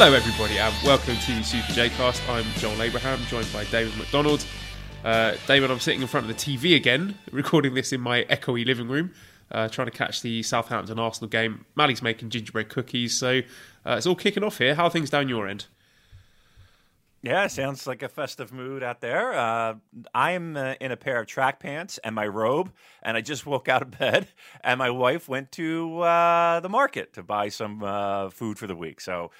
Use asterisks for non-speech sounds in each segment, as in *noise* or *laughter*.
Hello, everybody, and welcome to Super J-Cast. I'm Joel Abraham, joined by Damon McDonald. Uh, David, I'm sitting in front of the TV again, *laughs* recording this in my echoey living room, uh, trying to catch the Southampton Arsenal game. Mally's making gingerbread cookies, so uh, it's all kicking off here. How are things down your end? Yeah, sounds like a festive mood out there. Uh, I'm uh, in a pair of track pants and my robe, and I just woke out of bed. *laughs* And my wife went to uh, the market to buy some uh, food for the week. So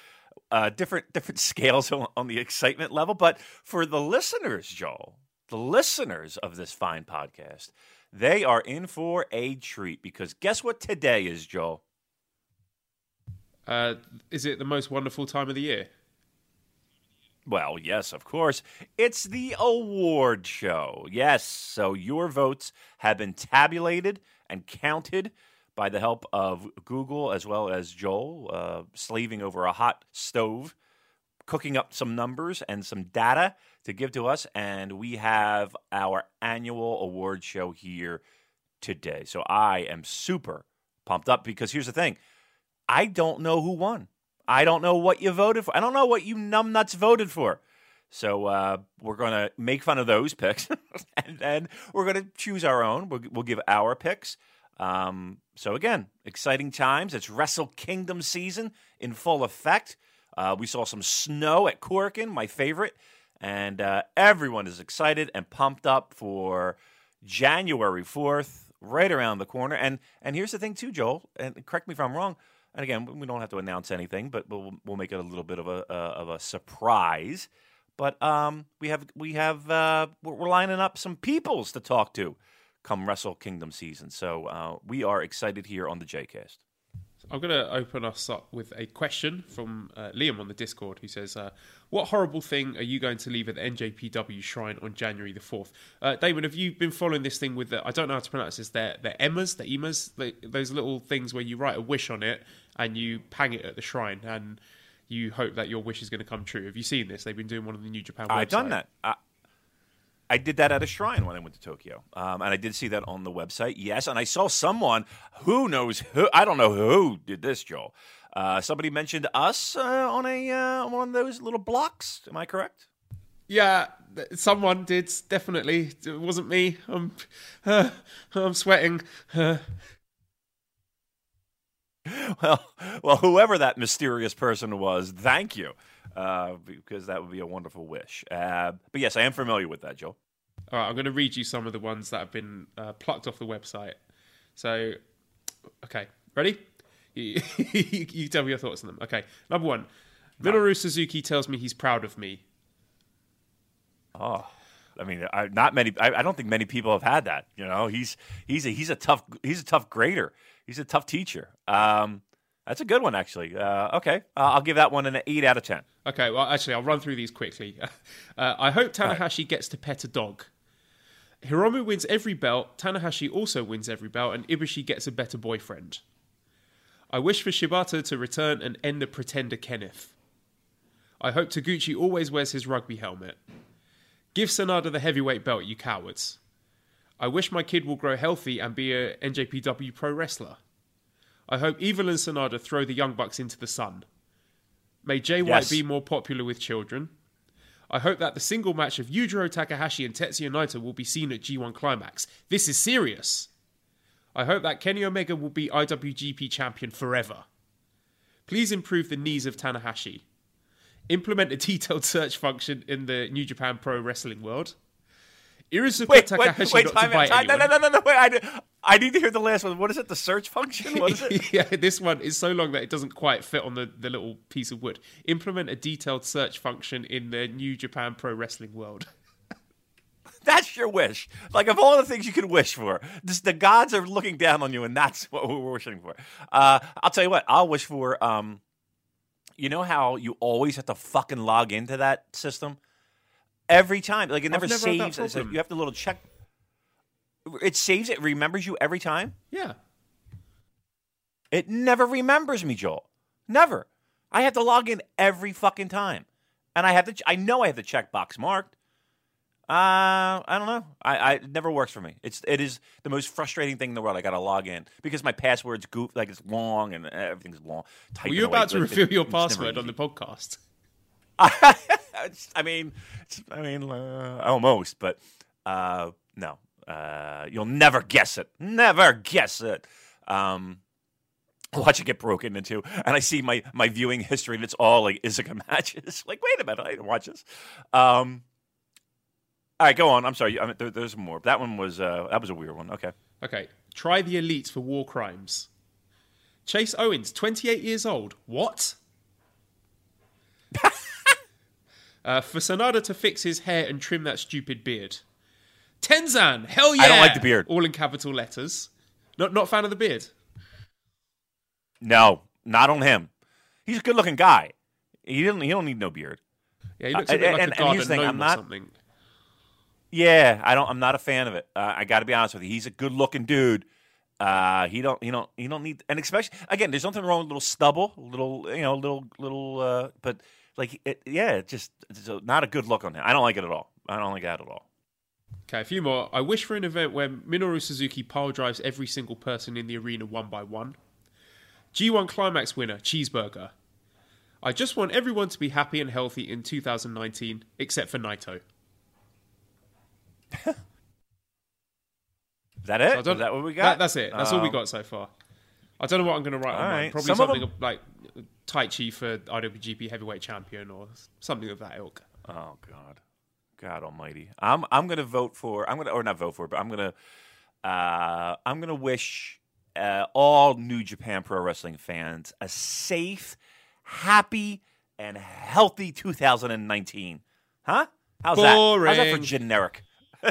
uh, different different *laughs* scales on, on, the excitement level. But for the listeners, Joel, the listeners of this fine podcast, they are in for a treat because guess what today is, Joel? Uh, is it the most wonderful time of the year? Well, yes, of course. It's the award show. Yes, so your votes have been tabulated and counted by the help of Google as well as Joel, uh, slaving over a hot stove, cooking up some numbers and some data to give to us. And we have our annual award show here today. So I am super pumped up because here's the thing I don't know who won. I don't know what you voted for. I don't know what you numbnuts voted for. So uh, we're going to make fun of those *laughs* picks, *laughs* and then we're going to choose our own. We'll, we'll give our picks. Um, so again, exciting times. It's Wrestle Kingdom season in full effect. Uh, we saw some snow at Korakuen, my favorite, and uh, everyone is excited and pumped up for January fourth, right around the corner. And and here's the thing too, Joel. And correct me if I'm wrong. And again, we don't have to announce anything, but we'll we'll make it a little bit of a uh, of a surprise. But um, we have we have uh, we're lining up some peoples to talk to come Wrestle Kingdom season. So uh, we are excited here on the JCast. I'm going to open us up with a question from uh, Liam on the Discord who says, uh, What horrible thing are you going to leave at the NJPW shrine on January the 4th? Uh, Damon, have you been following this thing with the, I don't know how to pronounce this, they're, they're emas, the emas, the, those little things where you write a wish on it and you pang it at the shrine and you hope that your wish is going to come true. Have you seen this? They've been doing one on the New Japan website. I've done that. I, I did that at a shrine when I went to Tokyo, um, and I did see that on the website. Yes, and I saw someone who knows who I don't know who did this, Joel. Uh, somebody mentioned us uh, on a uh, on one of those little blocks. Am I correct? Yeah, someone did definitely. It wasn't me. I'm uh, I'm sweating. *laughs* Well, well, whoever that mysterious person was, thank you uh, because that would be a wonderful wish. Uh, but yes, I am familiar with that, Joe. All right, I'm going to read you some of the ones that have been uh, plucked off the website. So, okay, ready? You, *laughs* you, tell me your thoughts on them. Okay, number one, Minoru Suzuki tells me he's proud of me. Oh, I mean, I, not many. I, I, don't think many people have had that. You know, he's he's a he's a tough he's a tough grader. He's a tough teacher. Um, that's a good one, actually. Uh, okay, uh, I'll give that one an eight out of ten. Okay, well, actually, I'll run through these quickly. *laughs* Uh, I hope Tanahashi gets to pet a dog. Hiromu wins every belt. Tanahashi also wins every belt, and Ibushi gets a better boyfriend. I wish for Shibata to return and end the pretender Kenneth. I hope Taguchi always wears his rugby helmet. Give Sanada the heavyweight belt, you cowards. I wish my kid will grow healthy and be a NJPW pro wrestler. I hope Evil and Sanada throw the Young Bucks into the sun. May Jay White yes. be more popular with children. I hope that the single match of Yujiro Takahashi and Tetsuya Naito will be seen at G1 Climax. This is serious. I hope that Kenny Omega will be IWGP champion forever. Please improve the knees of Tanahashi. Implement a detailed search function in the New Japan Pro Wrestling world. Iruzuka wait, Takahashi wait, wait, not to time, No, no, no, no, no, wait. I, I need to hear the last one. What is it? The search function? What is it? *laughs* yeah, this one is so long that it doesn't quite fit on the, the little piece of wood. Implement a detailed search function in the New Japan Pro Wrestling world. *laughs* that's your wish. Like of all the things you can wish for, this, the gods are looking down on you, and that's what we're wishing for. Uh, I'll tell you what. I'll wish for um, You know how you always have to fucking log into that system every time. Like it never, never saves. So you have to little check. It saves. It remembers you every time. Yeah. It never remembers me, Joel. Never. I have to log in every fucking time, and I have to. I know I have the checkbox marked. Uh, I don't know. I, I it never works for me. It's it is the most frustrating thing in the world. I got to log in because my password's goof like it's long and everything's long. Were you about to reveal your password on the podcast? *laughs* I mean, I mean, uh, almost, but uh, no, uh, you'll never guess it. Never guess it. Um, watch it get broken into, and I see my my viewing history, and it's all like Izaka matches. *laughs* like, wait a minute, I didn't watch this. Um, all right, go on. I'm sorry. I mean, there, there's more. That one was uh, that was a weird one. Okay. Okay. Try the elite for war crimes. Chase Owens, 28 years old. What? *laughs* uh, for Sanada to fix his hair and trim that stupid beard. Tenzan, hell yeah! I don't like the beard. All in capital letters. Not not fan of the beard. No, not on him. He's a good looking guy. He didn't. He don't need no beard. Yeah, he looks Uh, a bit like and- a garden thing, gnome I'm or not- something. Yeah, I don't. I'm not a fan of it. Uh, I got to be honest with you. He's a good looking dude. Uh, he don't. He don't. He don't need. And especially again, there's nothing wrong with a little stubble, little you know, little little. Uh, but like, it, yeah, it just it's a- not a good look on him. I don't like it at all. I don't like that at all. Okay, a few more. I wish for an event where Minoru Suzuki pile drives every single person in the arena one by one. G1 Climax winner, Cheeseburger. I just want everyone to be happy and healthy in 2019, except for Naito. *laughs* Is that it? Don't- Is that what we That- got? that's it. That's all we Um, got so far. I don't know what I'm going to write on all mine. right. Probably Some something them- like Taichi for IWGP Heavyweight Champion or something of that ilk. Oh God, God Almighty! I'm I'm gonna vote for. I'm gonna or not vote for, but I'm gonna uh, I'm gonna wish uh, all New Japan Pro Wrestling fans a safe, happy, and healthy 2019. Huh? How's that? How's that for generic? *laughs*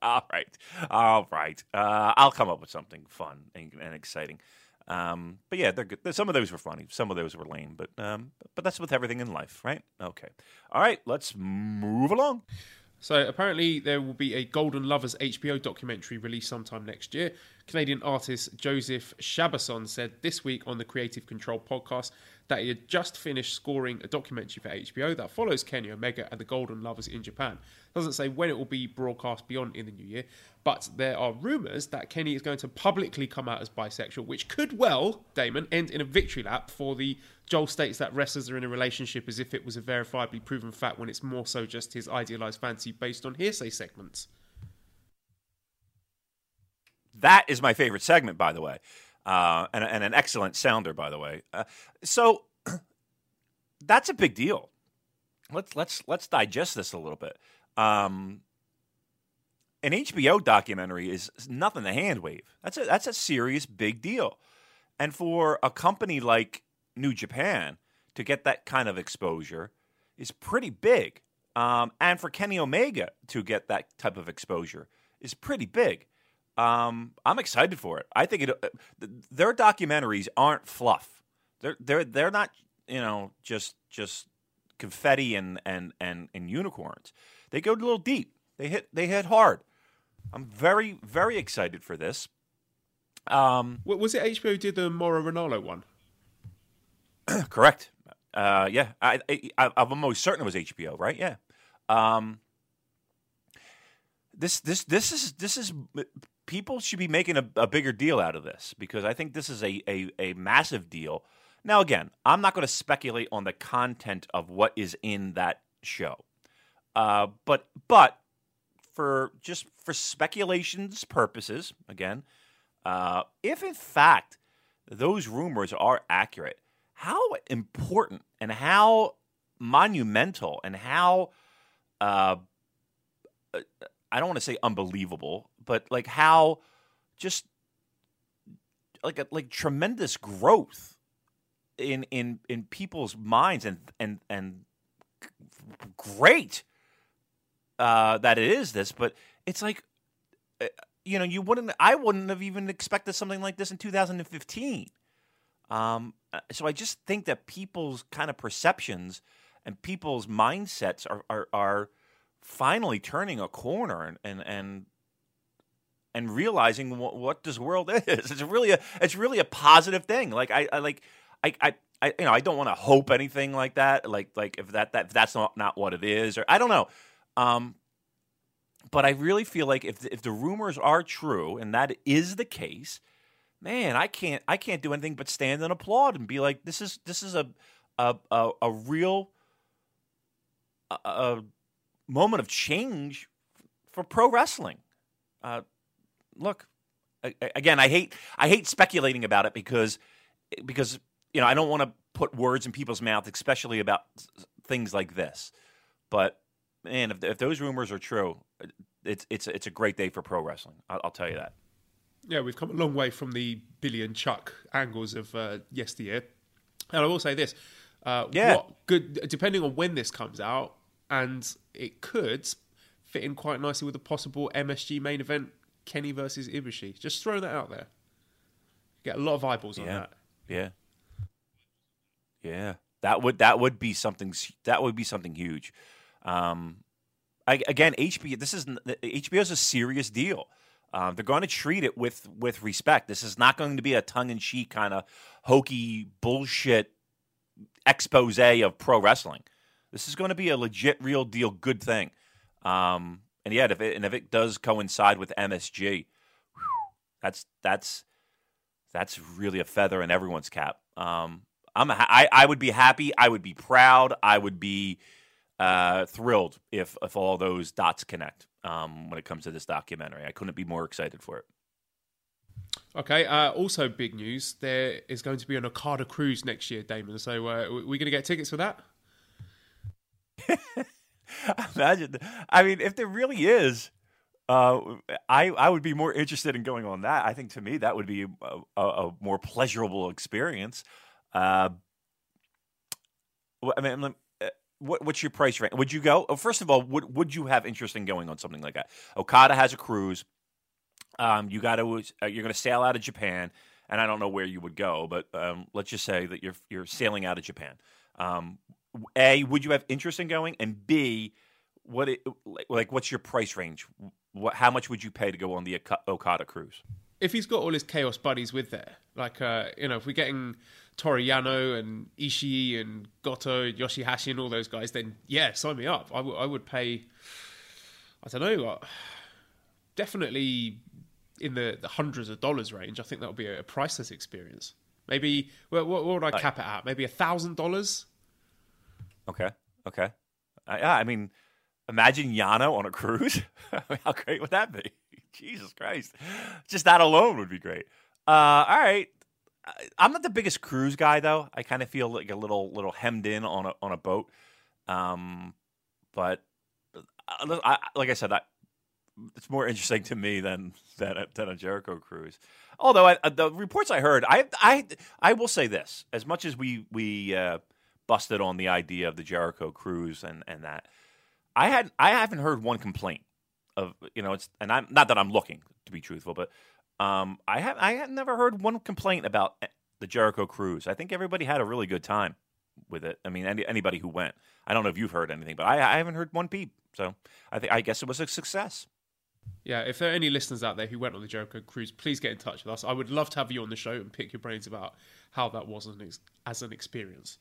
*laughs* all right, all right. Uh, I'll come up with something fun and, and exciting. Um, but yeah, they're good. Some of those were funny. Some of those were lame. But um, but that's with everything in life, right? Okay. All right. Let's move along. So apparently there will be a Golden Lovers HBO documentary released sometime next year. Canadian artist Joseph Shabason said this week on the Creative Control podcast that he had just finished scoring a documentary for HBO that follows Kenny Omega and the Golden Lovers in Japan. Doesn't say when it will be broadcast beyond in the new year, but there are rumours that Kenny is going to publicly come out as bisexual, which could well, Damon, end in a victory lap for the Joel states that wrestlers are in a relationship as if it was a verifiably proven fact when it's more so just his idealized fantasy based on hearsay segments. That is my favorite segment, by the way, uh, and, and an excellent sounder, by the way. Uh, so *clears throat* that's a big deal. Let's let's let's digest this a little bit. Um, an HBO documentary is nothing to hand wave. That's a that's a serious big deal, and for a company like New Japan to get that kind of exposure is pretty big. Um, and for Kenny Omega to get that type of exposure is pretty big. Um, I'm excited for it. I think it. Uh, their documentaries aren't fluff. They're they're they're not you know just just confetti and and and, and unicorns. They go a little deep. They hit they hit hard. I'm very very excited for this. Um, Wa- Was it HBO who did the Moro Ronaldo one? *clears throat* correct. Uh, yeah, I, I I'm almost certain it was HBO. Right? Yeah. Um, this this this is this is people should be making a, a bigger deal out of this because I think this is a a, a massive deal. Now again, I'm not going to speculate on the content of what is in that show, uh, but but for just for speculations purposes, again, uh, if in fact those rumors are accurate, how important and how monumental and how uh, I don't want to say unbelievable, but like how just like a, like tremendous growth in in in people's minds and and and great uh, that it is this, but it's like uh, you know you wouldn't I wouldn't have even expected something like this in 2015. Um, uh, so I just think that people's kind of perceptions and people's mindsets are are, are finally turning a corner and and and, and realizing what, what this world *laughs* is. It's really a it's really a positive thing. Like I, I like I, I I you know I don't want to hope anything like that. Like like if that that if that's not not what it is or I don't know. Um, but I really feel like if if the rumors are true and that is the case, man, I can't I can't do anything but stand and applaud and be like, this is this is a a a, a real a, a, moment of change for pro wrestling. Uh, look, again, I hate I hate speculating about it because because you know I don't want to put words in people's mouth, especially about things like this. But man, if, if those rumors are true, it's it's it's a great day for pro wrestling. I'll, I'll tell you that. Yeah, we've come a long way from the Billy and Chuck angles of uh, yesteryear. And I will say this: uh, yeah, good. Depending on when this comes out, and it could fit in quite nicely with a possible MSG main event, Kenny versus Ibushi. Just throw that out there. Get a lot of eyeballs yeah. on that. Yeah. Yeah. That would that would be something that would be something huge. Um, I, again, HBO. This is HBO is a serious deal. Um, they're going to treat it with with respect. This is not going to be a tongue in cheek kind of hokey bullshit expose of pro wrestling. This is going to be a legit, real deal, good thing. Um, and yet, if it and if it does coincide with MSG, whew, that's that's that's really a feather in everyone's cap. Um, I'm I, I would be happy. I would be proud. I would be uh, thrilled if if all those dots connect um, when it comes to this documentary. I couldn't be more excited for it. Okay. Uh, also, big news: there is going to be an Okada cruise next year, Damon. So, uh, we're going to get tickets for that. *laughs* Imagine. I mean, if there really is, uh, I I would be more interested in going on that. I think to me that would be a, a, a more pleasurable experience. Uh, I mean, uh, what, what's your price range? Would you go? Oh, first of all, would would you have interest in going on something like that? Okada has a cruise. Um, you got to uh, you're going to sail out of Japan, and I don't know where you would go, but um, let's just say that you're you're sailing out of Japan. Um, a, would you have interest in going? And B, what it, like what's your price range? What how much would you pay to go on the Okada cruise? If he's got all his chaos buddies with there, like uh, you know, if we're getting Toru Yano and Ishii and Goto, Yoshihashi, and all those guys, then yeah, sign me up. I, w- I would pay. I don't know, uh, definitely in the, the, hundreds of dollars range. I think that would be a, a priceless experience. Maybe what, what, would I cap it at? Maybe a thousand dollars. Okay. Okay. Uh, yeah, I mean, imagine Yano on a cruise. *laughs* How great would that be? *laughs* Jesus Christ. Just that alone would be great. Uh, all right. I'm not the biggest cruise guy though. I kind of feel like a little little hemmed in on a on a boat. Um, but uh, I, like I said, I, it's more interesting to me than than a, than a Jericho cruise. Although I, the reports I heard, I I I will say this: as much as we we uh, busted on the idea of the Jericho cruise and and that. I had I haven't heard one complaint of you know it's and I'm not that I'm looking to be truthful, but um, I have I have never heard one complaint about the Jericho cruise. I think everybody had a really good time with it. I mean, any, anybody who went. I don't know if you've heard anything, but I, I haven't heard one peep. So I think I guess it was a success. Yeah, if there are any listeners out there who went on the Jericho cruise, please get in touch with us. I would love to have you on the show and pick your brains about how that was as an experience.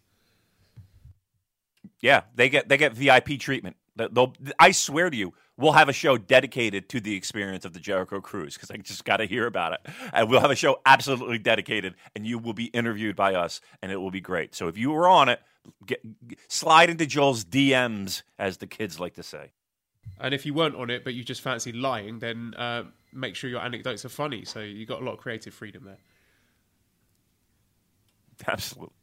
Yeah, they get they get VIP treatment. They'll, I swear to you, we'll have a show dedicated to the experience of the Jericho Cruise because I just got to hear about it, and we'll have a show absolutely dedicated, and you will be interviewed by us, and it will be great. So if you were on it, get, slide into Joel's DMs, as the kids like to say. And if you weren't on it, but you just fancy lying, then uh, make sure your anecdotes are funny. So you got a lot of creative freedom there. *laughs* Absolutely.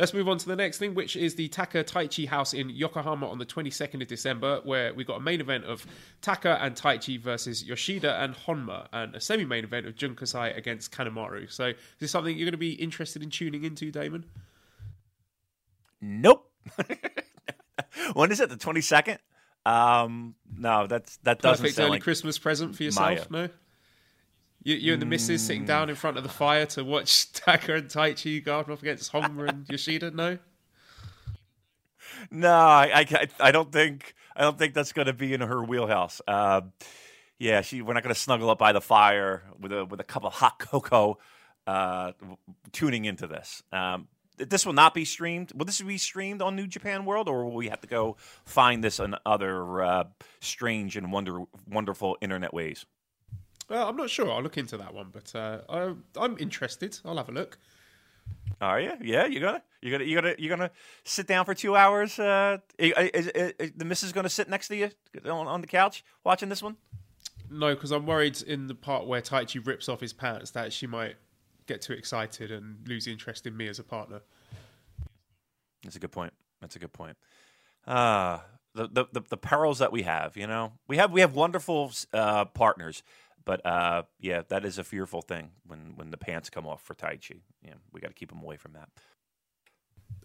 Let's move on to the next thing, which is the Taka Taichi house in Yokohama on the 22nd of December, where we got a main event of Taka and Taichi versus Yoshida and Honma, and a semi main event of Jun Kasai against Kanemaru. So, is this something you're going to be interested in tuning into, Damon? Nope. *laughs* when is it? The 22nd? Um, no, that's that doesn't Perfect sound early like Christmas present for yourself. Maya. No. You, you and the missus sitting down in front of the fire to watch *laughs* Taka and Taichi go up against Honma and Yoshida? No. No, I, I, I don't think I don't think that's going to be in her wheelhouse. Uh, yeah, she we're not going to snuggle up by the fire with a with a cup of hot cocoa, uh, tuning into this. Um, this will not be streamed. Will this be streamed on New Japan World, or will we have to go find this on other uh, strange and wonder wonderful internet ways? Well, I'm not sure. I'll look into that one, but uh, I, I'm interested. I'll have a look. Are you? Yeah, you're gonna you're gonna you're gonna you're gonna sit down for two hours. Uh, is, is, is the missus gonna sit next to you on, on the couch watching this one? No, because I'm worried in the part where Taichi rips off his pants that she might get too excited and lose interest in me as a partner. That's a good point. That's a good point. Uh, the, the, the, the perils that we have, you know, we have we have wonderful uh, partners, but uh, yeah, that is a fearful thing when when the pants come off for Taichi. Yeah, we got to keep them away from that.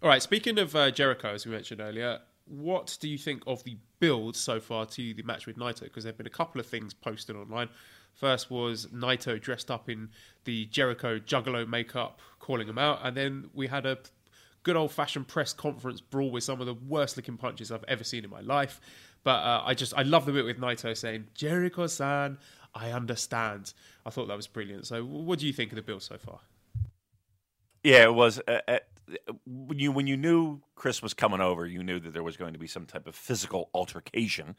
All right. Speaking of uh, Jericho, as we mentioned earlier, what do you think of the build so far to the match with Naito? Because there have been a couple of things posted online. First was Naito dressed up in the Jericho Juggalo makeup, calling him out, and then we had a good old fashioned press conference brawl with some of the worst looking punches I've ever seen in my life. But uh, I just I love the bit with Naito saying Jericho San, I understand. I thought that was brilliant. So, what do you think of the build so far? Yeah, it was. Uh, uh, when you when you knew Chris was coming over, you knew that there was going to be some type of physical altercation.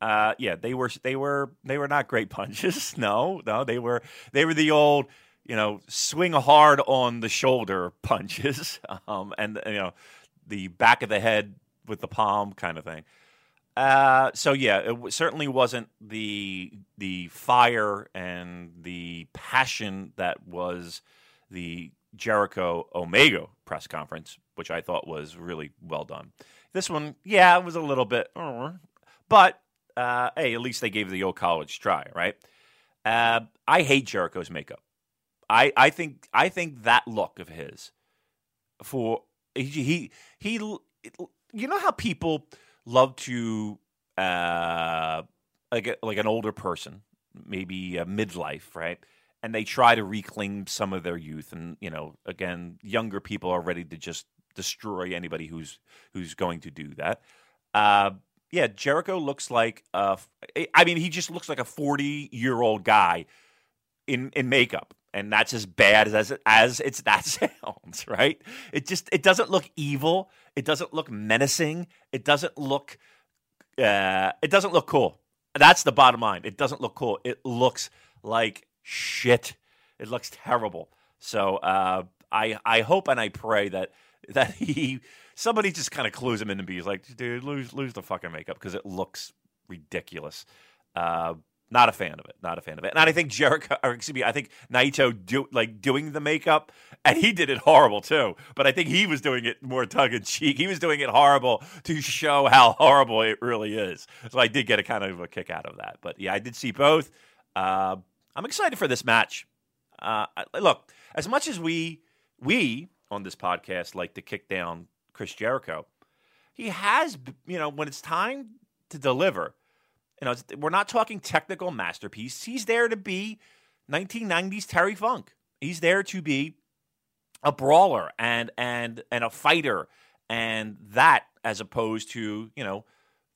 Uh, yeah, they were they were they were not great *laughs* punches. No, no, they were they were the old you know swing hard on the shoulder *laughs* punches, *laughs* um, and you know the back of the head with the palm kind of thing. Uh, so yeah, it w- certainly wasn't the the fire and the passion that was the Jericho Omega press conference, which I thought was really well done. This one, yeah, it was a little bit, but uh, hey, at least they gave the old college try, right? Uh, I hate Jericho's makeup. I, I think I think that look of his for he he, he you know how people love to uh like like an older person, maybe midlife, right? And they try to reclaim some of their youth, and you know, again, younger people are ready to just destroy anybody who's who's going to do that. Uh, yeah, Jericho looks like a, I mean, he just looks like a 40 year old guy in, in makeup. And that's as bad as, as it's that *laughs* sounds, right? It just, it doesn't look evil. It doesn't look menacing. It doesn't look, uh, it doesn't look cool. That's the bottom line. It doesn't look cool. It looks like shit. It looks terrible. So, uh, I, I hope and I pray that, *laughs* that he, somebody just kind of clues him in and be like, dude, lose lose the fucking makeup because it looks ridiculous. Uh, not a fan of it. Not a fan of it. And I think Jericho, or excuse me, I think Naito do like doing the makeup, and he did it horrible too. But I think he was doing it more tongue in cheek. He was doing it horrible to show how horrible it really is. So I did get a kind of a kick out of that. But yeah, I did see both. Uh, I'm excited for this match. Uh, look, as much as we we on this podcast like to kick down Chris Jericho. He has, you know, when it's time to deliver, you know, we're not talking technical masterpiece. He's there to be 1990s Terry Funk. He's there to be a brawler and and and a fighter and that as opposed to you know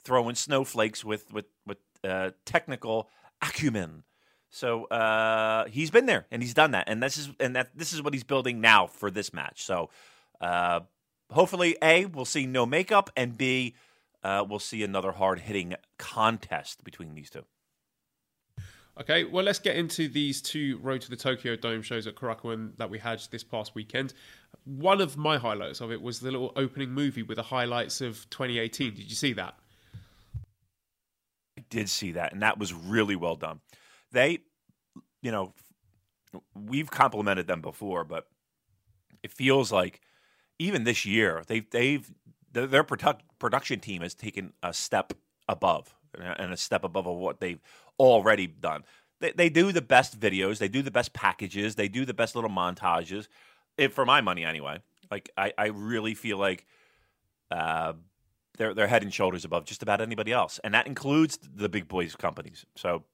throwing snowflakes with with with uh, technical acumen. So uh, he's been there and he's done that, and this is and that this is what he's building now for this match. So uh, hopefully, A, we'll see no makeup, and B, uh, we'll see another hard hitting contest between these two. Okay, well, let's get into these two Road to the Tokyo Dome shows at Korakuen that we had this past weekend. One of my highlights of it was the little opening movie with the highlights of 2018. Did you see that? I did see that, and that was really well done. They, you know, we've complimented them before, but it feels like even this year, they've they've their product, production team has taken a step above and a step above of what they've already done. They, they do the best videos, they do the best packages, they do the best little montages. If, for my money, anyway. Like I, I really feel like uh, they're they're head and shoulders above just about anybody else, and that includes the big boys companies. So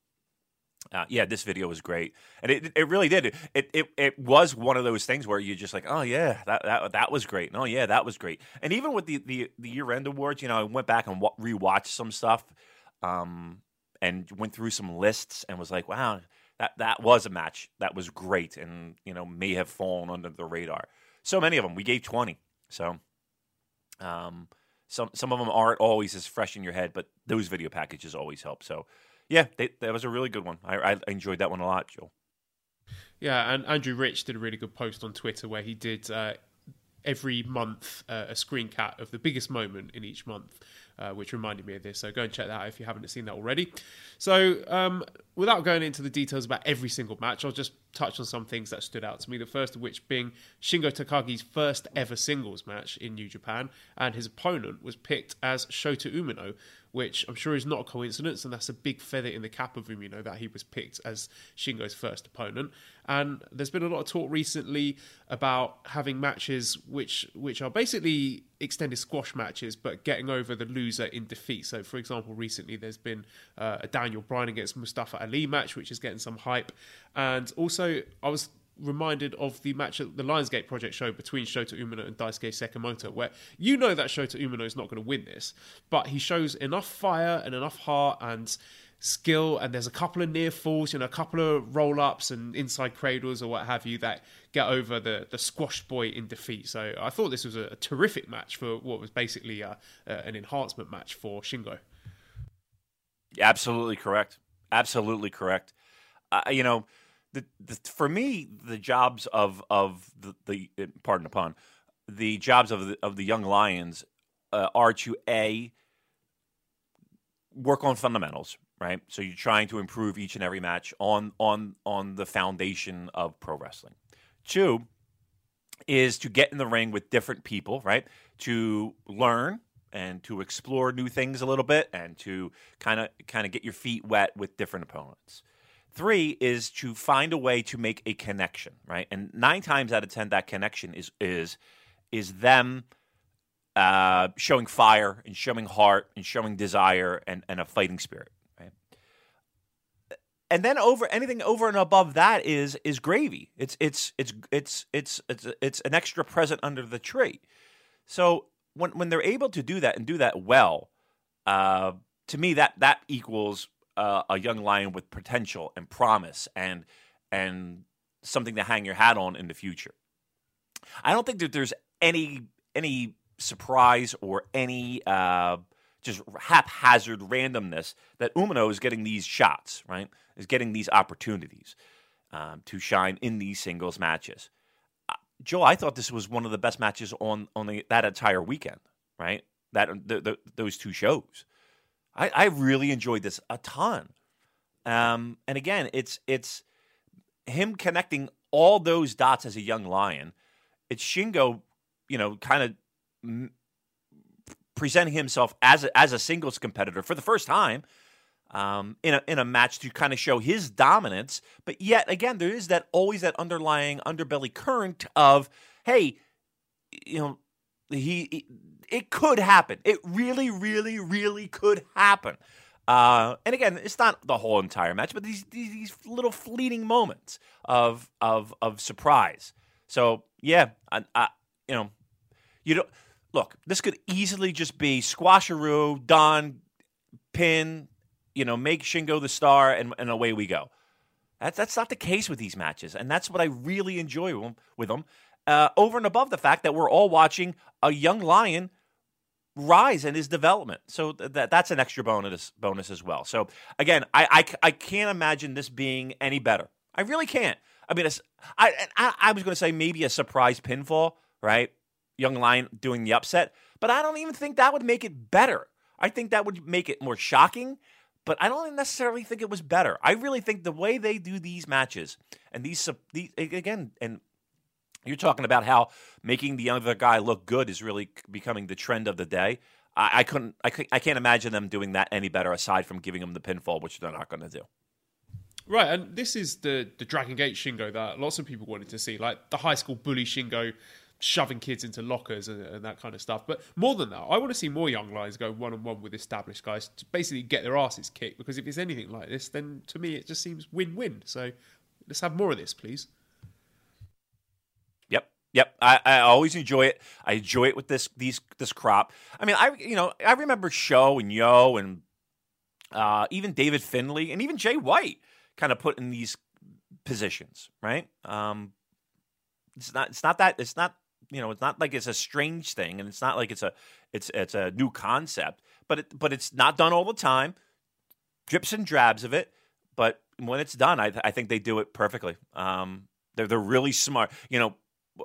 Uh, yeah, this video was great, and it it really did. It, it it was one of those things where you're just like, oh yeah, that that that was great. And, oh yeah, that was great. And even with the the, the year end awards, you know, I went back and wa- rewatched some stuff, um, and went through some lists and was like, wow, that that was a match that was great, and you know may have fallen under the radar. So many of them, we gave twenty. So, um, some some of them aren't always as fresh in your head, but those video packages always help. So yeah, they, that was a really good one. I, I enjoyed that one a lot, Joel. Yeah, and Andrew Rich did a really good post on Twitter where he did uh, every month uh, a screen cap of the biggest moment in each month, uh, which reminded me of this. So go and check that out if you haven't seen that already. So um, without going into the details about every single match, I'll just touch on some things that stood out to me. The first of which being Shingo Takagi's first ever singles match in New Japan, and his opponent was picked as Shota Umino, which I'm sure is not a coincidence, and that's a big feather in the cap of him, you know, that he was picked as Shingo's first opponent. And there's been a lot of talk recently about having matches which which are basically extended squash matches, but getting over the loser in defeat. So, for example, recently there's been uh, a Daniel Bryan against Mustafa Ali match, which is getting some hype, and also I was reminded of the match at the Lion's Gate Project show between Shota Umino and Daisuke Sekimoto, where you know that Shota Umino is not going to win this, but he shows enough fire and enough heart and skill, and there's a couple of near falls, you know, a couple of roll ups and inside cradles or what have you that get over the the squash boy in defeat. So I thought this was a, a terrific match for what was basically a, a, an enhancement match for Shingo. Absolutely correct. Absolutely correct. Uh, you know the, the, for me, the jobs of of the, the pardon the pun, the jobs of the, of the young lions uh, are to a work on fundamentals, right? So you're trying to improve each and every match on on on the foundation of pro wrestling. Two is to get in the ring with different people, right? To learn and to explore new things a little bit and to kind of kind of get your feet wet with different opponents. Three is to find a way to make a connection, right? And nine times out of ten, that connection is is is them uh, showing fire and showing heart and showing desire and, and a fighting spirit, right? And then over anything over and above that is is gravy. It's it's it's it's it's it's it's an extra present under the tree. So when when they're able to do that and do that well, uh, to me that that equals uh, a young lion with potential and promise and and something to hang your hat on in the future. I don't think that there's any any surprise or any uh, just haphazard randomness that Umino is getting these shots, right? Is getting these opportunities um, to shine in these singles matches. Uh, Joe, I thought this was one of the best matches on on the, that entire weekend, right? That the, the, those two shows. I, I really enjoyed this a ton. Um, and again, it's it's him connecting all those dots as a young lion. It's Shingo, you know, kind of m- presenting himself as a, as a singles competitor for the first time um, in a in a match to kind of show his dominance. But yet again, there is that always that underlying underbelly current of hey, you know, he, he it could happen. It really, really, really could happen. Uh, and again, it's not the whole entire match, but these, these, these little fleeting moments of of of surprise. So yeah, I, I, you know, you don't look. This could easily just be squasharoo, Don, pin, you know, make Shingo the star, and, and away we go. That's that's not the case with these matches, and that's what I really enjoy with them uh, over and above the fact that we're all watching a young lion rise in his development. So that that's an extra bonus bonus as well. So again, I, I, I can't imagine this being any better. I really can't. I mean, I, I, I was going to say maybe a surprise pinfall, right? Young Lion doing the upset, but I don't even think that would make it better. I think that would make it more shocking, but I don't necessarily think it was better. I really think the way they do these matches and these, these again, and you're talking about how making the other guy look good is really becoming the trend of the day. I, I couldn't, I, I can't imagine them doing that any better aside from giving him the pinfall, which they're not going to do. Right, and this is the the Dragon Gate Shingo that lots of people wanted to see, like the high school bully Shingo, shoving kids into lockers and, and, that kind of stuff. But more than that, I want to see more young lions go one on one with established guys to basically get their asses kicked. Because if it's anything like this, then to me it just seems win win. So let's have more of this, please. Yep. I, I always enjoy it. I enjoy it with this these this crop. I mean, I you know I remember Sho and Yoh and uh, even David Finlay and even Jay White kind of put in these positions, right? Um, it's not it's not that it's not you know it's not like it's a strange thing and it's not like it's a it's it's a new concept, but it but it's not done all the time. Drips and drabs of it, but when it's done, I I think they do it perfectly. Um, they're they're really smart. You know,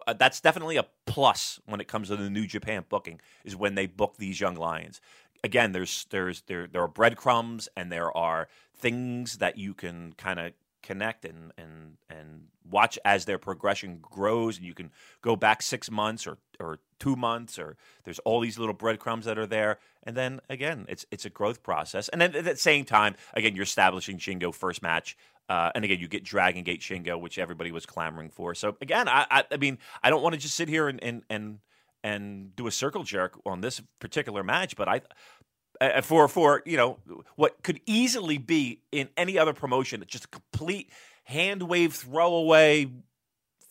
Uh, that's definitely a plus when it comes to the New Japan booking is when they book these young lions. Again, there's there's there there are breadcrumbs and there are things that you can kind of connect and and and watch as their progression grows and you can go back six months or or two months or there's all these little breadcrumbs that are there and then again it's it's a growth process and then at the same time again you're establishing Shingo first match uh, and again, you get Dragon Gate Shingo, which everybody was clamoring for. So again, I, I, I mean, I don't want to just sit here and, and and and do a circle jerk on this particular match, but I uh, for for you know what could easily be in any other promotion, just a complete hand wave throwaway,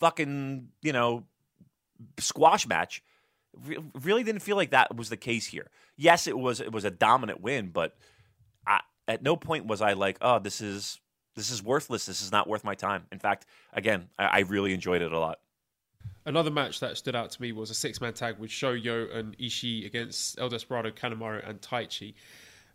fucking you know squash match. Re- really didn't feel like that was the case here. Yes, it was it was a dominant win, but I, at no point was I like, oh, this is this is worthless. This is not worth my time. In fact, again, I, I really enjoyed it a lot. Another match that stood out to me was a six man tag with Shoyo and Ishii against El Desperado, Kanemaru, and Taichi.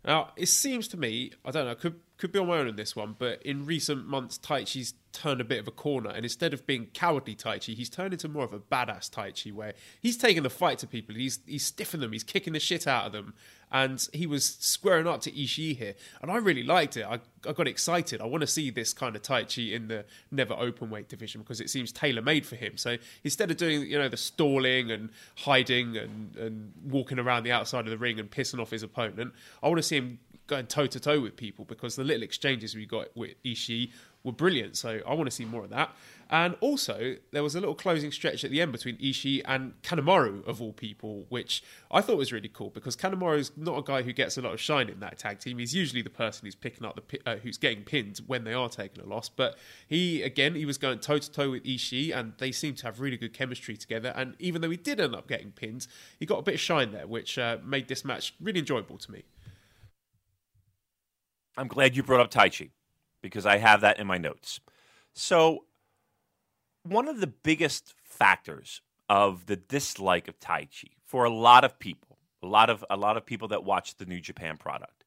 Now, it seems to me, I don't know, could could be on my own in this one, but in recent months, Taichi's turned a bit of a corner, and instead of being cowardly Taichi, he's turned into more of a badass Taichi, where he's taking the fight to people, he's he's stiffing them, he's kicking the shit out of them, and he was squaring up to Ishii here, and I really liked it. I, I got excited. I want to see this kind of Taichi in the never open weight division because it seems tailor made for him. So instead of doing you know the stalling and hiding and and walking around the outside of the ring and pissing off his opponent, I want to see him going toe to toe with people because the little exchanges we got with Ishii were brilliant. So I want to see more of that. And also, there was a little closing stretch at the end between Ishii and Kanemaru, of all people, which I thought was really cool because Kanemaru is not a guy who gets a lot of shine in that tag team. He's usually the person who's picking up the uh, who's getting pinned when they are taking a loss. But he again, he was going toe to toe with Ishii, and they seemed to have really good chemistry together. And even though he did end up getting pinned, he got a bit of shine there, which uh, made this match really enjoyable to me. I'm glad you brought up Taichi because I have that in my notes. So, one of the biggest factors of the dislike of Taichi for a lot of people, a lot of a lot of people that watch the New Japan product,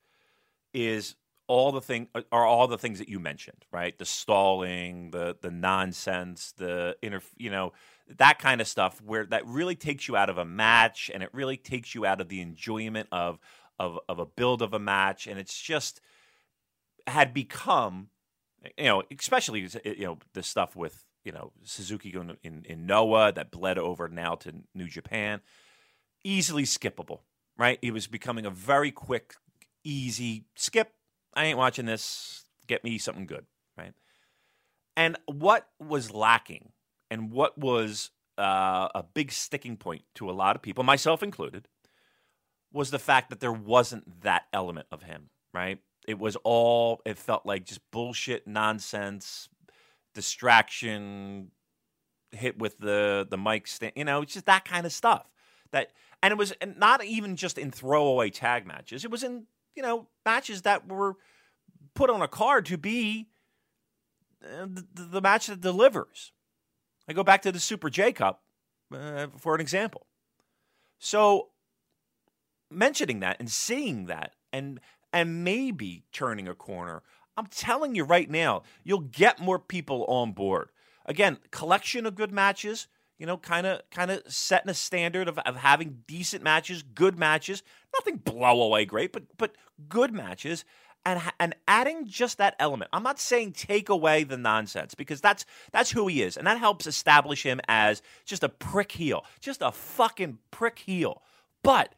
is all the thing uh, are all the things that you mentioned, right? The stalling, the the nonsense, the inter, you know, that kind of stuff where that really takes you out of a match and it really takes you out of the enjoyment of of of a build of a match and it's just had become, you know, especially you know the stuff with you know Suzuki going in in Noah that bled over now to New Japan, easily skippable. Right, it was becoming a very quick, easy skip. I ain't watching this. Get me something good. Right, and what was lacking, and what was uh, a big sticking point to a lot of people, myself included, was the fact that there wasn't that element of him. Right, it was all it felt like just bullshit nonsense distraction hit with the the mic stand you know it's just that kind of stuff that and it was not even just in throwaway tag matches. It was in you know matches that were put on a card to be uh, the, the match that delivers. I go back to the super j cup uh, for an example. So mentioning that and seeing that and and maybe turning a corner. I'm telling you right now, you'll get more people on board. Again, collection of good matches, you know, kind of kind of setting a standard of, of having decent matches, good matches, nothing blow away great, but but good matches. And, and adding just that element. I'm not saying take away the nonsense because that's that's who he is, and that helps establish him as just a prick heel, just a fucking prick heel. But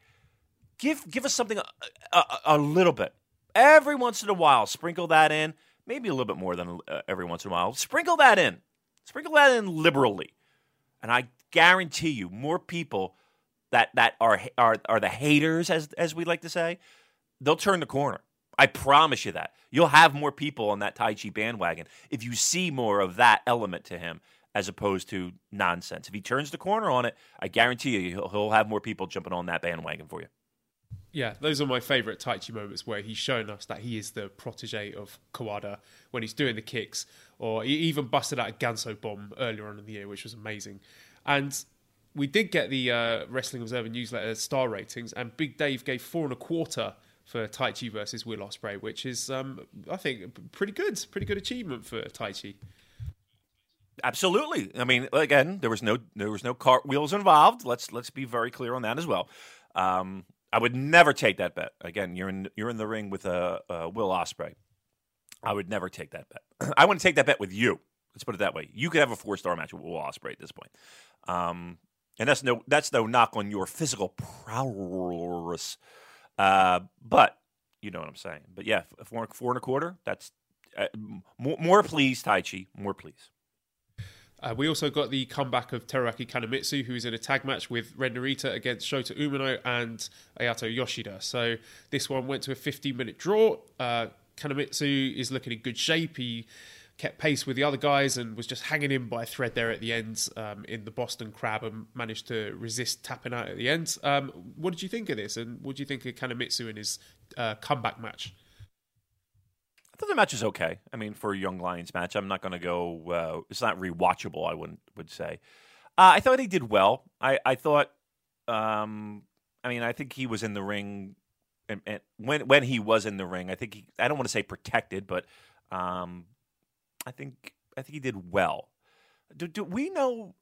give give us something a, a, a, little bit every once in a while. Sprinkle that in, maybe a little bit more than uh, every once in a while. Sprinkle that in, sprinkle that in liberally, and I guarantee you more people that that are are are the haters as as we like to say, they'll turn the corner. I promise you that. You'll have more people on that Taichi bandwagon if you see more of that element to him as opposed to nonsense. If he turns the corner on it, I guarantee you he'll, he'll have more people jumping on that bandwagon for you. Yeah, those are my favourite Taichi moments where he's shown us that he is the protege of Kawada when he's doing the kicks, or he even busted out a Ganso bomb earlier on in the year, which was amazing. And we did get the uh, Wrestling Observer newsletter star ratings, and Big Dave gave four and a quarter for Taichi versus Will Ospreay, which is, um, I think, pretty good. Pretty good achievement for Taichi. Absolutely. I mean, again, there was no there was no cartwheels involved. Let's let's be very clear on that as well. Um, I would never take that bet. Again, you're in you're in the ring with uh, uh, Will Ospreay. I would never take that bet. *clears throat* I to take that bet with you. Let's put it that way. You could have a four star match with Will Ospreay at this point. Um, and that's no that's no knock on your physical prowess. Uh, but you know what I'm saying. But yeah, four, four and a quarter. That's uh, more, more please, Taichi. More please. Uh, we also got the comeback of Teruaki Kanemitsu, who is in a tag match with Ren Narita against Shota Umino and Ayato Yoshida. So this one went to a 15 minute draw. Uh, Kanemitsu is looking in good shape. He kept pace with the other guys and was just hanging in by a thread there at the end um, in the Boston Crab and managed to resist tapping out at the end. Um, what did you think of this? And what do you think of Kanemitsu in his uh, comeback match? Thought the match was okay. I mean, for a Young Lions match, I'm not going to go. Uh, it's not rewatchable. I wouldn't would say. Uh, I thought he did well. I I thought. Um, I mean, I think he was in the ring, and, and when when he was in the ring, I think he. I don't want to say protected, but um, I think I think he did well. Do, do we know?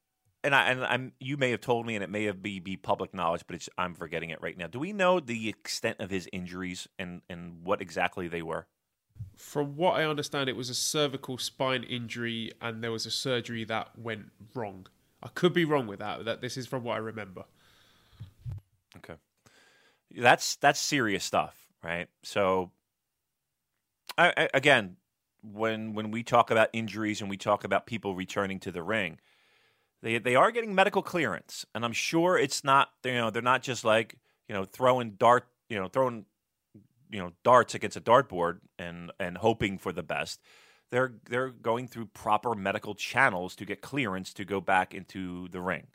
And I and I'm you may have told me, and it may have be, be public knowledge, but it's I'm forgetting it right now. Do we know the extent of his injuries and and what exactly they were? From what I understand, it was a cervical spine injury, and there was a surgery that went wrong. I could be wrong with that. That this is from what I remember. Okay, that's that's serious stuff, right? So, I, I, again, when when we talk about injuries and we talk about people returning to the ring, they they are getting medical clearance, and I'm sure it's not you know they're not just like you know throwing dart you know throwing you know darts against a dartboard and and hoping for the best. They're they're going through proper medical channels to get clearance to go back into the ring.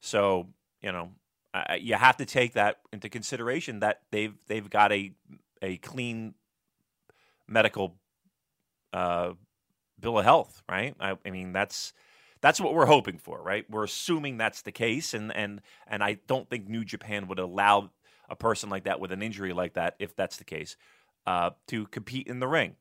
So you know you have to take that into consideration that they've they've got a a clean medical uh, bill of health, right? I, I mean, that's that's what we're hoping for, right? We're assuming that's the case, and and and I don't think New Japan would allow a person like that with an injury like that, if that's the case, uh, to compete in the ring.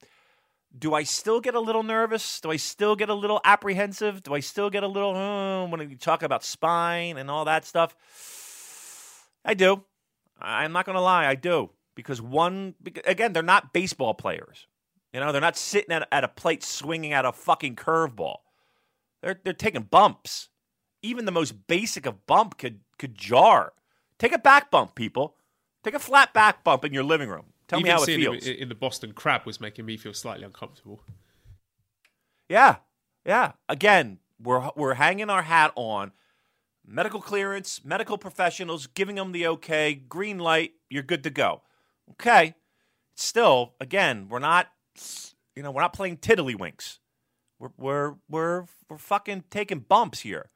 Do I still get a little nervous? Do I still get a little apprehensive? Do I still get a little uh, when you talk about spine and all that stuff? I do. I'm not going to lie, I do because one again, they're not baseball players. You know, they're not sitting at, at a plate swinging at a fucking curveball. They're they're taking bumps. Even the most basic of bump could could jar. Take a back bump, people. Take a flat back bump in your living room. Tell Even me how it feels. In the Boston Crab was making me feel slightly uncomfortable. Yeah, yeah. Again, we're we're hanging our hat on medical clearance, medical professionals giving them the okay, green light. You're good to go. Okay. Still, again, we're not you know, we're not playing tiddlywinks. We're we're we're we're fucking taking bumps here.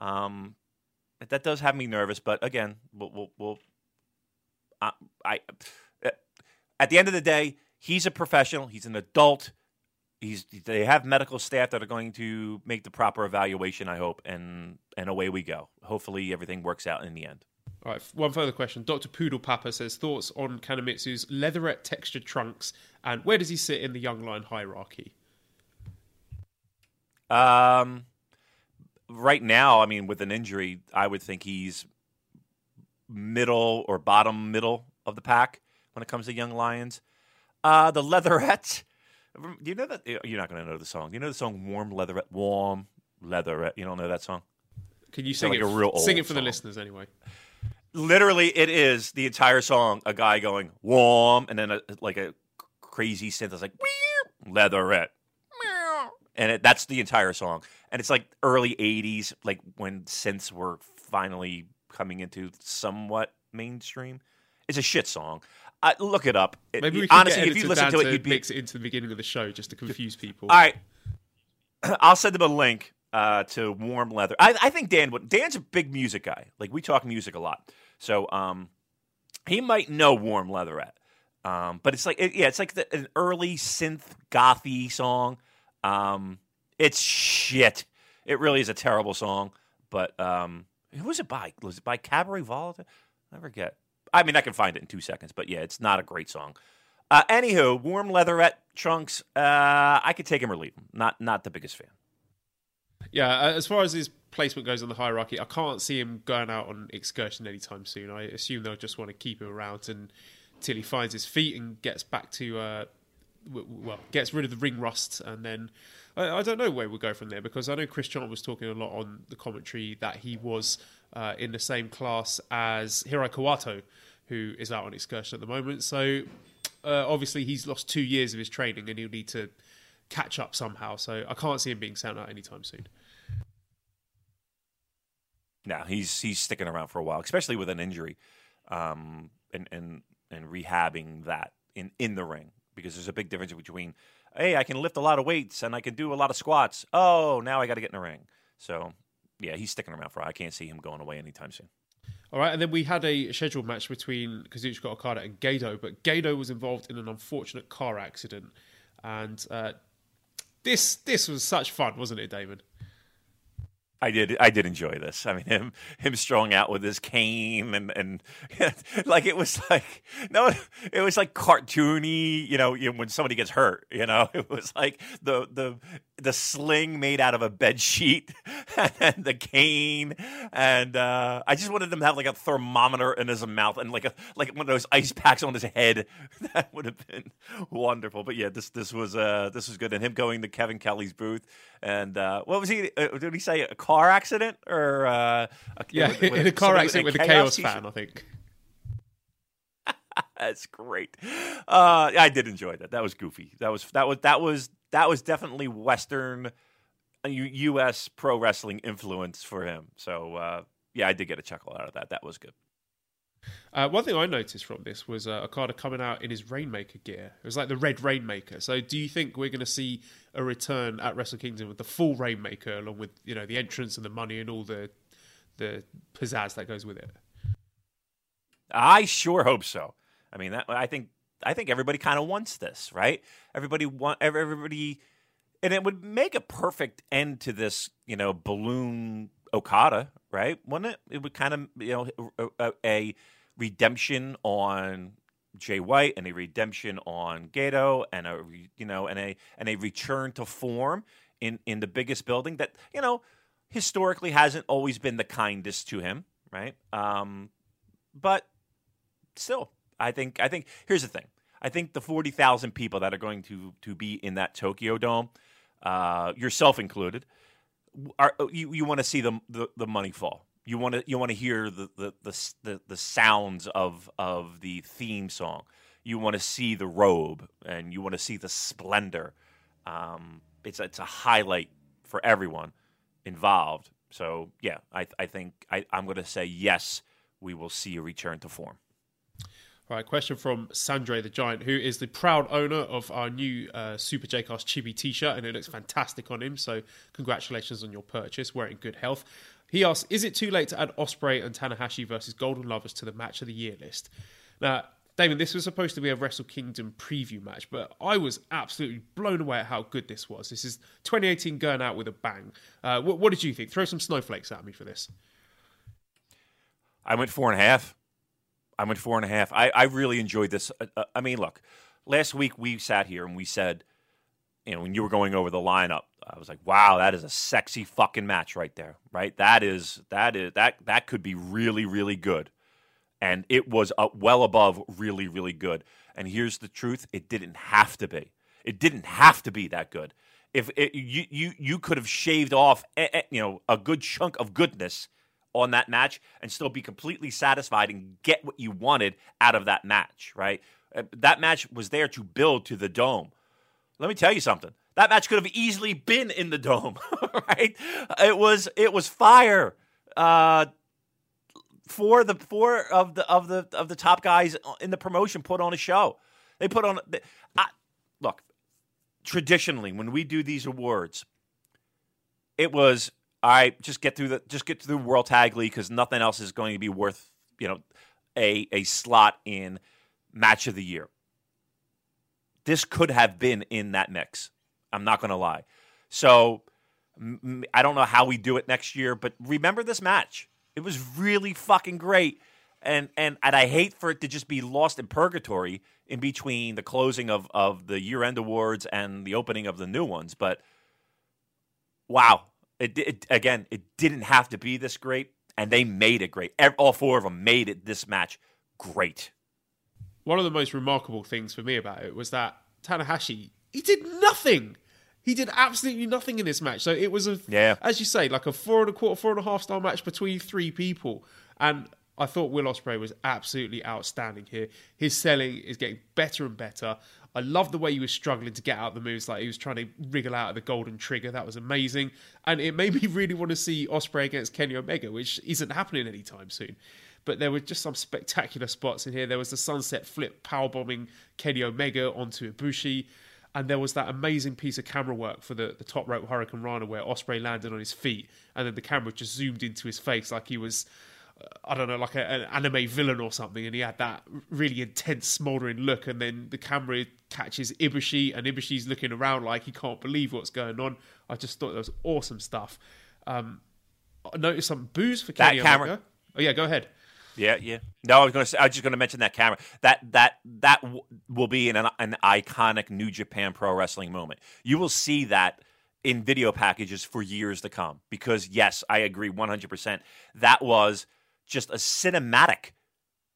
Um, that does have me nervous, but again, we'll we'll, we'll I, I at the end of the day, he's a professional. He's an adult. He's they have medical staff that are going to make the proper evaluation. I hope, and and away we go. Hopefully, everything works out in the end. All right, one further question. Dr. Poodle Papa says thoughts on Kanemitsu's leatherette textured trunks and where does he sit in the young lion hierarchy? Um, right now, I mean, with an injury, I would think he's middle or bottom middle of the pack when it comes to young lions. Uh, the leatherette. Do you know that? You're not going to know the song. Do you know the song "Warm Leatherette"? Warm Leatherette. You don't know that song? Can you sing like it? A real sing it for song. the listeners anyway literally it is the entire song a guy going warm and then a, like a crazy synth is like leatherette and it, that's the entire song and it's like early '80s, like when synths were finally coming into somewhat mainstream. It's a shit song. Uh, look it up. It- Maybe we can honestly, get if you listen to it, you'd be mix it into the beginning of the show just to confuse people. all right. *clears throat* I'll send them a link uh, to Warm Leather. I, I think Dan would. Dan's a big music guy. Like we talk music a lot, so um, he might know Warm Leatherette. Um, but it's like, it, yeah, it's like the, an early synth gothy song. Um, it's shit. It really is a terrible song. But um, who was it by? Was it by Cabaret Voltaire? I forget. I mean, I can find it in two seconds. But yeah, it's not a great song. Uh, anywho, warm leatherette trunks. Uh, I could take him or leave him. Not not the biggest fan. Yeah, uh, as far as his placement goes on the hierarchy, I can't see him going out on excursion anytime soon. I assume they'll just want to keep him around until he finds his feet and gets back to, uh, well, gets rid of the ring rust, and then I, I don't know where we'll go from there because I know Chris Charlton was talking a lot on the commentary that he was uh, in the same class as Hirai Kawato, who is out on excursion at the moment. So uh, obviously he's lost two years of his training and he'll need to catch up somehow. So I can't see him being sent out anytime soon. No, he's he's sticking around for a while, especially with an injury, um, and and and rehabbing that in in the ring because there's a big difference between, hey, I can lift a lot of weights and I can do a lot of squats. Oh, now I got to get in the ring. So yeah, he's sticking around for. I can't see him going away anytime soon. All right, and then we had a scheduled match between Kazuchika Okada and Gedo, but Gedo was involved in an unfortunate car accident, and uh, this this was such fun, wasn't it, Damon? I did. I did enjoy this. I mean, him him strung out with his cane and and *laughs* like it was like no, it was like cartoony. You know, you know, when somebody gets hurt, you know, *laughs* it was like the the the sling made out of a bed sheet *laughs* and the cane, and uh, I just wanted him to have like a thermometer in his mouth and like a like one of those ice packs on his head. That would have been wonderful. But yeah, this this was uh this was good, and him going to Kevin Kelly's booth and uh, what was he? Uh, did he say a car accident or uh, a, Yeah, with- with in a car accident with a Chaos Chaos fan, I think. *laughs* That's great. Uh, I did enjoy that. That was goofy. That was that was that was that was definitely Western, uh, U.S. pro wrestling influence for him. So uh, yeah, I did get a chuckle out of that. That was good. Uh, one thing I noticed from this was uh, Okada coming out in his Rainmaker gear. It was like the red Rainmaker. So, do you think we're going to see a return at Wrestle Kingdom with the full Rainmaker, along with you know the entrance and the money and all the the pizzazz that goes with it? I sure hope so. I mean, that, I think I think everybody kind of wants this, right? Everybody want everybody, and it would make a perfect end to this, you know, balloon Okada, right? Wouldn't it? It would kind of, you know, a, redemption on Jay White and a redemption on Gedo, and a you know, and a and a return to form in in the biggest building that you know historically hasn't always been the kindest to him, right? Um, but still, I think I think here's the thing. I think the forty thousand people that are going to to be in that Tokyo Dome, uh, yourself included, are you, you want to see the, the the money fall. You want to you want to hear the the, the the the sounds of of the theme song. You want to see the robe and you want to see the splendor. Um, it's it's a highlight for everyone involved. So yeah, I I think I, I'm going to say yes. We will see a return to form. Right, question from Sandre the Giant, who is the proud owner of our new uh, Super J-Cast Chibi t-shirt, and it looks fantastic on him. So congratulations on your purchase. We're in good health. He asks, is it too late to add Ospreay and Tanahashi versus Golden Lovers to the match of the year list? Now, Damon, this was supposed to be a Wrestle Kingdom preview match, but I was absolutely blown away at how good this was. This is 2018 going out with a bang. Uh, what, what did you think? Throw some snowflakes at me for this. I went four and a half. I went four and a half. I, I really enjoyed this. Uh, uh, I mean, look, last week we sat here and we said, you know, when you were going over the lineup, I was like, wow, that is a sexy fucking match right there, right? That is that is that that could be really really good, and it was uh, well above really really good. And here's the truth: it didn't have to be. It didn't have to be that good. If it, you you you could have shaved off, eh, eh, you know, a good chunk of goodness on that match and still be completely satisfied and get what you wanted out of that match, right? Uh, That match was there to build to the dome. Let me tell you something. That match could have easily been in the dome, *laughs* right? It was it was fire. Uh, four the four of the of the of the top guys in the promotion put on a show. They put on. I, look, traditionally when we do these awards, it was all right. Just get through the just get through World Tag League because nothing else is going to be worth you know a a slot in match of the year. This could have been in that mix. I'm not going to lie. So m- I don't know how we do it next year, but remember this match. It was really fucking great. And, and and I hate for it to just be lost in purgatory in between the closing of, of the year end awards and the opening of the new ones. But wow, it, it again, it didn't have to be this great, and they made it great. All four of them made it this match great. One of the most remarkable things for me about it was that Tanahashi he did nothing. He did absolutely nothing in this match. So it was a, yeah. as you say, like a four and a quarter, four and a half star match between three people. And I thought Will Ospreay was absolutely outstanding here. His selling is getting better and better. I love the way he was struggling to get out the moves, like he was trying to wriggle out of the golden trigger. That was amazing, and it made me *laughs* really want to see Ospreay against Kenny Omega, which isn't happening anytime soon. But there were just some spectacular spots in here. There was the sunset flip powerbombing Kenny Omega onto Ibushi. And there was that amazing piece of camera work for the, the top rope hurricanrana where Ospreay landed on his feet, and then the camera just zoomed into his face like he was, I don't know, like a, an anime villain or something, and he had that really intense, smouldering look. And then the camera catches Ibushi, and Ibushi's looking around like he can't believe what's going on. I just thought that was awesome stuff. Um, I noticed some boos for Kenny that camera. Omega. Oh yeah, go ahead. Yeah, yeah. No, I was going to. say. I was just going to mention that camera. That that that w- will be an an iconic New Japan Pro Wrestling moment. You will see that in video packages for years to come. Because yes, I agree one hundred percent. That was just a cinematic,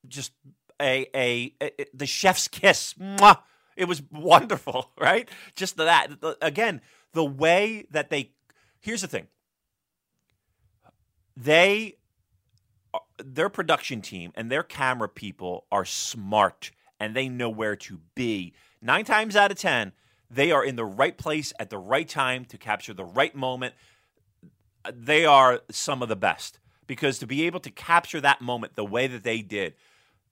just a, a, a the chef's kiss. Mwah! It was wonderful, *laughs* right? Just that again, the way that they. Here's the thing. They uh, their production team and their camera people are smart and they know where to be. Nine times out of 10, they are in the right place at the right time to capture the right moment. They are some of the best because to be able to capture that moment the way that they did,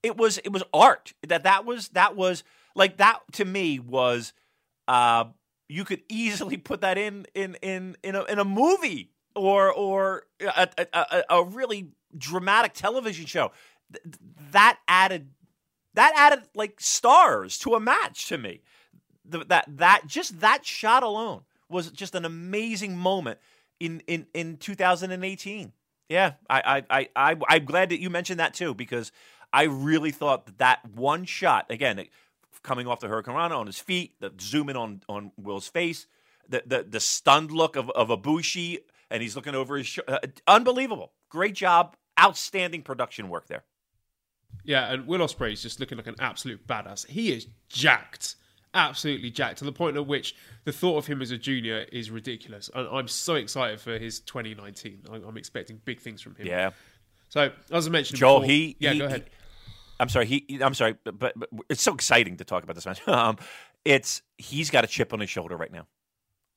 it was it was art. That that was that was like that to me was uh you could easily put that in in in in a, in a movie or or a, a, a really dramatic television show. Th- that added that added like stars to a match to me. That that just that shot alone was just an amazing moment in in in 2018. Yeah, I I I I'm glad that you mentioned that too because I really thought that that one shot again coming off the hurricanrana on his feet, the zoom in on on Will's face, the the the stunned look of of Ibushi and he's looking over his sh- uh, unbelievable. Great job outstanding production work there. Yeah, and Will Ospreay is just looking like an absolute badass. He is jacked, absolutely jacked, to the point at which the thought of him as a junior is ridiculous. And I'm so excited for his 2019. I'm expecting big things from him. Yeah. So as I mentioned, Joel, before, he yeah, he, go ahead. He, I'm sorry. He, I'm sorry, but, but, but, it's so exciting to talk about this match. *laughs* Um, it's he's got a chip on his shoulder right now.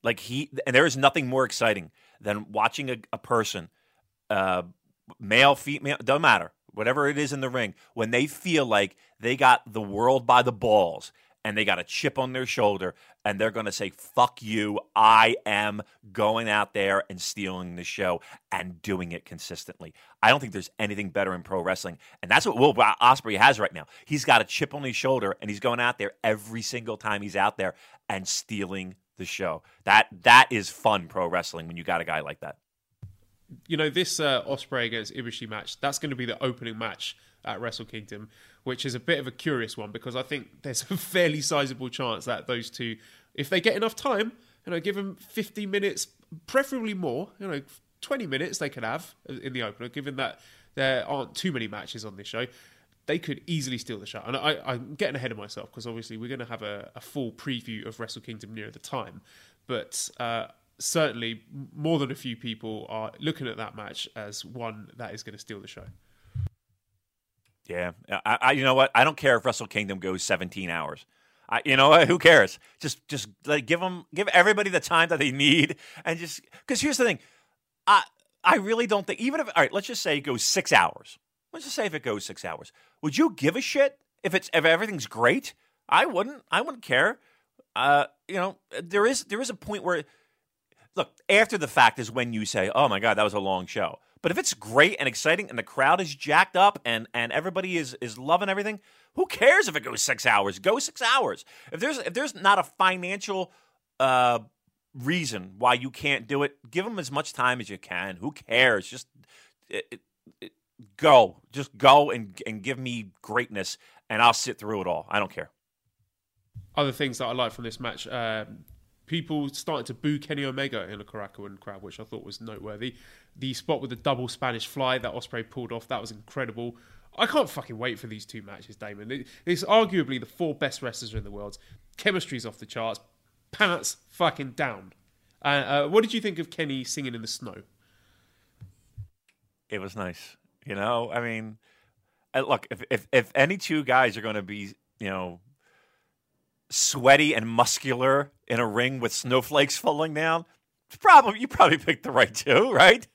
Like he, and there is nothing more exciting than watching a, a person uh, male, female, doesn't matter, whatever it is in the ring, when they feel like they got the world by the balls and they got a chip on their shoulder and they're going to say, fuck you, I am going out there and stealing the show and doing it consistently. I don't think there's anything better in pro wrestling. And that's what Will Ospreay has right now. He's got a chip on his shoulder and he's going out there every single time he's out there and stealing the show. That That is fun pro wrestling when you got a guy like that you know, this uh, Ospreay against Ibushi match, that's going to be the opening match at Wrestle Kingdom, which is a bit of a curious one because I think there's a *laughs* fairly sizable chance that those two, if they get enough time, you know, give them 50 minutes, preferably more, you know, 20 minutes they could have in the opener, given that there aren't too many matches on this show. They could easily steal the show. And I, am getting ahead of myself because obviously we're going to have a, a, full preview of Wrestle Kingdom near the time. But uh, certainly more than a few people are looking at that match as one that is going to steal the show. Yeah, I, I, you know what? I don't care if Wrestle Kingdom goes 17 hours. I, you know who cares? Just just like give them give everybody the time that they need, and just because here's the thing, I I really don't think even if all right, let's just say it goes six hours. Let's just say if it goes six hours, would you give a shit if it's if everything's great? I wouldn't. I wouldn't care. Uh, you know, there is there is a point where look after the fact is when you say, "Oh my god, that was a long show." But if it's great and exciting and the crowd is jacked up and and everybody is is loving everything, who cares if it goes six hours? Go six hours. If there's if there's not a financial uh, reason why you can't do it, give them as much time as you can. Who cares? Just it, it, go, just go and and give me greatness, and I'll sit through it all. I don't care. Other things that I like from this match. Um, people started to boo Kenny Omega in the Korakuen crowd, which I thought was noteworthy. The spot with the double Spanish fly that Ospreay pulled off, that was incredible. I can't fucking wait for these two matches, Damon. It's arguably the four best wrestlers in the world. Chemistry's off the charts. Pants fucking down. Uh, uh, what did you think of Kenny singing in the snow? It was nice. You know, I mean, uh, look, if if, if any two guys are going to be, you know, sweaty and muscular in a ring with snowflakes falling down, probably you probably picked the right two, *laughs* right?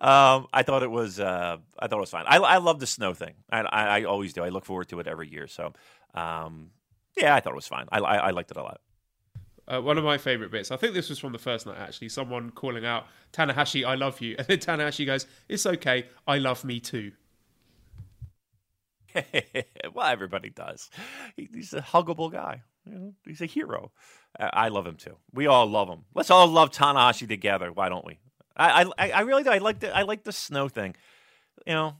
um, I thought it was uh, I thought it was fine. I, I love the snow thing. I, I, I, always do. I look forward to it every year. So um, yeah, I thought it was fine. I, I, liked it a lot. Uh, one of my favorite bits. I think this was from the first night actually. Someone calling out Tanahashi, "I love you," *laughs* and then Tanahashi goes, "It's okay. I love me too." *laughs* well, everybody does. He, he's a huggable guy. You know, he's a hero. I love him too. We all love him. Let's all love Tanahashi together. Why don't we? I I, I really do. I like the I like the snow thing. You know,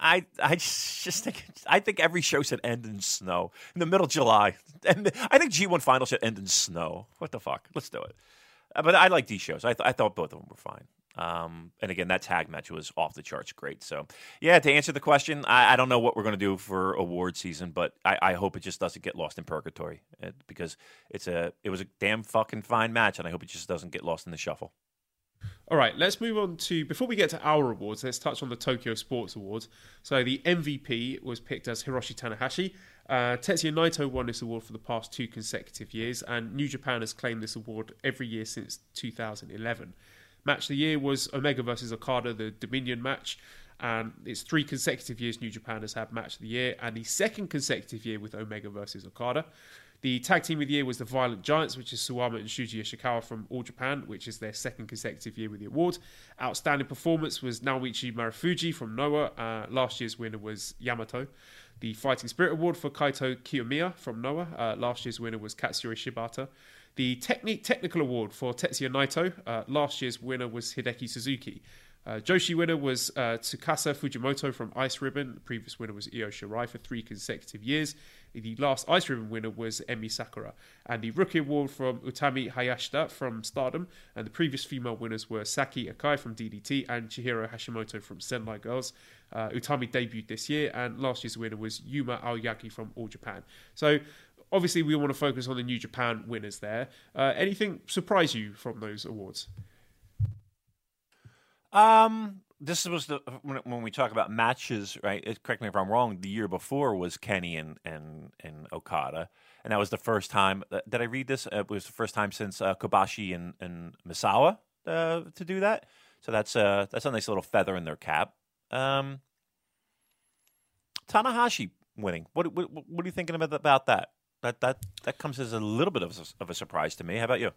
I I *laughs* just think I think every show should end in snow in the middle of July, *laughs* and I think G1 Final should end in snow. What the fuck? Let's do it. Uh, but I like these shows. I, th- I thought both of them were fine. Um, and again, that tag match was off the charts great. So, yeah, to answer the question, I, I don't know what we're going to do for award season, but I, I, hope it just doesn't get lost in purgatory it, uh, because it's a it was a damn fucking fine match, and I hope it just doesn't get lost in the shuffle. All right, let's move on to before we get to our awards. Let's touch on the Tokyo Sports Awards. So the MVP was picked as Hiroshi Tanahashi. Uh, Tetsuya Naito won this award for the past two consecutive years, and New Japan has claimed this award every year since 2011. Match of the year was Omega versus Okada, the Dominion match. And it's three consecutive years New Japan has had match of the year, and the second consecutive year with Omega versus Okada. The tag team of the year was the Violent Giants, which is Suwama and Shuji Ishikawa from All Japan, which is their second consecutive year with the award. Outstanding performance was Naomichi Marufuji from Noah. Uh, last year's winner was Yamato. The Fighting Spirit Award for Kaito Kiyomiya from Noah. Uh, last year's winner was Katsuyori Shibata. The Technique Technical Award for Tetsuya Naito. Uh, last year's winner was Hideki Suzuki. Uh, Joshi winner was uh, Tsukasa Fujimoto from Ice Ribbon. The previous winner was Io Shirai for three consecutive years. The last Ice Ribbon winner was Emi Sakura. And the Rookie Award from Utami Hayashida from Stardom. And the previous female winners were Saki Akai from DDT and Chihiro Hashimoto from Sendai Girls. Uh, Utami debuted this year, and last year's winner was Yuma Aoyagi from All Japan. So obviously we want to focus on the New Japan winners there. Uh, anything surprise you from those awards? Um, this was the when, we talk about matches, right? It, correct me if I'm wrong. The year before was Kenny and and and Okada, and that was the first time. Uh, did I read this? Uh, it was the first time since uh, Kobashi and and Misawa uh, to do that. So that's uh that's a nice little feather in their cap. Um, Tanahashi winning. What, what what are you thinking about about that? That that that comes as a little bit of a, of a surprise to me. How about you?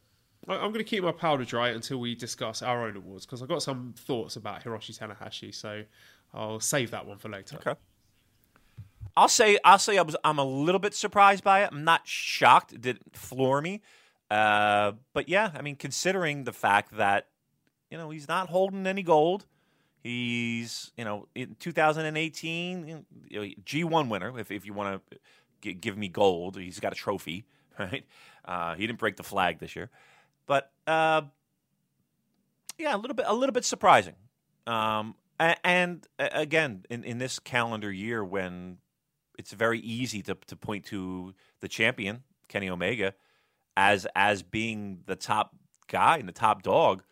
I'm going to keep my powder dry until we discuss our own awards because I've got some thoughts about Hiroshi Tanahashi. So I'll save that one for later. Okay. I'll say I'll say I was I'm a little bit surprised by it. I'm not shocked. It didn't floor me. Uh, but yeah, I mean, considering the fact that you know he's not holding any gold. He's you know in 2018 you know, G1 winner. If if you want to give me gold. He's got a trophy, *laughs* right? Uh, he didn't break the flag this year, but uh, yeah, a little bit, a little bit surprising. Um, and, and again, in, in this calendar year, when it's very easy to to point to the champion Kenny Omega as as being the top guy and the top dog,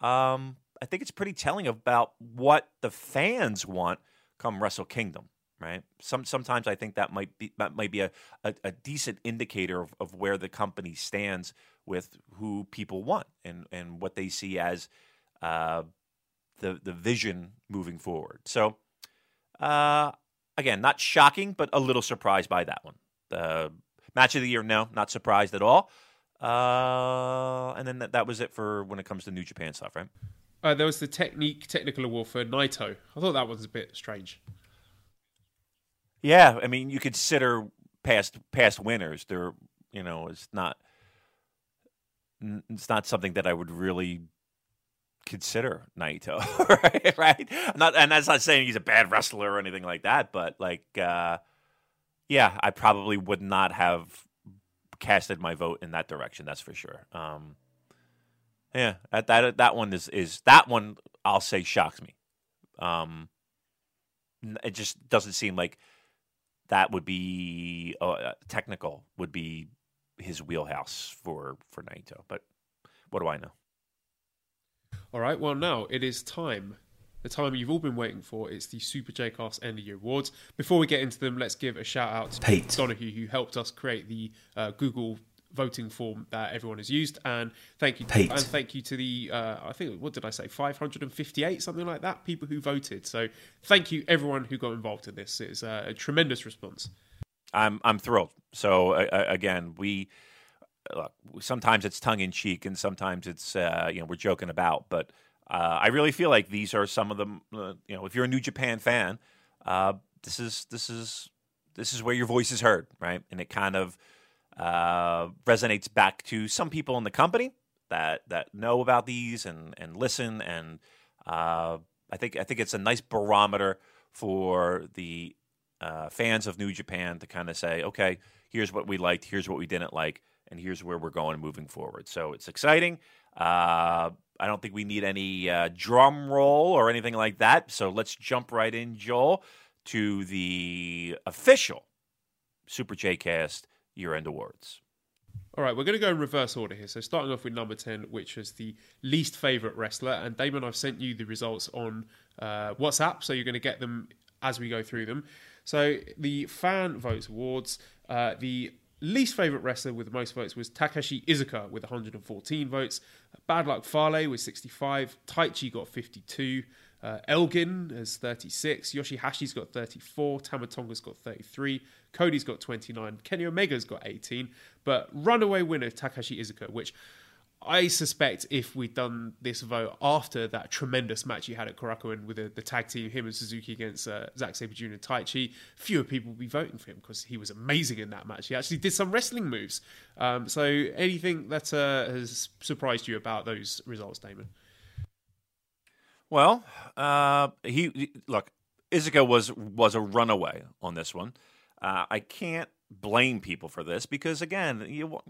um, I think it's pretty telling about what the fans want come Wrestle Kingdom. Right? Some sometimes I think that might be that might be a, a, a decent indicator of, of where the company stands with who people want and and what they see as uh, the the vision moving forward. So uh, again, not shocking, but a little surprised by that one. The match of the year, no, not surprised at all. Uh, and then that, that was it for when it comes to New Japan stuff, right? Uh, there was the technique technical award for Naito. I thought that was a bit strange. Yeah, I mean, you consider past past winners. They're you know, it's not it's not something that I would really consider Naito, *laughs* right? Right? not, and that's not saying he's a bad wrestler or anything like that, but like, uh, yeah, I probably would not have casted my vote in that direction. That's for sure. Um, yeah, that that that one is is that one I'll say shocks me. Um, it just doesn't seem like that would be uh, technical would be his wheelhouse for for Naito. But what do I know? All right. Well, now it is time. The time you've all been waiting for. It's the Super J Cast End of Year Awards. Before we get into them, let's give a shout out to Pete. Donahue, who helped us create the uh, Google voting form that everyone has used. And thank you, Pete. and thank you to the uh, I think what did I say, 558 something like that people who voted. So thank you everyone who got involved in this. It's uh, a tremendous response. I'm I'm thrilled. So uh, again, we look, sometimes it's tongue in cheek, and sometimes it's uh, you know we're joking about. But uh, I really feel like these are some of them. Uh, you know, if you're a New Japan fan, uh, this is this is this is where your voice is heard, right? And it kind of uh, resonates back to some people in the company that that know about these and and listen. And uh, I think I think it's a nice barometer for the uh, fans of New Japan to kind of say, okay, here's what we liked, here's what we didn't like, and here's where we're going moving forward. So it's exciting. Uh, I don't think we need any uh, drum roll or anything like that. So let's jump right in, Joel, to the official Super J Cast year end awards. All right, we're going to go in reverse order here. So, starting off with number 10, which was the least favourite wrestler. And Damon, I've sent you the results on uh, WhatsApp, so you're going to get them as we go through them. So, the fan votes awards, uh, the least favourite wrestler with the most votes was Takashi Iizuka with 114 votes. Bad Luck Fale with 65. Taichi got 52. Uh, Elgin has 36. Yoshihashi's got 34. Tama Tonga's got 33. Cody's got 29. Kenny Omega's got 18. But runaway winner Takashi Iizuka, which I suspect if we'd done this vote after that tremendous match he had at Korakuen with the, the tag team, him and Suzuki against uh, Zack Sabre Jr. and Taichi, fewer people would be voting for him because he was amazing in that match. He actually did some wrestling moves. Um, so, anything that uh, has surprised you about those results, Damon? Well, uh, he, he look. Iizuka was was a runaway on this one. Uh, I can't blame people for this because again, you,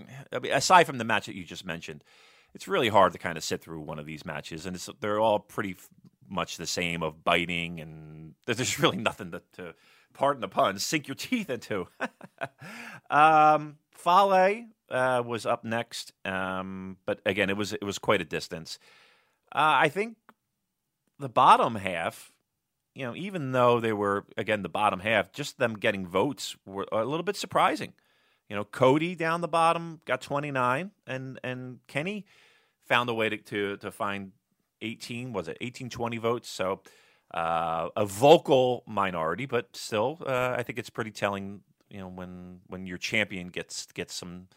aside from the match that you just mentioned, it's really hard to kind of sit through one of these matches, and they're all pretty f- much the same of biting, and there's *laughs* really nothing to, to pardon the pun, sink your teeth into. *laughs* um, Fale uh, was up next, um, but again, it was it was quite a distance. Uh, I think the bottom half you know, even though they were again the bottom half, just them getting votes were a little bit surprising. You know, Cody down the bottom got 29, and and Kenny found a way to to, to find 18. Was it 18, 20 votes? So uh, a vocal minority, but still, uh, I think it's pretty telling. You know, when when your champion gets gets some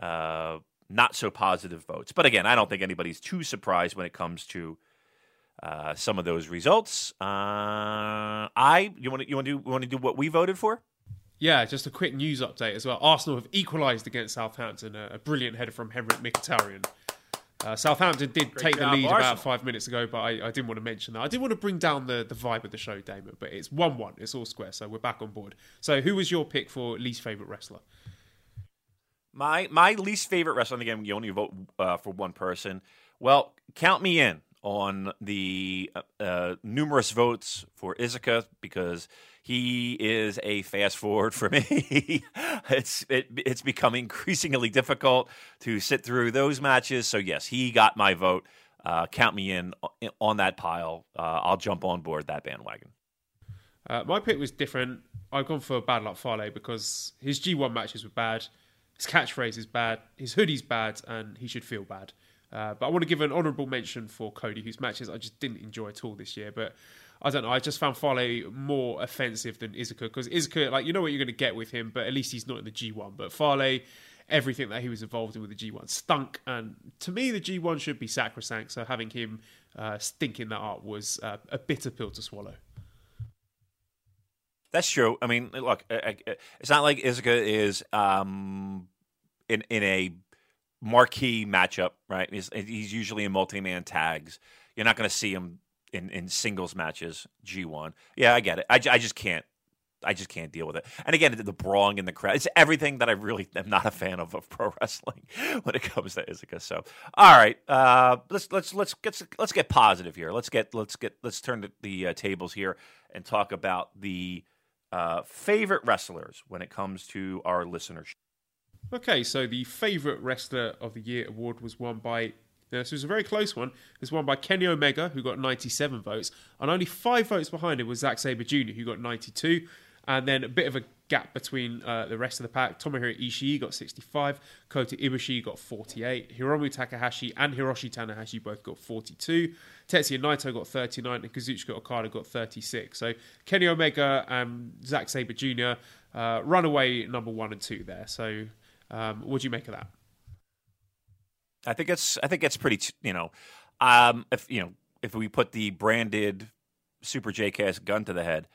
uh, not so positive votes. But again, I don't think anybody's too surprised when it comes to uh, some of those results. Uh, I you want to you want to do want to do what we voted for? Yeah, just a quick news update as well. Arsenal have equalised against Southampton. A, a, brilliant header from Henrikh Mkhitaryan. Uh, Southampton did Great take the lead Arsenal. about five minutes ago, but I, I, didn't want to mention that. I didn't want to bring down the, the vibe of the show, Damon, but it's 1 1. It's all square, so we're back on board. So, who was your pick for least favourite wrestler? My my least favourite wrestler, again, you only vote uh, for one person. Well, count me in on the uh, uh, numerous votes for Iizuka because he is a fast forward for *laughs* me. it's it, it's become increasingly difficult to sit through those matches. So yes, he got my vote. Uh, count me in on that pile. Uh, I'll jump on board that bandwagon. Uh, my pick was different. I've gone for Bad Luck Fale because his G1 matches were bad, his catchphrase is bad, his hoodie's bad, and he should feel bad. Uh, but I want to give an honourable mention for Cody, whose matches I just didn't enjoy at all this year. But I don't know. I just found Fale more offensive than Iizuka because Iizuka, like you know what you're going to get with him, but at least he's not in the G1. But Fale, everything that he was involved in with the G1 stunk, and to me the G1 should be sacrosanct. So having him uh, stinking that up was uh, a bitter pill to swallow. That's true. I mean, look, it's not like Iizuka is um, in in a marquee matchup, right? He's, he's usually in multi-man tags. You're not going to see him in, in singles matches. G1, yeah, I get it. I, I just can't. I just can't deal with it. And again, the brawling in the crowd. It's everything that I really am not a fan of of pro *laughs* wrestling when it comes to Iizuka. So, all right, uh, let's let's let's get let's get positive here. Let's get let's get let's turn the, the uh, tables here and talk about the uh, favorite wrestlers when it comes to our listenership. Okay, so the favorite wrestler of the year award was won by. This was a very close one. It was won by Kenny Omega, who got 97 votes, and only five votes behind him was Zack Sabre Jr., who got 92 and then a bit of a gap between uh, the rest of the pack. Tomohiro Ishii got 65, Kota Ibushi got 48, Hiromu Takahashi and Hiroshi Tanahashi both got 42, Tetsuya Naito got 39, and Kazuchika Okada got 36. So Kenny Omega and Zack Sabre Jr. Uh, runaway number one and two there. So um, what do you make of that? I think it's I think it's pretty you know um, if you know if we put the branded Super J-Cast gun to the head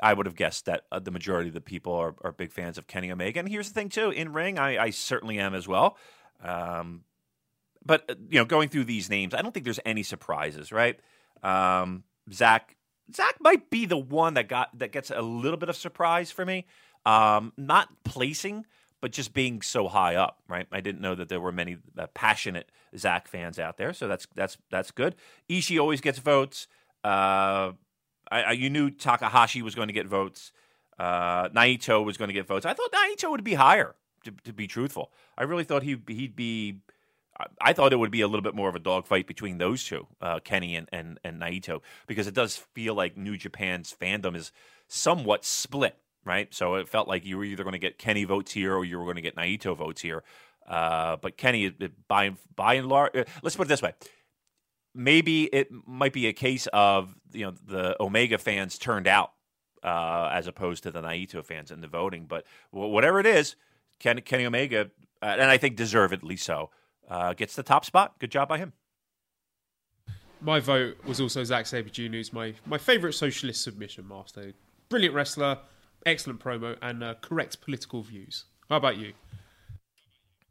I would have guessed that uh, the majority of the people are, are, big fans of Kenny Omega. And here's the thing, too: in ring, I, I certainly am as well. Um, but uh, you know, going through these names, I don't think there's any surprises, right? Um, Zack, Zack might be the one that got that gets a little bit of surprise for me. Um, not placing, but just being so high up, right? I didn't know that there were many uh, passionate Zack fans out there, so that's that's that's good. Ishii always gets votes. Uh, I, I, you knew Takahashi was going to get votes. Uh, Naito was going to get votes. I thought Naito would be higher. To, to be truthful, I really thought he he'd be. I thought it would be a little bit more of a dogfight between those two, uh, Kenny and, and and Naito, because it does feel like New Japan's fandom is somewhat split, right? So it felt like you were either going to get Kenny votes here or you were going to get Naito votes here. Uh, but Kenny, by by and large, uh, let's put it this way: maybe it might be a case of you know the Omega fans turned out uh, as opposed to the Naito fans in the voting. But whatever it is, Ken, Kenny Omega, uh, and I think deservedly so, uh, gets the top spot. Good job by him. My vote was also Zack Sabre Jr., who's my, my favourite socialist submission master. Brilliant wrestler, excellent promo, and uh, correct political views. How about you?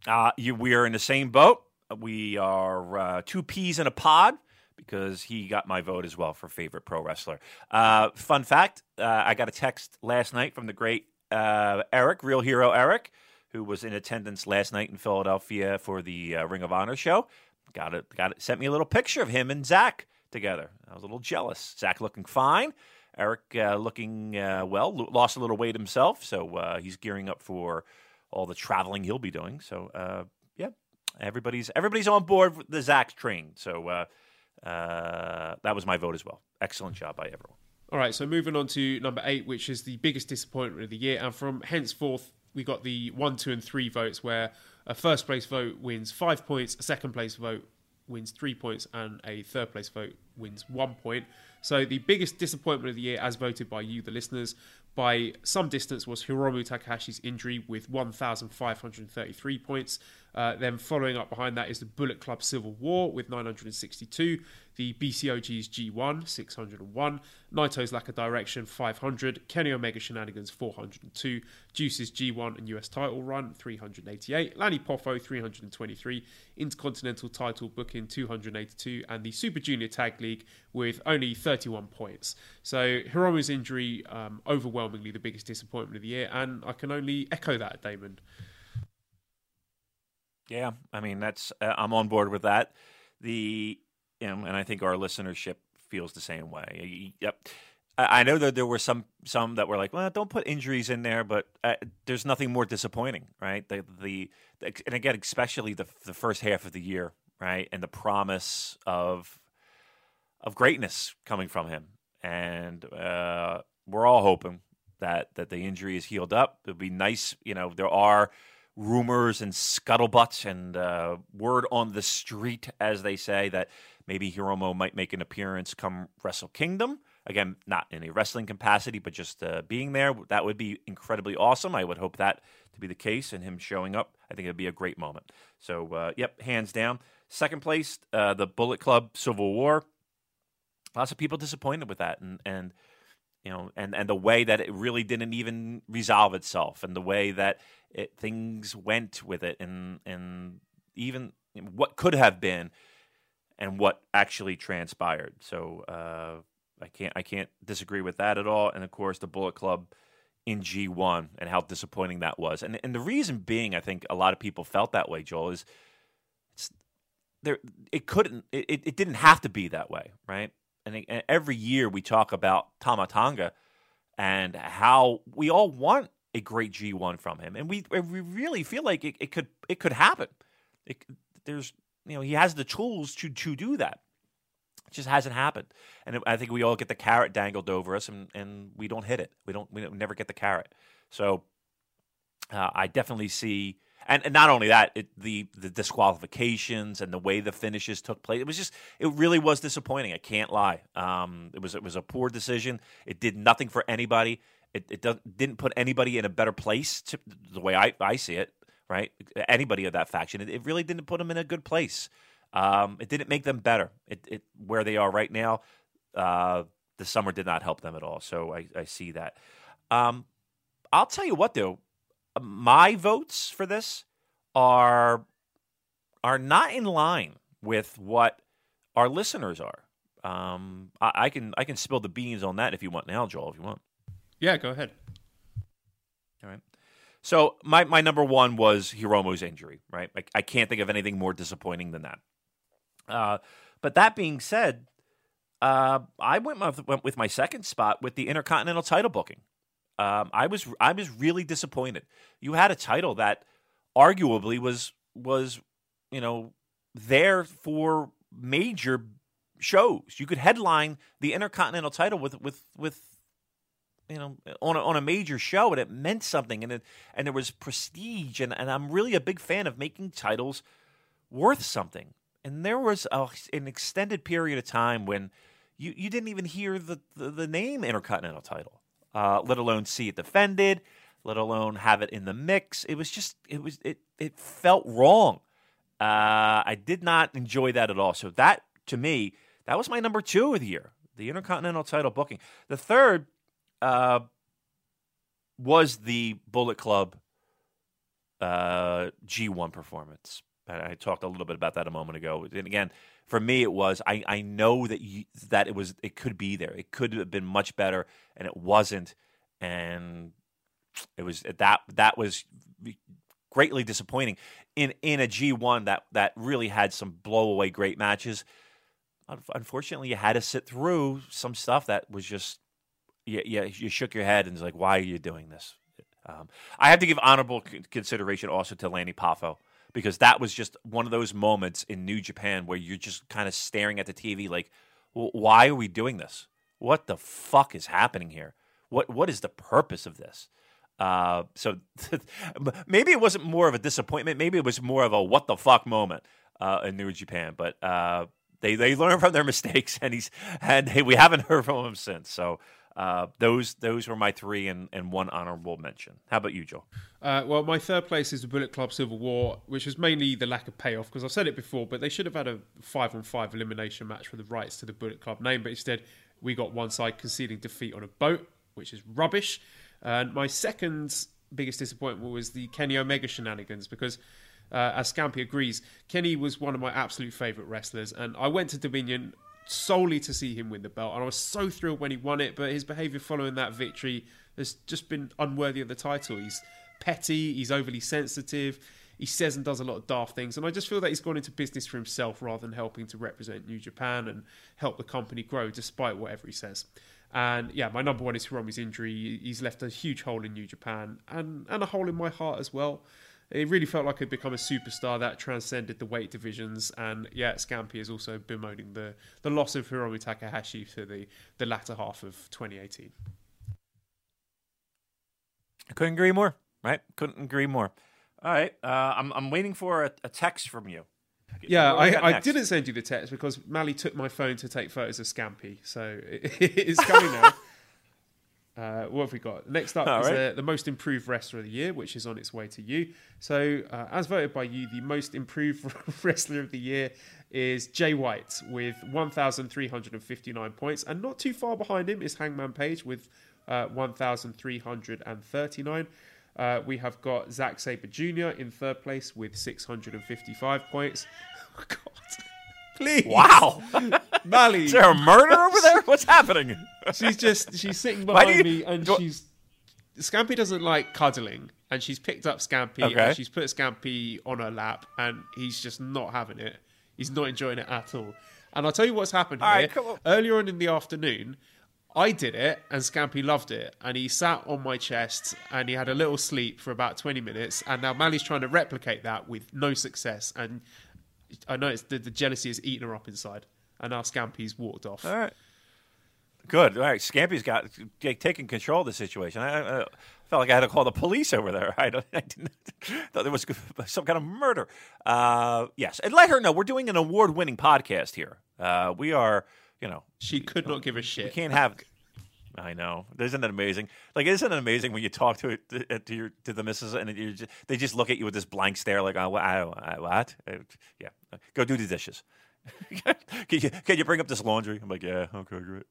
Uh, you we are in the same boat. We are uh, two peas in a pod because he got my vote as well for favorite pro wrestler. Uh, fun fact uh, I got a text last night from the great uh, Eric, real hero Eric, who was in attendance last night in Philadelphia for the uh, Ring of Honor show. Got it, got it, sent me a little picture of him and Zack together. I was a little jealous. Zack looking fine. Eric uh, looking uh, well, lost a little weight himself, so he's gearing up for all the traveling he'll be doing. So, yeah, everybody's everybody's on board with the Zack train. So uh, uh, that was my vote as well. Excellent job by everyone. All right, so moving on to number eight, which is the biggest disappointment of the year, and from henceforth we got the one, two, and three votes, where a first place vote wins five points, a second place vote wins three points, and a third place vote wins one point. So the biggest disappointment of the year, as voted by you, the listeners, by some distance, was Hiromu Takahashi's injury with 1,533 points. Uh, then following up behind that is the Bullet Club Civil War with 962, the BCOG's G1 601, Naito's Lack of Direction 500, Kenny Omega Shenanigans 402, Juice's G1 and US title run 388, Lanny Poffo 323, Intercontinental title booking 282, and the Super Junior Tag League with only 31 points. So Hiromu's injury um, overwhelmingly the biggest disappointment of the year, and I can only echo that, Damon. Yeah, I mean that's uh, I'm on board with that. The you know, and I think our listenership feels the same way. Yep. I, know that there were some some that were like, well, don't put injuries in there, but uh, there's nothing more disappointing, right? The, the, the and again, especially the the first half of the year, right, and the promise of of greatness coming from him, and uh, we're all hoping that that the injury is healed up. It'd be nice, you know. There are rumors and scuttlebutts and uh, word on the street, as they say, that maybe Hiromu might make an appearance come Wrestle Kingdom. Again, not in a wrestling capacity, but just uh, being there. That would be incredibly awesome. I would hope that to be the case and him showing up. I think it'd be a great moment. So, uh, yep, hands down. Second place, uh, the Bullet Club Civil War. Lots of people disappointed with that, and and you know, and and the way that it really didn't even resolve itself, and the way that it, things went with it, and and even what could have been, and what actually transpired. So uh, I can't I can't disagree with that at all. And of course, the Bullet Club in G1 and how disappointing that was. And and the reason being, I think a lot of people felt that way. Joel is there. It couldn't. It, it didn't have to be that way, right? And, every year we talk about Tama Tonga and how we all want a great G1 from him, and we we really feel like it, it could it could happen. It, there's you know he has the tools to to do that. It just hasn't happened, and I think we all get the carrot dangled over us, and, and we don't hit it. We don't. We never get the carrot. So uh, I definitely see, and, and not only that, it, the the disqualifications and the way the finishes took place. It was just, it really was disappointing. I can't lie. Um, it was it was a poor decision. It did nothing for anybody. It it does, didn't put anybody in a better place. To, the way I I see it, right? Anybody of that faction, it, it really didn't put them in a good place. Um, it didn't make them better. It, it where they are right now. Uh, the summer did not help them at all. So I, I see that. Um, I'll tell you what, though, my votes for this are are not in line with what our listeners are. Um, I, I, can I can spill the beans on that if you want now, Joel. If you want. Yeah, go ahead. All right. So my, my number one was Hiromu's injury. Right. I, I can't think of anything more disappointing than that. Uh, but that being said, uh, I went, my, went, with my second spot with the Intercontinental title booking. Um, I was I was really disappointed. You had a title that arguably was was you know there for major shows. You could headline the Intercontinental title with with with you know on a, on a major show, and it meant something, and it, and there was prestige, and, and I'm really a big fan of making titles worth something and there was a, an extended period of time when you, you didn't even hear the, the, the name Intercontinental title, uh, let alone see it defended, let alone have it in the mix. It was just it was it it felt wrong. Uh, I did not enjoy that at all. So that to me, that was my number two of the year, the Intercontinental title booking. The third uh, was the Bullet Club uh, G1 performance. I talked a little bit about that a moment ago. And again, for me, it was I, I know that you, that it was it could be there. It could have been much better, and it wasn't. And it was that that was greatly disappointing in in a G one that that really had some blow away great matches. Unfortunately, you had to sit through some stuff that was just yeah you, you shook your head and was like, why are you doing this? Um, I have to give honorable consideration also to Lanny Poffo because that was just one of those moments in New Japan where you're just kind of staring at the TV like, why are we doing this? What the fuck is happening here? What what is the purpose of this? Uh, so *laughs* maybe it wasn't more of a disappointment. Maybe it was more of a what the fuck moment uh, in New Japan. But uh, they they learn from their mistakes, *laughs* and he's and we haven't heard from him since. So uh, those those were my three and, and one honorable mention. How about you, Joe? Uh, well, my third place is the Bullet Club Civil War, which was mainly the lack of payoff because I've said it before, but they should have had a five on five elimination match for the rights to the Bullet Club name, but instead we got one side conceding defeat on a boat, which is rubbish. And my second biggest disappointment was the Kenny Omega shenanigans because. Uh, as Scampy agrees, Kenny was one of my absolute favourite wrestlers, and I went to Dominion solely to see him win the belt. And I was so thrilled when he won it, but his behaviour following that victory has just been unworthy of the title. He's petty, he's overly sensitive, he says and does a lot of daft things. And I just feel that he's gone into business for himself rather than helping to represent New Japan and help the company grow despite whatever he says. And yeah, my number one is Hiromu's injury. He's left a huge hole in New Japan and, and a hole in my heart as well it really felt like he'd become a superstar that transcended the weight divisions. And yeah, Scampy is also bemoaning the, the loss of Hiromu Takahashi for the, the latter half of 2018. Couldn't agree more. Right? Couldn't agree more. All right. Uh, I'm I'm waiting for a, a text from you. Yeah, What do we got I, I didn't send you the text because Mally took my phone to take photos of Scampy, so it, *laughs* it's coming now. Uh, what have we got? Next up *laughs* All is right. uh, the most improved wrestler of the year, which is on its way to you. So, uh, as voted by you, the most improved *laughs* wrestler of the year is Jay White with 1,359 points, and not too far behind him is Hangman Page with uh, 1,339. Uh, we have got Zack Sabre Jr. in third place with 655 points. *laughs* Oh, God. Please. Wow. Mally. Is there a murder over there? What's happening? she's just she's sitting behind you- me and do- she's Scampy doesn't like cuddling and she's picked up Scampy Okay. and she's put Scampy on her lap and he's just not having it. He's not enjoying it at all. And I'll tell you what's happened All here. right, on. Earlier on in the afternoon, I did it and Scampy loved it and he sat on my chest and he had a little sleep for about 20 minutes and now Mally's trying to replicate that with no success and I know it's the, the jealousy is eating her up inside and our Scampy's walked off. All right. Good. All right. Scampy's got t- taking control of the situation. I, I, I felt like I had to call the police over there. *laughs* I, don't, I didn't *laughs* thought there was *laughs* some kind of murder. Uh, yes, and let her know we're doing an award-winning podcast here. Uh, we are, you know, She could not give a shit. we can't have. I know. Isn't it amazing? Like, isn't it amazing when you talk to it to, to your to the missus and you just, they just look at you with this blank stare, like, oh, I, I, what? Uh, Yeah, go do the dishes. *laughs* can you can you bring up this laundry? I'm like, yeah, okay, great.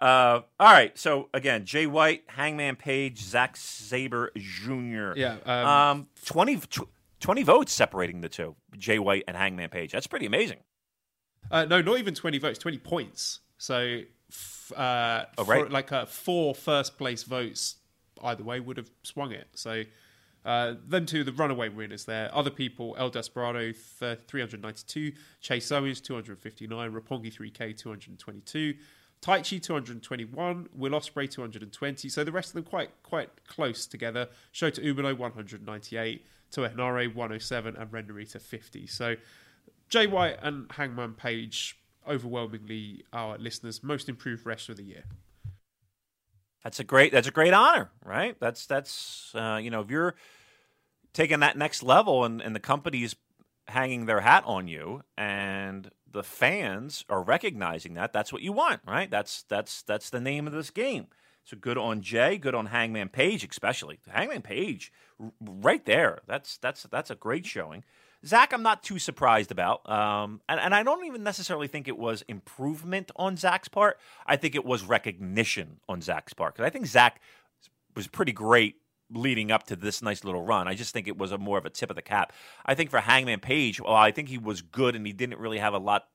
Uh, all right. So again, Jay White, Hangman Page, Zack Sabre Jr. Yeah, um, Um, 20, tw- 20 votes separating the two, Jay White and Hangman Page. That's pretty amazing. Uh, no, not even 20 votes, 20 points. So, f- uh, Oh, for- right. like uh, four first place votes either way would have swung it. So, uh, them two, the runaway winners there. Other people, El Desperado, th- 392, Chase Owens, 259, Roppongi 3K, 222. Taichi 221, Will Ospreay 220. So the rest of them quite quite close together. Shota Umino 198, Toa Henare 107, and Ren Narita 50. So Jay White and Hangman Page overwhelmingly our listeners' most improved wrestler of the year. That's a great. That's a great honor, right? That's that's uh, you know if you're taking that next level and, and the company's hanging their hat on you and the fans are recognizing that that's what you want right that's that's that's the name of this game so good on jay good on hangman page especially hangman page right there that's that's that's a great showing zack i'm not too surprised about um, and, and i don't even necessarily think it was improvement on zack's part i think it was recognition on zack's part because i think zack was pretty great leading up to this nice little run. I just think it was a more of a tip of the cap. I think for Hangman Page, well, I think he was good and he didn't really have a lot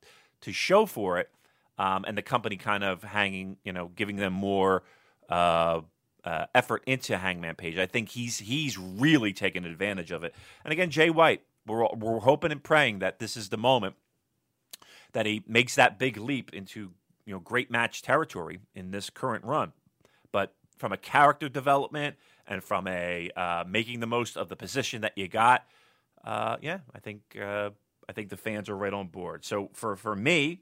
to show for it. Um, and the company kind of hanging, you know, giving them more uh, uh, effort into Hangman Page. I think he's he's really taken advantage of it. And again, Jay White, we're we're hoping and praying that this is the moment that he makes that big leap into you know great match territory in this current run. But from a character development and from a uh, making the most of the position that you got, uh, yeah, I think uh, I think the fans are right on board. So for for me,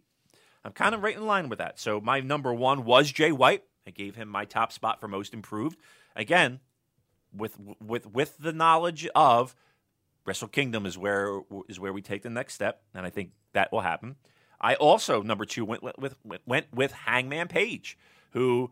I'm kind of right in line with that. So my number one was Jay White. I gave him my top spot for most improved. Again, with with with the knowledge of Wrestle Kingdom is where is where we take the next step, and I think that will happen. I also number two went with, went with Hangman Page, who,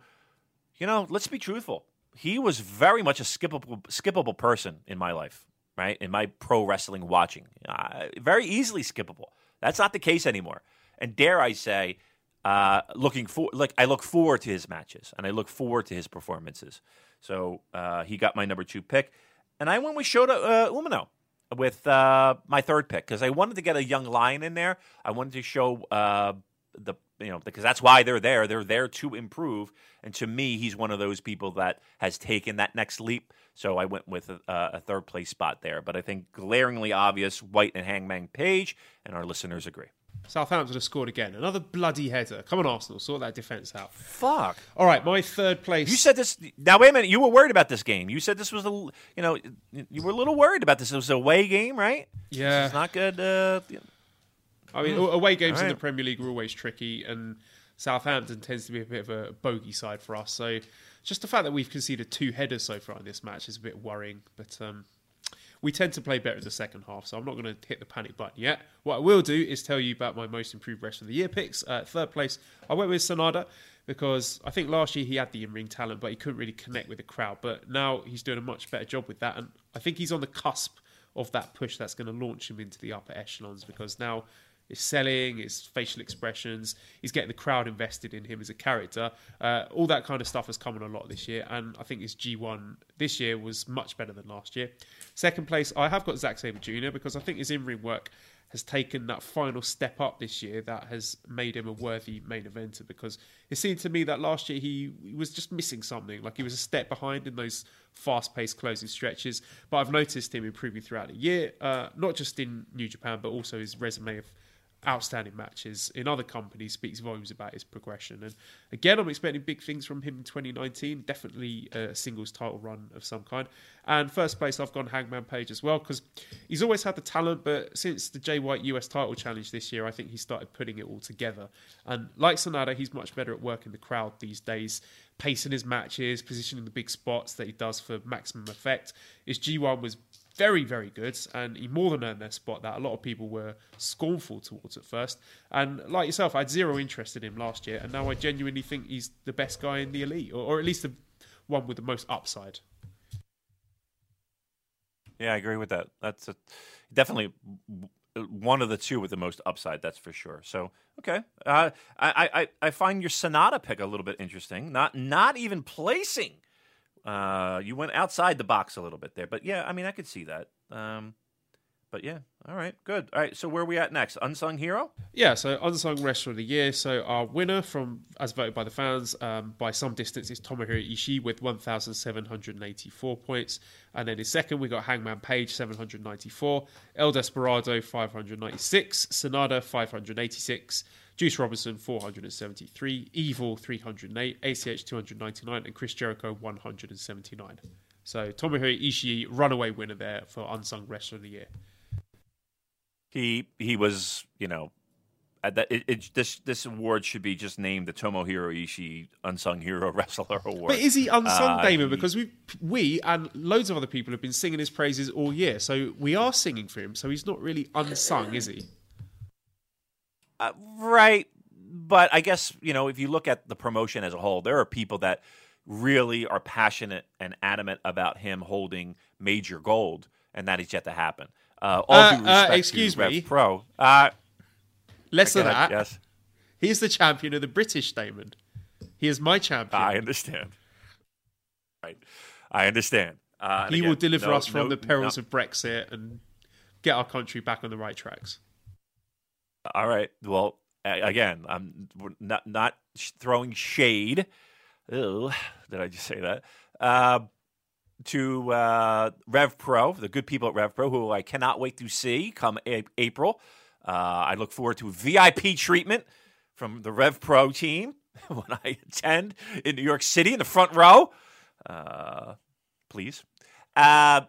you know, let's be truthful, he was very much a skippable skippable person in my life, right? In my pro wrestling watching, uh, very easily skippable. That's not the case anymore. And dare I say, uh, looking for like I look forward to his matches and I look forward to his performances. So uh, he got my number two pick, and I went with Shota uh, Umino with uh, my third pick because I wanted to get a young lion in there. I wanted to show uh, the you know because that's why they're there. They're there to improve, and to me, he's one of those people that has taken that next leap. So I went with a, a third place spot there. But I think glaringly obvious, White and Hangman Page, and our listeners agree. Southampton have scored again. Another bloody header. Come on, Arsenal, sort that defence out. Fuck. All right, my third place. You said this. Now wait a minute. You were worried about this game. You said this was a. You know, you were a little worried about this. It was a away game, right? Yeah. It's not good. Uh, I mean, away games All in the. Premier League are always tricky, and Southampton tends to be a bit of a bogey side for us. So just the fact that we've conceded two headers so far in this match is a bit worrying. But um, we tend to play better in the second half, so I'm not going to hit the panic button yet. What I will do is tell you about my most improved rest of the year picks. Uh, third place, I went with Sanada because I think last year he had the in ring talent, but he couldn't really connect with the crowd. But now he's doing a much better job with that, and I think he's on the cusp of that push that's going to launch him into the upper echelons because now his selling, his facial expressions, he's getting the crowd invested in him as a character. Uh, all that kind of stuff has come on a lot this year, and I think his G1 this year was much better than last year. Second place, I have got Zack Sabre Jr. because I think his in ring work has taken that final step up this year that has made him a worthy main eventer because it seemed to me that last year he, he was just missing something like he was a step behind in those fast-paced closing stretches but i've noticed him improving throughout the year uh, not just in new japan but also his resume of outstanding matches in other companies speaks volumes about his progression. And again, I'm expecting big things from him in 2019. Definitely a singles title run of some kind. And first place, I've gone Hangman Page as well because he's always had the talent, but since the Jay White US title challenge this year, I think he started putting it all together. And like Sanada, he's much better at working the crowd these days, pacing his matches, positioning the big spots that he does for maximum effect. His G1 was very, very good, and he more than earned their spot that a lot of people were scornful towards at first. And like yourself, I had zero interest in him last year, and now I genuinely think he's the best guy in the elite, or, or at least the one with the most upside. Yeah, I agree with that. That's a, definitely one of the two with the most upside. That's for sure. So okay, uh, I, I I find your Sanada pick a little bit interesting. Not not even placing uh, you went outside the box a little bit there, but yeah, I mean, I could see that. Um, but yeah, all right, good. All right, so where are we at next? Unsung hero? Yeah, so unsung wrestler of the year. So our winner from as voted by the fans um, by some distance is Tomohiro Ishii with 1,784 points, and then in second we got Hangman Page 794, El Desperado 596, Sanada 586. Juice Robinson 473, Evil 308, ACH 299, and Chris Jericho 179. So Tomohiro Ishii, runaway winner there for Unsung Wrestler of the Year. He he was, you know, that it, it, this this award should be just named the Tomohiro Ishii Unsung Hero *laughs* Wrestler Award. But is he unsung, uh, Damon? Because we we and loads of other people have been singing his praises all year, so we are singing for him. So he's not really unsung, is he? Uh, right. But I guess, you know, if you look at the promotion as a whole, there are people that really are passionate and adamant about him holding major gold, and that is yet to happen. Uh, all uh, due uh, respect excuse to me. Pro. Uh, Less than that. Yes. He's the champion of the British Damon. He is my champion. I understand. Right. I understand. Uh, he again, will deliver no, us from no, the perils no. of Brexit and get our country back on the right tracks. All right. Well, again, I'm not not throwing shade. Ew, did I just say that? Uh, to uh, Rev Pro, the good people at Rev Pro, who I cannot wait to see come a- April. Uh, I look forward to VIP treatment from the Rev Pro team *laughs* when I attend in New York City in the front row. Uh, please. Uh,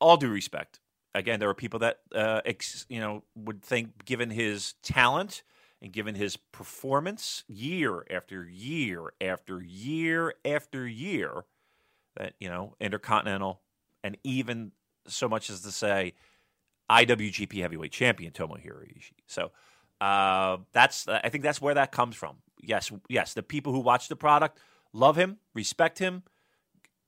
all due respect, again, there are people that uh, ex, you know would think, given his talent and given his performance year after year after year after year, that you know Intercontinental and even so much as to say IWGP Heavyweight Champion Tomohiro Ishii. So uh, that's I think that's where that comes from. Yes, yes, the people who watch the product love him, respect him,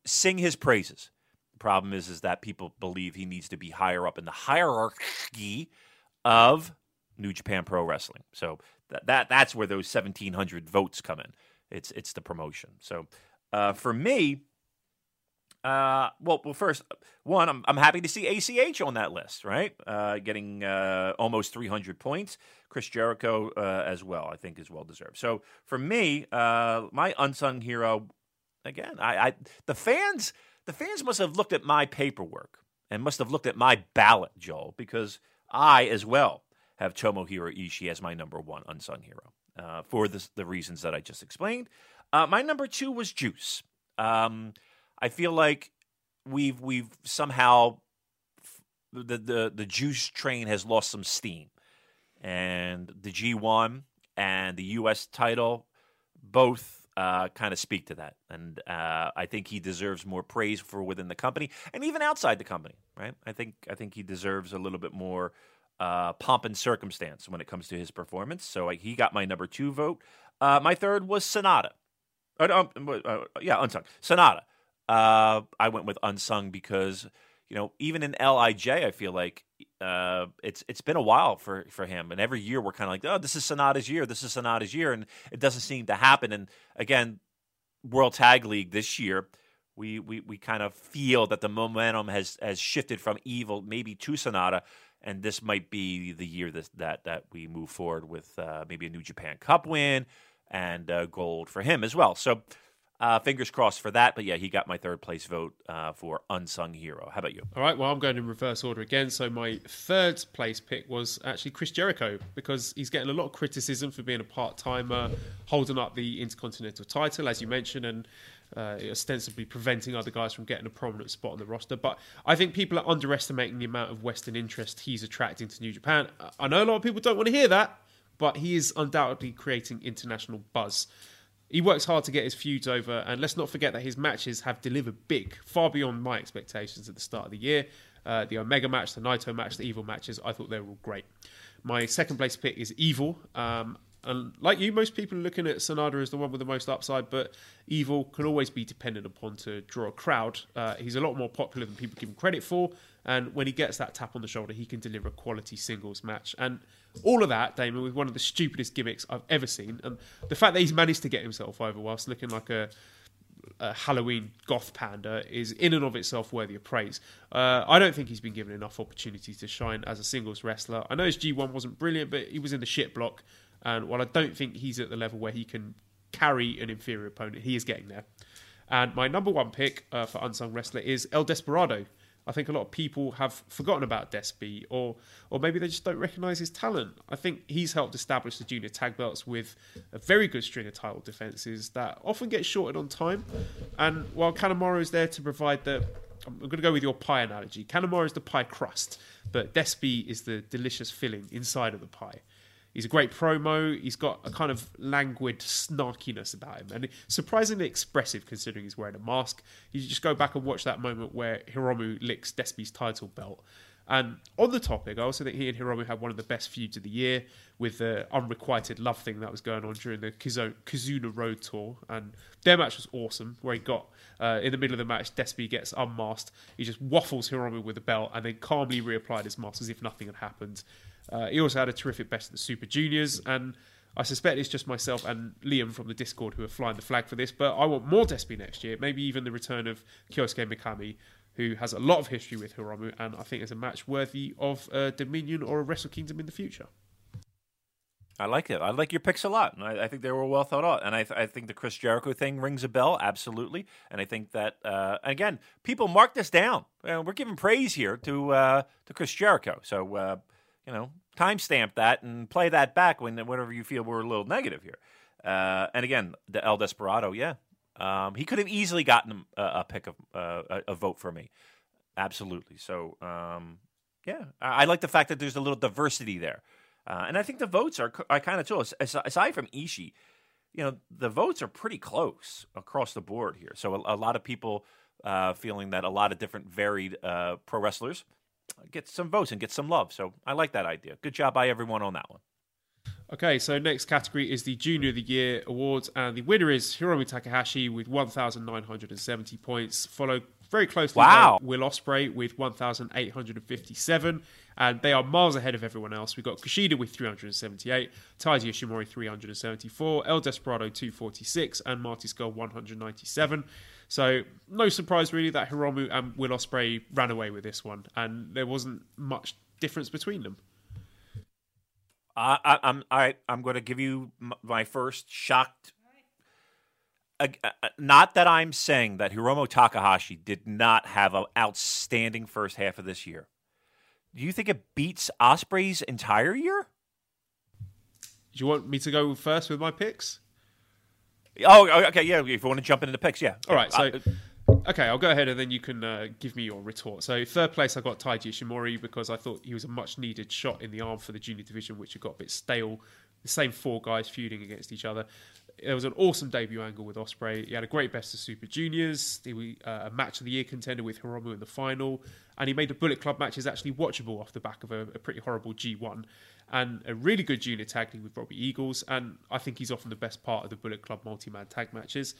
sing his praises. Problem is, is that people believe he needs to be higher up in the hierarchy of New Japan Pro Wrestling. So that, that that's where those seventeen hundred votes come in. It's it's the promotion. So uh, for me, uh, well, well, first one, I'm I'm happy to see ACH on that list, right? Uh, getting uh, almost 300 points. Chris Jericho uh, as well, I think, is well deserved. So for me, uh, my unsung hero, again, I, I the fans the fans must have looked at my paperwork and must have looked at my ballot, Joel, because I as well have Tomohiro Ishii as my number one unsung hero uh, for the, the reasons that I just explained. Uh, my number two was Juice. Um, I feel like we've we've somehow the, the the Juice train has lost some steam, and the G one and the U.S. title both uh, kind of speak to that, and uh, I think he deserves more praise for within the company and even outside the company. Right? I think I think he deserves a little bit more uh, pomp and circumstance when it comes to his performance. So he got my number two vote. Uh, my third was Sanada. Uh, um, uh, yeah, unsung Sanada. I went with unsung because you know even in LIJ, I feel like uh, it's it's been a while for for him, and every year we're kind of like, oh, this is Sanada's year, this is Sanada's year, and it doesn't seem to happen. And again, World Tag League this year. We, we, we kind of feel that the momentum has, has shifted from evil maybe to Sanada, and this might be the year that that, that we move forward with uh, maybe a New Japan Cup win and uh, gold for him as well. So uh, fingers crossed for that. But yeah, he got my third place vote uh, for unsung hero. How about you? All right. Well, I'm going in reverse order again. So my third place pick was actually Chris Jericho because he's getting a lot of criticism for being a part timer, holding up the Intercontinental title, as you mentioned, and uh, ostensibly preventing other guys from getting a prominent spot on the roster. But I think people are underestimating the amount of Western interest he's attracting to New Japan. I know a lot of people don't want to hear that, but he is undoubtedly creating international buzz. He works hard to get his feuds over, and let's not forget that his matches have delivered big, far beyond my expectations at the start of the year. Uh, the Omega match, the Naito match, the Evil matches, I thought they were all great. My second place pick is Evil. Um, and like you, most people are looking at Sanada as the one with the most upside, but Evil can always be dependent upon to draw a crowd. Uh, he's a lot more popular than people give him credit for, and when he gets that tap on the shoulder, he can deliver a quality singles match. And all of that, Damon, with one of the stupidest gimmicks I've ever seen, and the fact that he's managed to get himself over whilst looking like a a Halloween goth panda is in and of itself worthy of praise. Uh, I don't think he's been given enough opportunity to shine as a singles wrestler. I know his G1 wasn't brilliant, but he was in the shit block. And while I don't think he's at the level where he can carry an inferior opponent, he is getting there. And my number one pick uh, for unsung wrestler is El Desperado. I think a lot of people have forgotten about Despy, or or maybe they just don't recognise his talent. I think he's helped establish the junior tag belts with a very good string of title defences that often get shorted on time. And while Kanemaru is there to provide the, I'm going to go with your pie analogy. Kanemaru is the pie crust, but Despy is the delicious filling inside of the pie. He's a great promo. He's got a kind of languid snarkiness about him, and surprisingly expressive considering he's wearing a mask. You just go back and watch that moment where Hiromu licks Despy's title belt. And on the topic, I also think he and Hiromu had one of the best feuds of the year with the unrequited love thing that was going on during the Kizuna Road Tour. And their match was awesome, where he got, uh, in the middle of the match, Despy gets unmasked. He just waffles Hiromu with the belt and then calmly reapplied his mask as if nothing had happened. Uh, he also had a terrific best at the Super Juniors, and I suspect it's just myself and Liam from the Discord who are flying the flag for this. But I want more Despy next year, maybe even the return of Kyosuke Mikami, who has a lot of history with Hiromu, and I think is a match worthy of Dominion or a Wrestle Kingdom in the future. I like it. I like your picks a lot. I, I think they were well thought out. And I, th- I, think the Chris Jericho thing rings a bell, absolutely. And I think that, uh, again, people mark this down. We're giving praise here to uh, to Chris Jericho. So uh, you know, timestamp that and play that back when whenever you feel we're a little negative here. Uh, and again, the El Desperado, yeah, um, he could have easily gotten a, a pick of uh, a, a, vote for me, absolutely. So um, yeah, I, I, like the fact that there's a little diversity there, uh, and I think the votes are I kind of too. Aside from Ishii, you know, the votes are pretty close across the board here. So a, a lot of people uh, feeling that a lot of different varied uh, pro wrestlers get some votes and get some love. So I like that idea. Good job by everyone on that one. Okay, so next category is the Junior of the Year awards, and the winner is Hiromu Takahashi with 1,970 points, followed very closely wow. by Will Ospreay with 1,857, and they are miles ahead of everyone else. We've got Kushida with 378, Taiji Ishimori 374, El Desperado 246, and Marty Scurll 197. So no surprise really that Hiromu and Will Ospreay ran away with this one, and there wasn't much difference between them. Uh, I, I'm I, I'm going to give you my first shocked. Uh, uh, not that I'm saying that Hiromu Takahashi did not have an outstanding first half of this year. Do you think it beats Ospreay's entire year? Do you want me to go first with my picks? Oh, okay, yeah. If you want to jump into the picks, yeah. All right, so okay, I'll go ahead and then you can uh, give me your retort. So third place, I got Taiji Ishimori because I thought he was a much needed shot in the arm for the junior division, which had got a bit stale. The same four guys feuding against each other. there was an awesome debut angle with Ospreay. He had a great best of Super Juniors. He was uh, a match of the year contender with Hiromu in the final, and he made the Bullet Club matches actually watchable off the back of a, a pretty horrible G1 and a really good junior tag team with Robbie Eagles. And I think he's often the best part of the Bullet Club multi-man tag matches.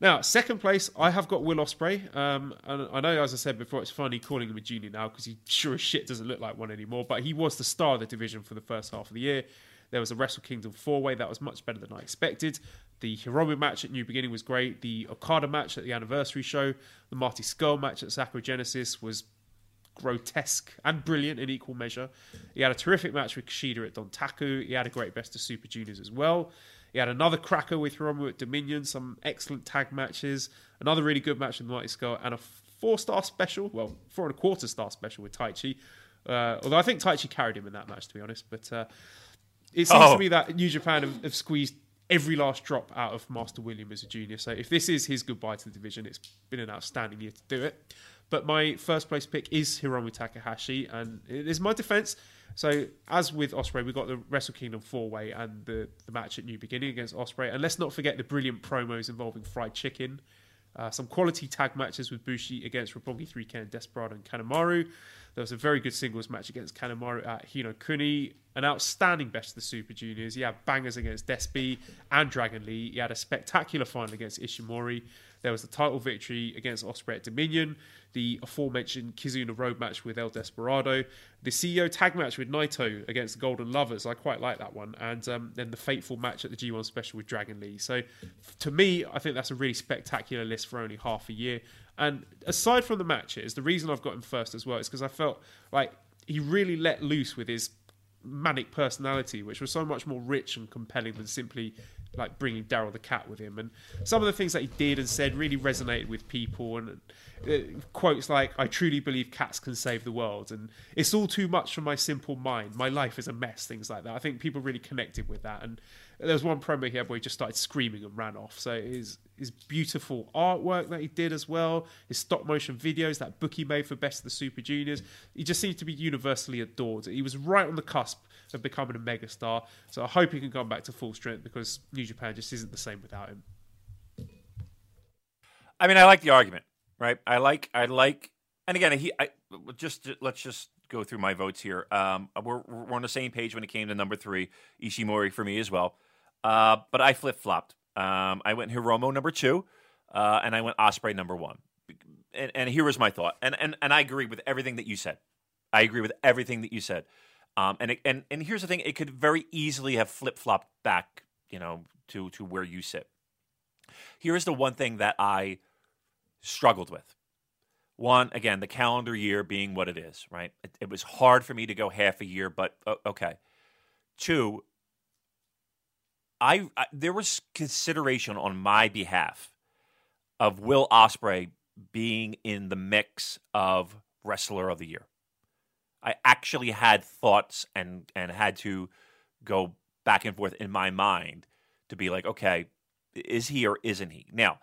Now, second place, I have got Will Ospreay. Um, and I know, as I said before, it's funny calling him a junior now because he sure as shit doesn't look like one anymore. But he was the star of the division for the first half of the year. There was a Wrestle Kingdom four way that was much better than I expected. The Hiromu match at New Beginning was great. The Okada match at the anniversary show, the Marty Scurll match at Sakura Genesis was grotesque and brilliant in equal measure. He had a terrific match with Kushida at Dontaku. He had a great best of Super Juniors as well. He had another cracker with Hiromu at Dominion, some excellent tag matches, another really good match with Marty Scurll, and a four star special, well, four and a quarter star special with Taichi. Uh, although I think Taichi carried him in that match, to be honest. But uh, it seems Oh. to me that New Japan have, have squeezed every last drop out of Master William as a junior. So if this is his goodbye to the division, it's been an outstanding year to do it. But my first place pick is Hiromu Takahashi, and it is my defense. So as with Ospreay, we got the Wrestle Kingdom four way and the, the match at New Beginning against Ospreay, and let's not forget the brilliant promos involving fried chicken. Uh, some quality tag matches with Bushi against Roppongi 3K, Desperado, and Kanemaru. There was a very good singles match against Kanemaru at Hino Kuni. An outstanding best of the Super Juniors. He had bangers against Despy and Dragon Lee. He had a spectacular final against Ishimori. There was the title victory against Ospreay at Dominion. The aforementioned Kizuna Road match with El Desperado. The CEO tag match with Naito against the Golden Lovers. I quite like that one. And um, then the fateful match at the G1 special with Dragon Lee. So to me, I think that's a really spectacular list for only half a year. And aside from the matches, the reason I've got him first as well is because I felt like he really let loose with his manic personality, which was so much more rich and compelling than simply like bringing Daryl the cat with him. And some of the things that he did and said really resonated with people. And uh, quotes like, "I truly believe cats can save the world," and "It's all too much for my simple mind. My life is a mess." Things like that. I think people really connected with that. And there was one promo he had where he just started screaming and ran off. So his his beautiful artwork that he did as well, his stop motion videos, that book he made for Best of the Super Juniors, he just seemed to be universally adored. He was right on the cusp of becoming a megastar. So I hope he can come back to full strength because New Japan just isn't the same without him. I mean, I like the argument, right? I like, I like, and again, he, I just let's just go through my votes here. Um, we're we're on the same page when it came to number three, Ishimori for me as well. Uh, but I flip flopped. Um, I went Hiromu number two, uh, and I went Ospreay number one. And, and here was my thought, and, and and I agree with everything that you said. I agree with everything that you said. Um, and it, and and here's the thing: it could very easily have flip flopped back, you know, to to where you sit. Here's the one thing that I struggled with. One, again, the calendar year being what it is, right? It, it was hard for me to go half a year, but uh, okay. Two, I, I there was consideration on my behalf of Will Ospreay being in the mix of wrestler of the year. I actually had thoughts and and had to go back and forth in my mind to be like, okay, is he or isn't he? Now,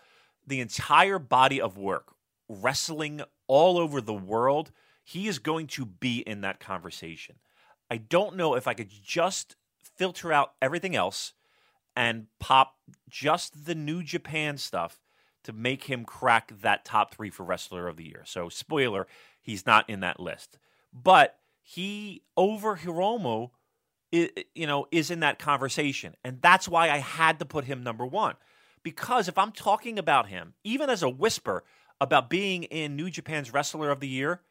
the entire body of work, wrestling all over the world, he is going to be in that conversation. I don't know if I could just filter out everything else and pop just the New Japan stuff to make him crack that top three for Wrestler of the Year. So, spoiler, he's not in that list. But he, over Hiromu, you know, is in that conversation. And that's why I had to put him number one. Because if I'm talking about him, even as a whisper about being in New Japan's Wrestler of the Year,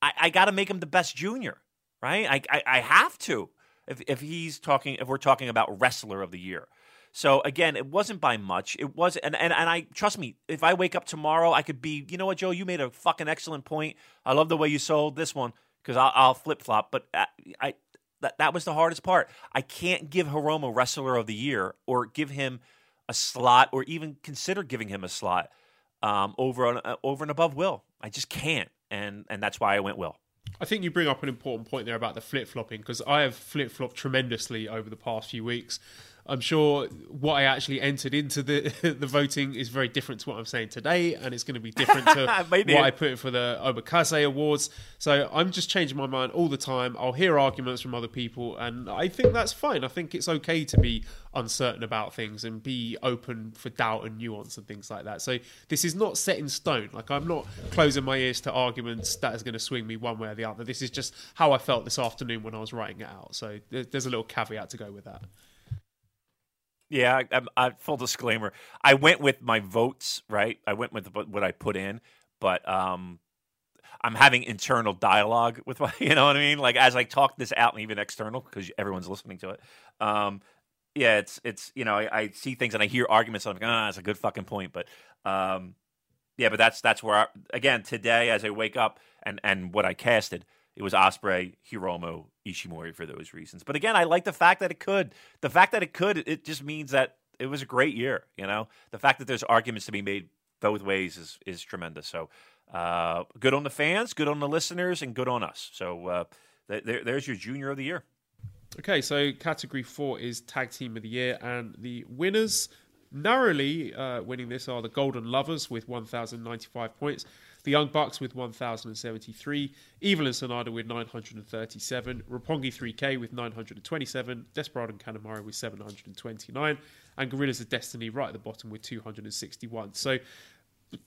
I, I got to make him the best junior, right? I, I, I have to if, if he's talking, if we're talking about Wrestler of the Year. So again, it wasn't by much. It was, and, and and I trust me. If I wake up tomorrow, I could be. You know what, Joe? You made a fucking excellent point. I love the way you sold this one because I'll, I'll flip flop. But I, I that that was the hardest part. I can't give Hiromu Wrestler of the Year or give him a slot or even consider giving him a slot um, over and, uh, over and above Will. I just can't, and and that's why I went Will. I think you bring up an important point there about the flip flopping because I have flip flopped tremendously over the past few weeks. I'm sure what I actually entered into the *laughs* the voting is very different to what I'm saying today, and it's going to be different to *laughs* what I put for the Omakase Awards. So I'm just changing my mind all the time. I'll hear arguments from other people, and I think that's fine. I think it's okay to be uncertain about things and be open for doubt and nuance and things like that. So this is not set in stone. Like I'm not closing my ears to arguments that is going to swing me one way or the other. This is just how I felt this afternoon when I was writing it out. So there's a little caveat to go with that. Yeah, I, I, I, full disclaimer. I went with my votes, right? I went with what I put in, but um, I'm having internal dialogue with my, *laughs* you know what I mean? Like as I talk this out, and even external because everyone's listening to it. Um, yeah, it's it's you know I, I, see things and I hear arguments. And I'm like, ah, that's a good fucking point, but um, yeah, but that's that's where I, again today as I wake up and and what I casted it was Ospreay, Hiromu, Ishimori for those reasons. But again, I like the fact that it could. The fact that it could, it just means that it was a great year. You know, the fact that there's arguments to be made both ways is is tremendous. So, uh, good on the fans, good on the listeners, and good on us. So, uh, th- there, there's your junior of the year. Okay, so category four is tag team of the year, and the winners narrowly uh, winning this are the Golden Lovers with 1,095 points. The Young Bucks with 1,073, Evil and Sanada with 937, Roppongi 3K with 927, Desperado and Kanemaru with 729, and Gorillas of Destiny right at the bottom with 261. So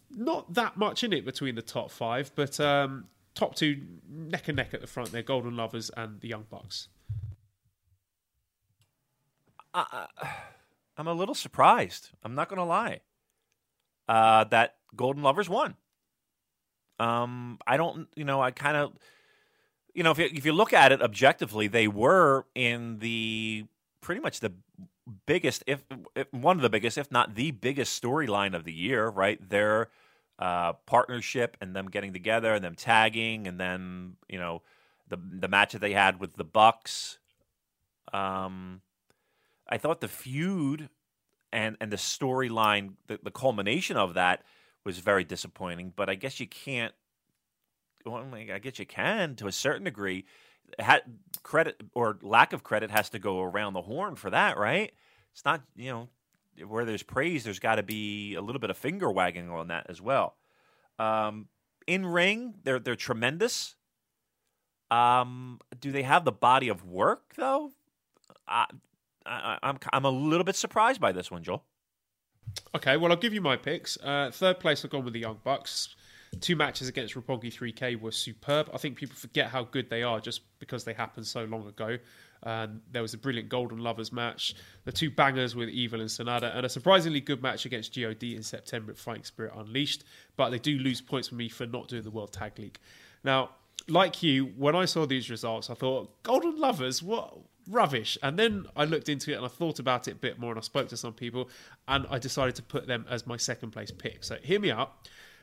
not that much in it between the top five, but um, top two neck and neck at the front there, Golden Lovers and the Young Bucks. I, I'm a little surprised. I'm not going to lie. Uh, that Golden Lovers won. Um, I don't, you know, I kind of, you know, if you, if you look at it objectively, they were in the pretty much the biggest, if, if one of the biggest, if not the biggest storyline of the year, right? Their uh, partnership and them getting together and them tagging, and then you know the the match that they had with the Bucks. Um, I thought the feud and and the storyline, the, the culmination of that was very disappointing. But I guess you can't. Well, I guess you can to a certain degree. Credit or lack of credit has to go around the horn for that, right? It's not you know where there's praise, there's got to be a little bit of finger wagging on that as well. Um, in ring, they're they're tremendous. Um, do they have the body of work though? I, I, I'm I'm a little bit surprised by this one, Joel. Okay, well, I'll give you my picks. Uh, third place, I've gone with the Young Bucks. Two matches against Roppongi 3K were superb. I think people forget how good they are just because they happened so long ago. Um, there was a brilliant Golden Lovers match, the two bangers with Evil and Sanada, and a surprisingly good match against GOD in September at Fighting Spirit Unleashed. But they do lose points for me for not doing the World Tag League. Now, like you, when I saw these results, I thought, Golden Lovers, what? Rubbish. And then I looked into it and I thought about it a bit more and I spoke to some people and I decided to put them as my second place pick. So hear me out.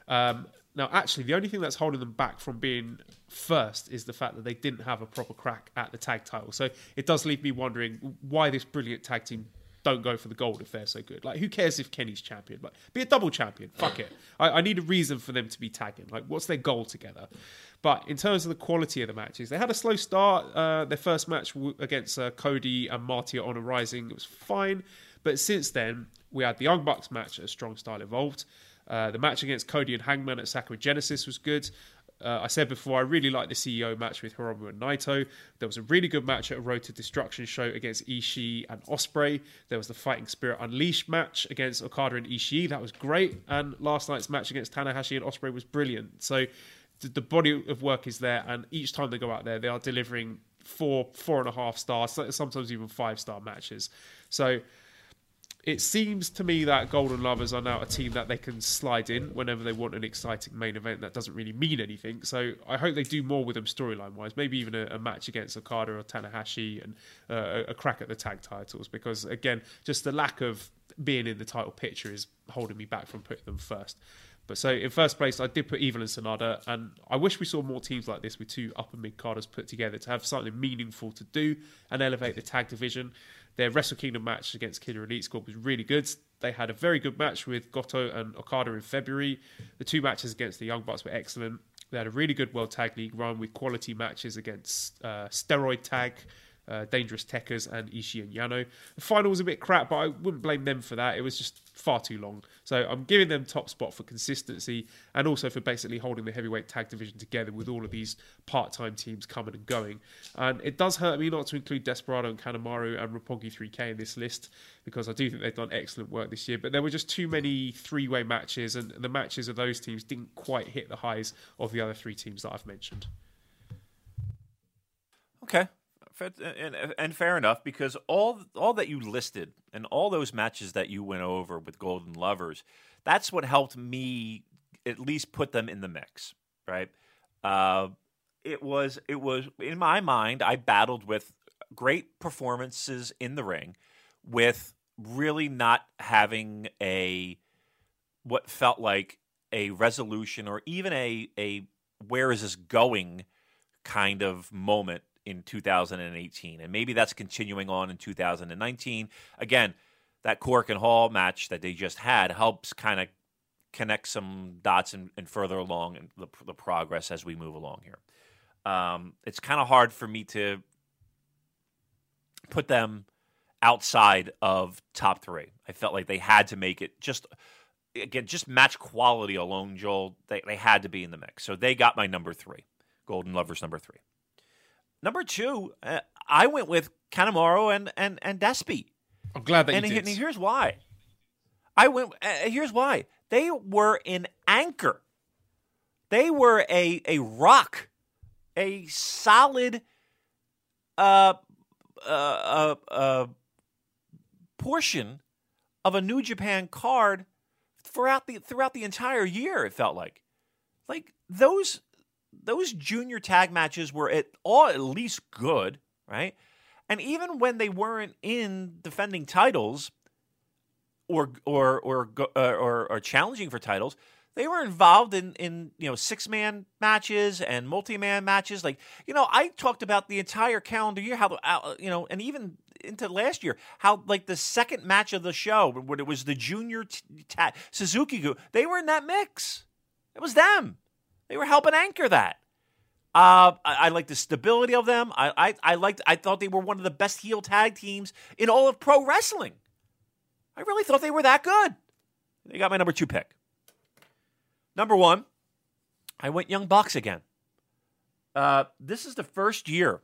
Um, now, actually, the only thing that's holding them back from being first is the fact that they didn't have a proper crack at the tag title. So it does leave me wondering why this brilliant tag team don't go for the gold if they're so good. Like, who cares if Kenny's champion? Like, be a double champion. Fuck it. I, I need a reason for them to be tagging. Like, what's their goal together? But in terms of the quality of the matches, they had a slow start. Uh, their first match against uh, Cody and Marty Honor Rising it was fine. But since then, we had the Young Bucks match at Strong Style Evolved. Uh, the match against Cody and Hangman at Sakura Genesis was good. Uh, I said before, I really liked the CEO match with Hiromu and Naito. There was a really good match at a Road to Destruction show against Ishii and Ospreay. There was the Fighting Spirit Unleashed match against Okada and Ishii. That was great. And last night's match against Tanahashi and Ospreay was brilliant. So the body of work is there, and each time they go out there, they are delivering four, four and a half stars, sometimes even five star matches. So it seems to me that Golden Lovers are now a team that they can slide in whenever they want an exciting main event that doesn't really mean anything. So I hope they do more with them storyline wise, maybe even a, a, match against Okada or Tanahashi and uh, a crack at the tag titles. Because again, just the lack of being in the title picture is holding me back from putting them first. But so in first place, I did put Evil and Sanada, and I wish we saw more teams like this with two upper mid carders put together to have something meaningful to do and elevate the tag division. Their Wrestle Kingdom match against Killer Elite Squad was really good. They had a very good match with Goto and Okada in February. The two matches against the Young Bucks were excellent. They had a really good World Tag League run with quality matches against uh, Steroid Tag, uh, Dangerous Tekkers and Ishii and Yano. The final was a bit crap, but I wouldn't blame them for that. It was just far too long. So I'm giving them top spot for consistency and also for basically holding the heavyweight tag division together with all of these part-time teams coming and going. And it does hurt me not to include Desperado and Kanemaru and Roppongi 3K in this list because I do think they've done excellent work this year. But there were just too many three-way matches, and the matches of those teams didn't quite hit the highs of the other three teams that I've mentioned. Okay, and, and, fair enough because all all that you listed and all those matches that you went over with Golden Lovers, that's what helped me at least put them in the mix, right? Uh, it was it was in my mind. I battled with great performances in the ring, with really not having a what felt like a resolution or even a a where is this going kind of moment in 2018. And maybe that's continuing on in 2019. Again, that Korakuen Hall match that they just had helps kind of connect some dots and, and further along in the, the, progress as we move along here. Um, it's kind of hard for me to put them outside of top three. I felt like they had to make it just again just match quality alone. Joel, they they had to be in the mix, so they got my number three. Golden Lovers number three. Number two, uh, I went with Kanemaru and and and Despy. I'm glad that and, you did. And here's why. I went. Uh, here's why. They were an anchor. They were a a rock, a solid, uh, uh, uh, uh portion of a New Japan card throughout the throughout the entire year. It felt like, like those those junior tag matches were at all at least good, right? And even when they weren't in defending titles or or or uh, or, or challenging for titles, they were involved in in you know six man matches and multi man matches. Like you know, I talked about the entire calendar year how uh, you know, and even into last year how like the second match of the show when it was the junior t- t- Suzuki, they were in that mix. It was them. They were helping anchor that. Uh, I, I like the stability of them. I, I, I liked. I thought they were one of the best heel tag teams in all of pro wrestling. I really thought they were that good. They got my number two pick. Number one, I went Young Bucks again. Uh, this is the first year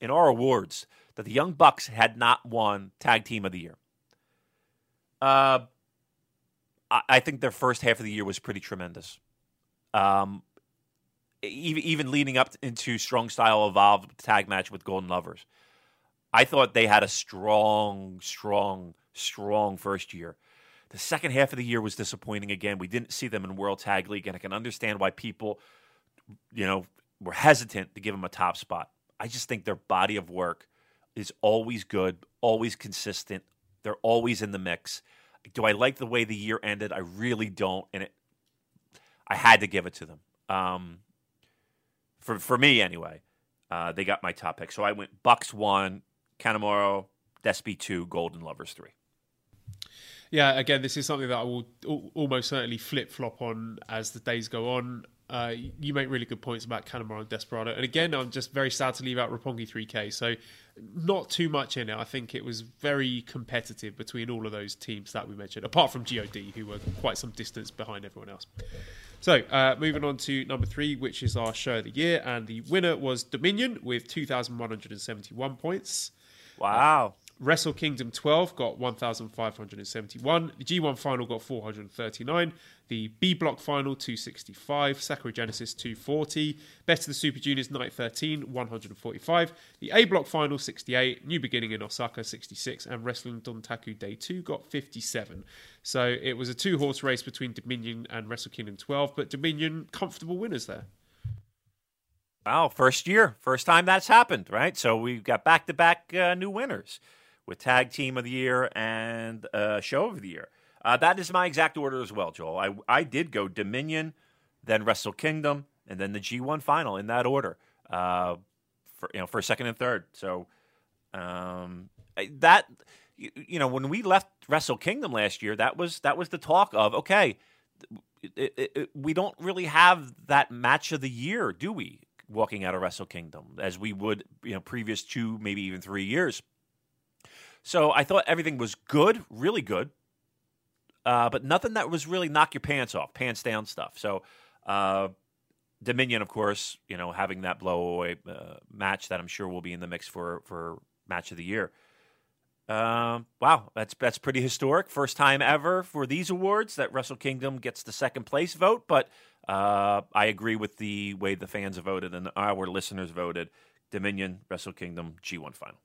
in our awards that the Young Bucks had not won Tag Team of the Year. Uh, I, I think their first half of the year was pretty tremendous. Um, even even leading up into Strong Style Evolved tag match with Golden Lovers. I thought they had a strong, strong, strong first year. The second half of the year was disappointing again. We didn't see them in World Tag League, and I can understand why people, you know, were hesitant to give them a top spot. I just think their body of work is always good, always consistent. They're always in the mix. Do I like the way the year ended? I really don't, and it. I had to give it to them. Um, for for me anyway. Uh, they got my top pick, so I went Bucks one, Kanemaru, Despy two, Golden Lovers three. Yeah, again, this is something that I will almost certainly flip flop on as the days go on. Uh, you make really good points about Kanemaru and Desperado, and again, I'm just very sad to leave out Roppongi 3K. So, not too much in it. I think it was very competitive between all of those teams that we mentioned, apart from God, who were quite some distance behind everyone else. So, uh, moving on to number three, which is our show of the year, and the winner was Dominion with 2,171 points. Wow. Wrestle Kingdom 12 got 1,571. The G1 final got 439. The B Block final 265. Sakura Genesis 240. Best of the Super Juniors Night 13 145. The A Block final 68. New Beginning in Osaka 66. And Wrestling Dontaku Day 2 got 57. So it was a two horse race between Dominion and Wrestle Kingdom 12, but Dominion comfortable winners there. Wow, first year, first time that's happened, right? So we've got back to back new winners with Tag Team of the Year and uh, Show of the Year. Uh, that is my exact order as well, Joel. I, I did go Dominion, then Wrestle Kingdom, and then the G1 final in that order uh, for you know for second and third. So um, that you, you know when we left Wrestle Kingdom last year, that was that was the talk of okay, it, it, it, we don't really have that match of the year, do we? walking out of Wrestle Kingdom as we would, you know, previous two, maybe even three years. So I thought everything was good, really good, uh, but nothing that was really knock your pants off, pants down stuff. So uh, Dominion, of course, you know, having that blowaway uh, match that I'm sure will be in the mix for for match of the year. Um, wow, that's that's pretty historic. First time ever for these awards that Wrestle Kingdom gets the second place vote. But uh, I agree with the way the fans have voted and our listeners voted. Dominion, Wrestle Kingdom, G1 final.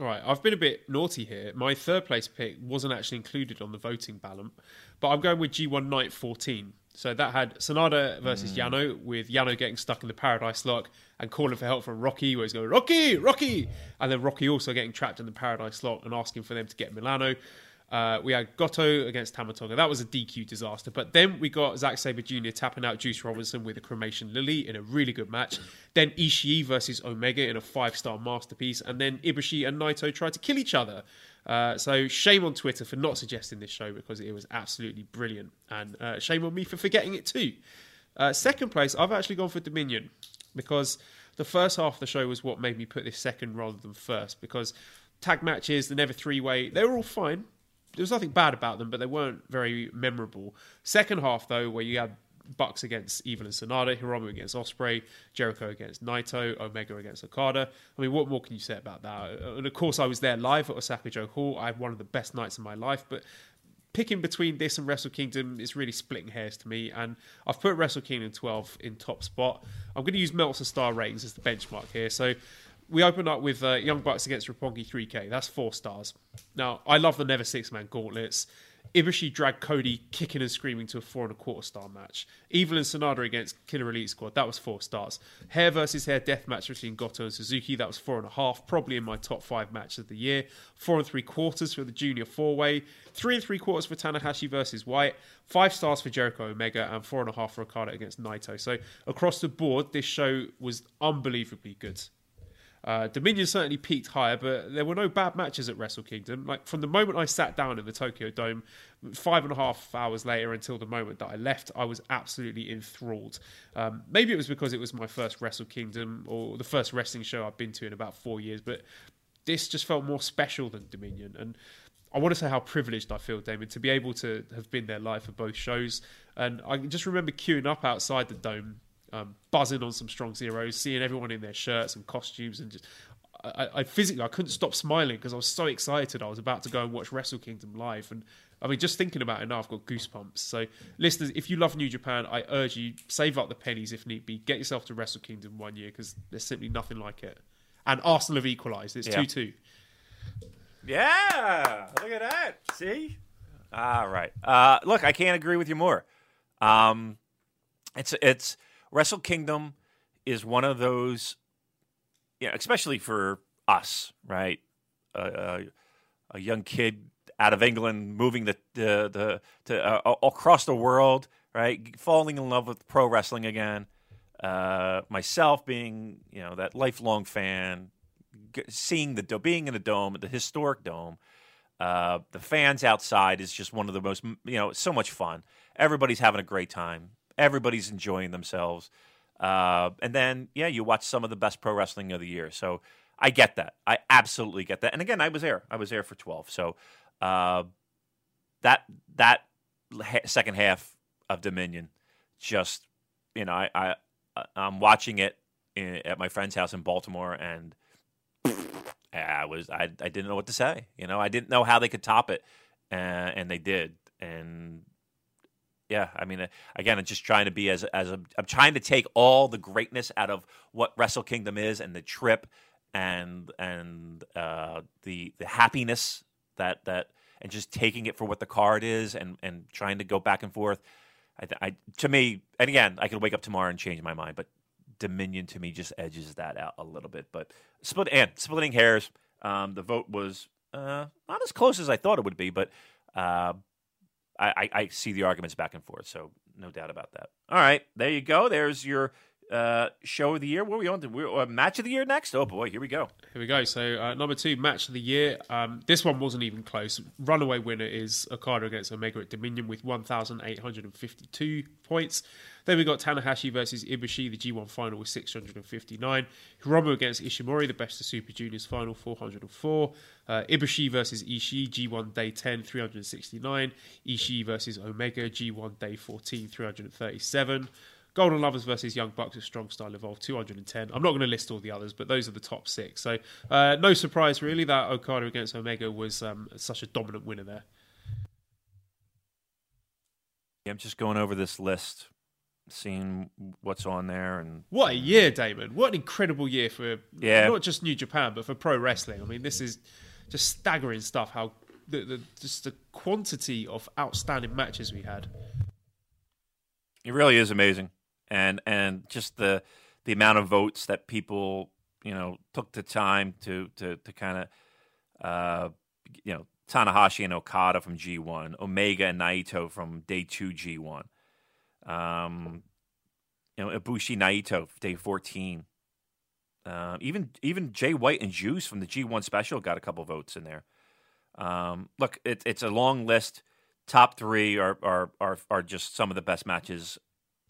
All right, I've been a bit naughty here. My third place pick wasn't actually included on the voting ballot, but I'm going with G1 Night 14. So that had Sanada versus mm. Yano, with Yano getting stuck in the Paradise Lock and calling for help from Rocky, where he's going, Rocky, Rocky! And then Rocky also getting trapped in the Paradise Lock and asking for them to get Milano. Uh, we had Goto against Tama Tonga. That was a DQ disaster. But then we got Zack Sabre Jr. tapping out Juice Robinson with a cremation lily in a really good match. Then Ishii versus Omega in a five star masterpiece. And then Ibushi and Naito tried to kill each other. Uh, so shame on Twitter for not suggesting this show because it was absolutely brilliant. And uh, shame on me for forgetting it too. Uh, second place, I've actually gone for Dominion because the first half of the show was what made me put this second rather than first because tag matches, the never three way, they were all fine there was nothing bad about them, but they weren't very memorable. Second half though, where you had Bucks against Evil and Sanada, Hiromu against Ospreay, Jericho against Naito, Omega against Okada. I mean, what more can you say about that? And of course, I was there live at Osaka-jo Hall. I had one of the best nights of my life, but picking between this and Wrestle Kingdom is really splitting hairs to me. And I've put Wrestle Kingdom 12 in top spot. I'm going to use Meltzer star ratings as the benchmark here. So we open up with uh, Young Bucks against Roppongi 3K. That's four stars. Now, I love the Never Six Man gauntlets. Ibushi dragged Cody kicking and screaming to a four and a quarter star match. Evil and Sanada against Killer Elite Squad, that was four stars. Hair versus hair death match between Goto and Suzuki, that was four and a half, probably in my top five matches of the year. Four and three quarters for the junior four way, three and three quarters for Tanahashi versus White, five stars for Jericho Omega, and four and a half for Okada against Naito. So across the board, this show was unbelievably good. Uh, Dominion certainly peaked higher, but there were no bad matches at Wrestle Kingdom. Like from the moment I sat down in the Tokyo Dome, five and a half hours later until the moment that I left, I was absolutely enthralled. Um, maybe it was because it was my first Wrestle Kingdom or the first wrestling show I've been to in about four years, but this just felt more special than Dominion. And I want to say how privileged I feel, Damon, to be able to have been there live for both shows. And I just remember queuing up outside the dome um, buzzing on some strong zeros, seeing everyone in their shirts and costumes, and just I, I physically I couldn't stop smiling because I was so excited. I was about to go and watch Wrestle Kingdom live, and I mean, just thinking about it now, I've got goosebumps. So, listeners, if you love New Japan, I urge you save up the pennies if need be. Get yourself to Wrestle Kingdom one year because there's simply nothing like it. And Arsenal have equalised. It's two yeah. two. Yeah, look at that. See. All right. Uh, look, I can't agree with you more. Um, it's it's Wrestle Kingdom is one of those, especially for us, right? Uh, a young kid out of England moving the the, the to uh, across the world, right? Falling in love with pro wrestling again. Uh, myself being, you know, that lifelong fan, seeing the being in the dome, the historic dome. Uh, the fans outside is just one of the most, you know, so much fun. Everybody's having a great time everybody's enjoying themselves. Uh, and then, yeah, you watch some of the best pro wrestling of the year. So I get that. I absolutely get that. And again, I was there. I was there for 12. So uh, that that second half of Dominion, just you know, I, I I'm watching it in, at my friend's house in Baltimore, and *laughs* I was I I didn't know what to say. You know, I didn't know how they could top it, uh, and they did. And yeah, I mean, uh, again, I'm just trying to be as as a, I'm trying to take all the greatness out of what Wrestle Kingdom is and the trip and and uh, the the happiness that that and just taking it for what the card is and and trying to go back and forth. I, I to me, and again, I could wake up tomorrow and change my mind, but Dominion to me just edges that out a little bit. But split and splitting hairs. Um, the vote was uh, not as close as I thought it would be, but. Uh, I, I, see the arguments back and forth, so no doubt about that. All right, there you go. There's your uh, show of the year. What are we on to? We're, uh, match of the year next. Oh boy, here we go. Here we go. So uh, number two match of the year. Um, this one wasn't even close. Runaway winner is Okada against Omega at Dominion with 1,852 points. Then we got Tanahashi versus Ibushi, the G1 final with 659. Hiromu against Ishimori, the best of Super Juniors final, 404. Uh, Ibushi versus Ishii, G1 day 10, 369. Ishii versus Omega, G1 day 14, 337. Golden Lovers versus Young Bucks with Strong Style Evolved 210. I'm not going to list all the others, but those are the top six. So uh, no surprise really that Okada against Omega was um, such a dominant winner there. Yeah, I'm just going over this list, seeing what's on there, and What a year, Damon! What an incredible year for Yeah. not just New Japan but for pro wrestling. I mean, this is just staggering stuff. How the, the just the quantity of outstanding matches we had. it really is amazing. And and just the the amount of votes that people you know took the time to to to kind of uh, you know Tanahashi and Okada from G1, Omega and Naito from Day Two G1, um, you know Ibushi Naito Day 14. Uh, even even Jay White and Juice from the G1 special got a couple votes in there. Um, look, it, it's a long list. Top three are, are are are just some of the best matches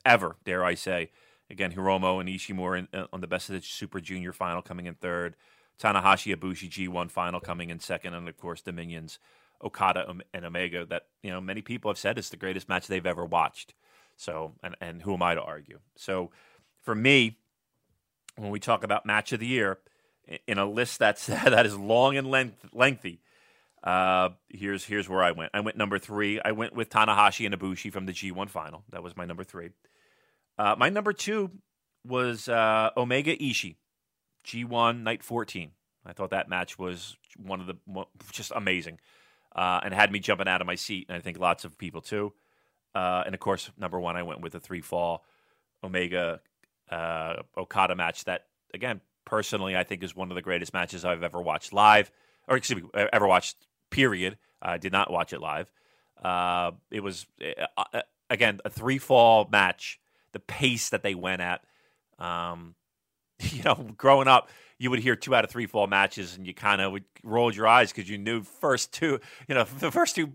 ever. Dare I say? Again, Hiromu and Ishimori in, uh, on the best of the Super Junior final coming in third. Tanahashi Ibushi G1 final coming in second, and of course Dominions Okada and Omega. That you know many people have said is the greatest match they've ever watched. So, and and who am I to argue? So, for me, when we talk about match of the year, in a list that's *laughs* that is long and length, lengthy, uh, here's here's where I went. I went number three. I went with Tanahashi and Ibushi from the G1 final. That was my number three. Uh, my number two was uh, Omega Ishii, G1 Night 14. I thought that match was one of the just amazing, uh, and had me jumping out of my seat. And I think lots of people too. Uh, and of course, number one, I went with the three fall Omega uh, Okada match. That again, personally, I think is one of the greatest matches I've ever watched live, or excuse me, ever watched. Period. I did not watch it live. Uh, it was uh, uh, again a three fall match. The pace that they went at, um, *laughs* you know, growing up, you would hear two out of three fall matches, and you kind of would roll your eyes because you knew first two, you know, *laughs* the first two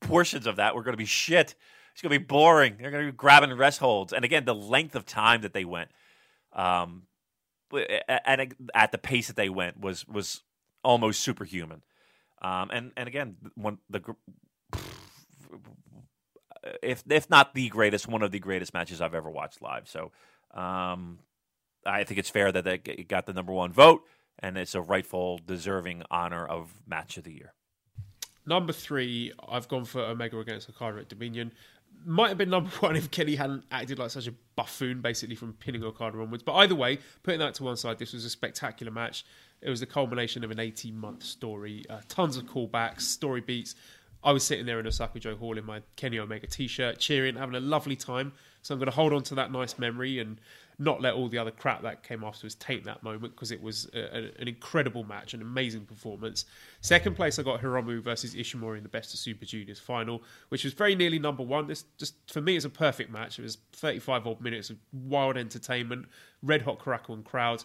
portions of that were going to be shit. It's going to be boring. They're going to be grabbing rest holds, and again, the length of time that they went, um, and at the pace that they went was was almost superhuman. Um, and and again, one the *sighs* if if not the greatest, one of the greatest matches I've ever watched live. So um, I think it's fair that they got the number one vote, and it's a rightful, deserving honor of match of the year. Number three, I've gone for Omega against Okada at Dominion. Might have been number *laughs* one if Kenny hadn't acted like such a buffoon, basically from pinning Okada onwards. But either way, putting that to one side, this was a spectacular match. It was the culmination of an 18 month story. Uh, tons of callbacks, story beats. I was sitting there in Osaka-jo Hall in my Kenny Omega t shirt, cheering, having a lovely time. So I'm going to hold on to that nice memory and not let all the other crap that came afterwards taint that moment because it was a, a, an incredible match, an amazing performance. Second place, I got Hiromu versus Ishimori in the Best of Super Juniors final, which was very nearly number one. This just for me, is a perfect match. It was 35 odd minutes of wild entertainment, red hot Korakuen crowds.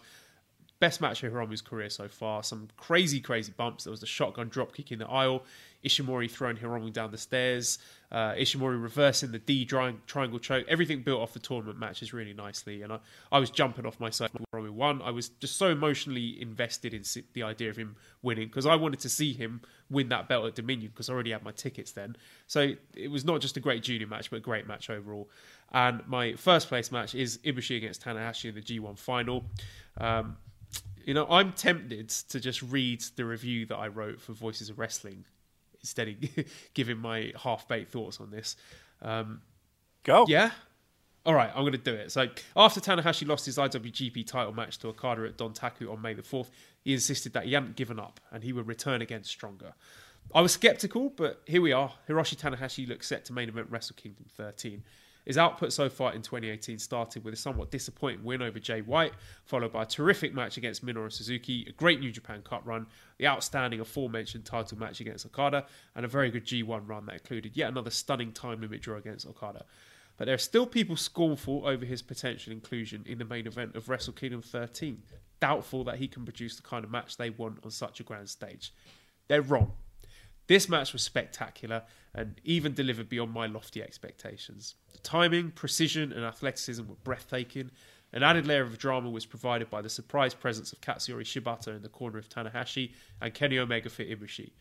Best match of Hiromu's career so far. Some crazy, crazy bumps. There was the shotgun drop kick in the aisle. Ishimori throwing Hiromu down the stairs. Uh, Ishimori reversing the D triangle choke. Everything built off the tournament matches really nicely. And I, I was jumping off my side when Hiromu won. I was just so emotionally invested in the idea of him winning because I wanted to see him win that belt at Dominion because I already had my tickets then. So it was not just a great junior match, but a great match overall. And my first place match is Ibushi against Tanahashi in the G1 final. Um, you know, I'm tempted to just read the review that I wrote for Voices of Wrestling instead of *laughs* giving my half baked thoughts on this. Um, Go. yeah? All right, I'm going to do it. So, after Tanahashi lost his IWGP title match to Okada at Dontaku on May the 4th, he insisted that he hadn't given up and he would return against stronger. I was skeptical, but here we are. Hiroshi Tanahashi looks set to main event Wrestle Kingdom 13. His output so far in 2018 started with a somewhat disappointing win over Jay White, followed by a terrific match against Minoru Suzuki, a great New Japan Cup run, the outstanding aforementioned title match against Okada, and a very good G1 run that included yet another stunning time limit draw against Okada. but there are still people scornful over his potential inclusion in the main event of Wrestle Kingdom 13, doubtful that he can produce the kind of match they want on such a grand stage. They're wrong. This match was spectacular and even delivered beyond my lofty expectations. The timing, precision, and athleticism were breathtaking. An added layer of drama was provided by the surprise presence of Katsuyori Shibata in the corner of Tanahashi and Kenny Omega for Ibushi.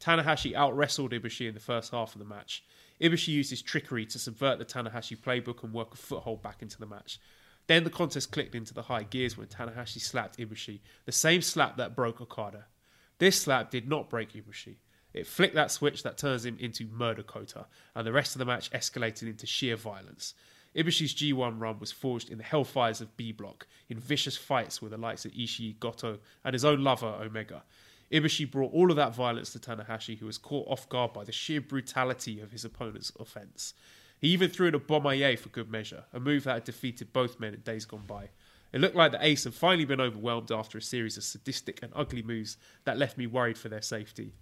Tanahashi out wrestled Ibushi in the first half of the match. Ibushi used his trickery to subvert the Tanahashi playbook and work a foothold back into the match. Then the contest clicked into the high gears when Tanahashi slapped Ibushi, the same slap that broke Okada. This slap did not break Ibushi. It flicked that switch that turns him into Murder Kota, and the rest of the match escalated into sheer violence. Ibushi's G1 run was forged in the hellfires of B Block, in vicious fights with the likes of Ishii, Goto, and his own lover, Omega. Ibushi brought all of that violence to Tanahashi, who was caught off guard by the sheer brutality of his opponent's offense. He even threw in a Bomaye for good measure, a move that had defeated both men in days gone by. It looked like the Ace had finally been overwhelmed after a series of sadistic and ugly moves that left me worried for their safety.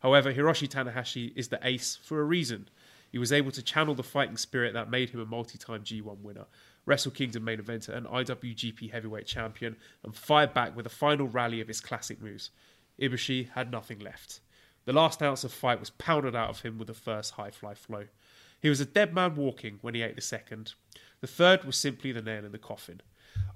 However, Hiroshi Tanahashi is the Ace for a reason. He was able to channel the fighting spirit that made him a multi time G1 winner, Wrestle Kingdom main eventer, and IWGP heavyweight champion, and fired back with a final rally of his classic moves. Ibushi had nothing left. The last ounce of fight was pounded out of him with the first high fly flow. He was a dead man walking when he ate the second. The third was simply the nail in the coffin.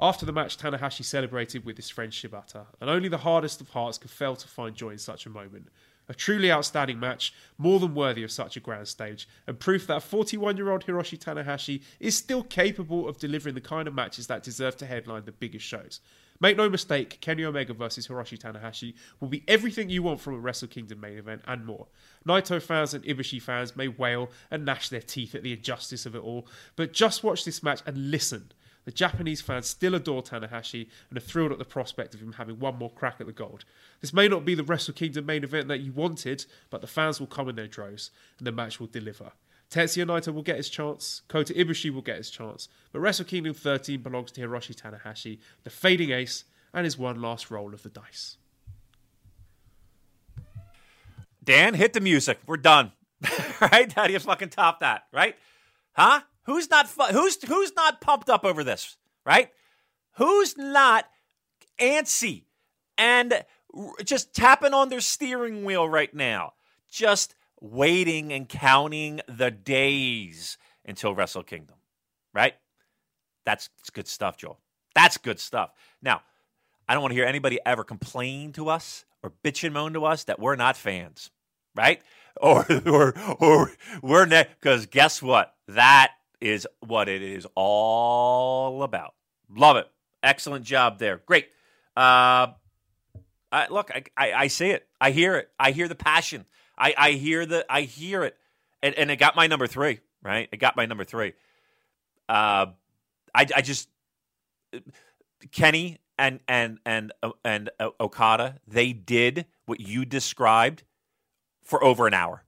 After the match, Tanahashi celebrated with his friend Shibata, and only the hardest of hearts could fail to find joy in such a moment. A truly outstanding match, more than worthy of such a grand stage, and proof that 41 year old Hiroshi Tanahashi is still capable of delivering the kind of matches that deserve to headline the biggest shows. Make no mistake, Kenny Omega versus Hiroshi Tanahashi will be everything you want from a Wrestle Kingdom main event and more. Naito fans and Ibushi fans may wail and gnash their teeth at the injustice of it all, but just watch this match and listen. The Japanese fans still adore Tanahashi and are thrilled at the prospect of him having one more crack at the gold. This may not be the Wrestle Kingdom main event that you wanted, but the fans will come in their droves and the match will deliver. Tetsuya Naito will get his chance, Kota Ibushi will get his chance, but Wrestle Kingdom 13 belongs to Hiroshi Tanahashi, the fading ace, and his one last roll of the dice. Dan, hit the music. We're done. *laughs* right? How do you fucking top that? Right? Huh? Who's not fu- who's who's not pumped up over this, right? Who's not antsy and just tapping on their steering wheel right now, just waiting and counting the days until Wrestle Kingdom, right? That's, that's good stuff, Joel. That's good stuff. Now, I don't want to hear anybody ever complain to us or bitch and moan to us that we're not fans, right? *laughs* Or or or we're because guess what? That is what it is all about. Love it. Excellent job there. Great. Uh, I, look, I, I, I see it. I hear it. I hear the passion. I, I hear the I hear it. And, and it got my number three, right? It got my number three. Uh, I, I just Kenny and and and and uh, Okada, they did what you described for over an hour.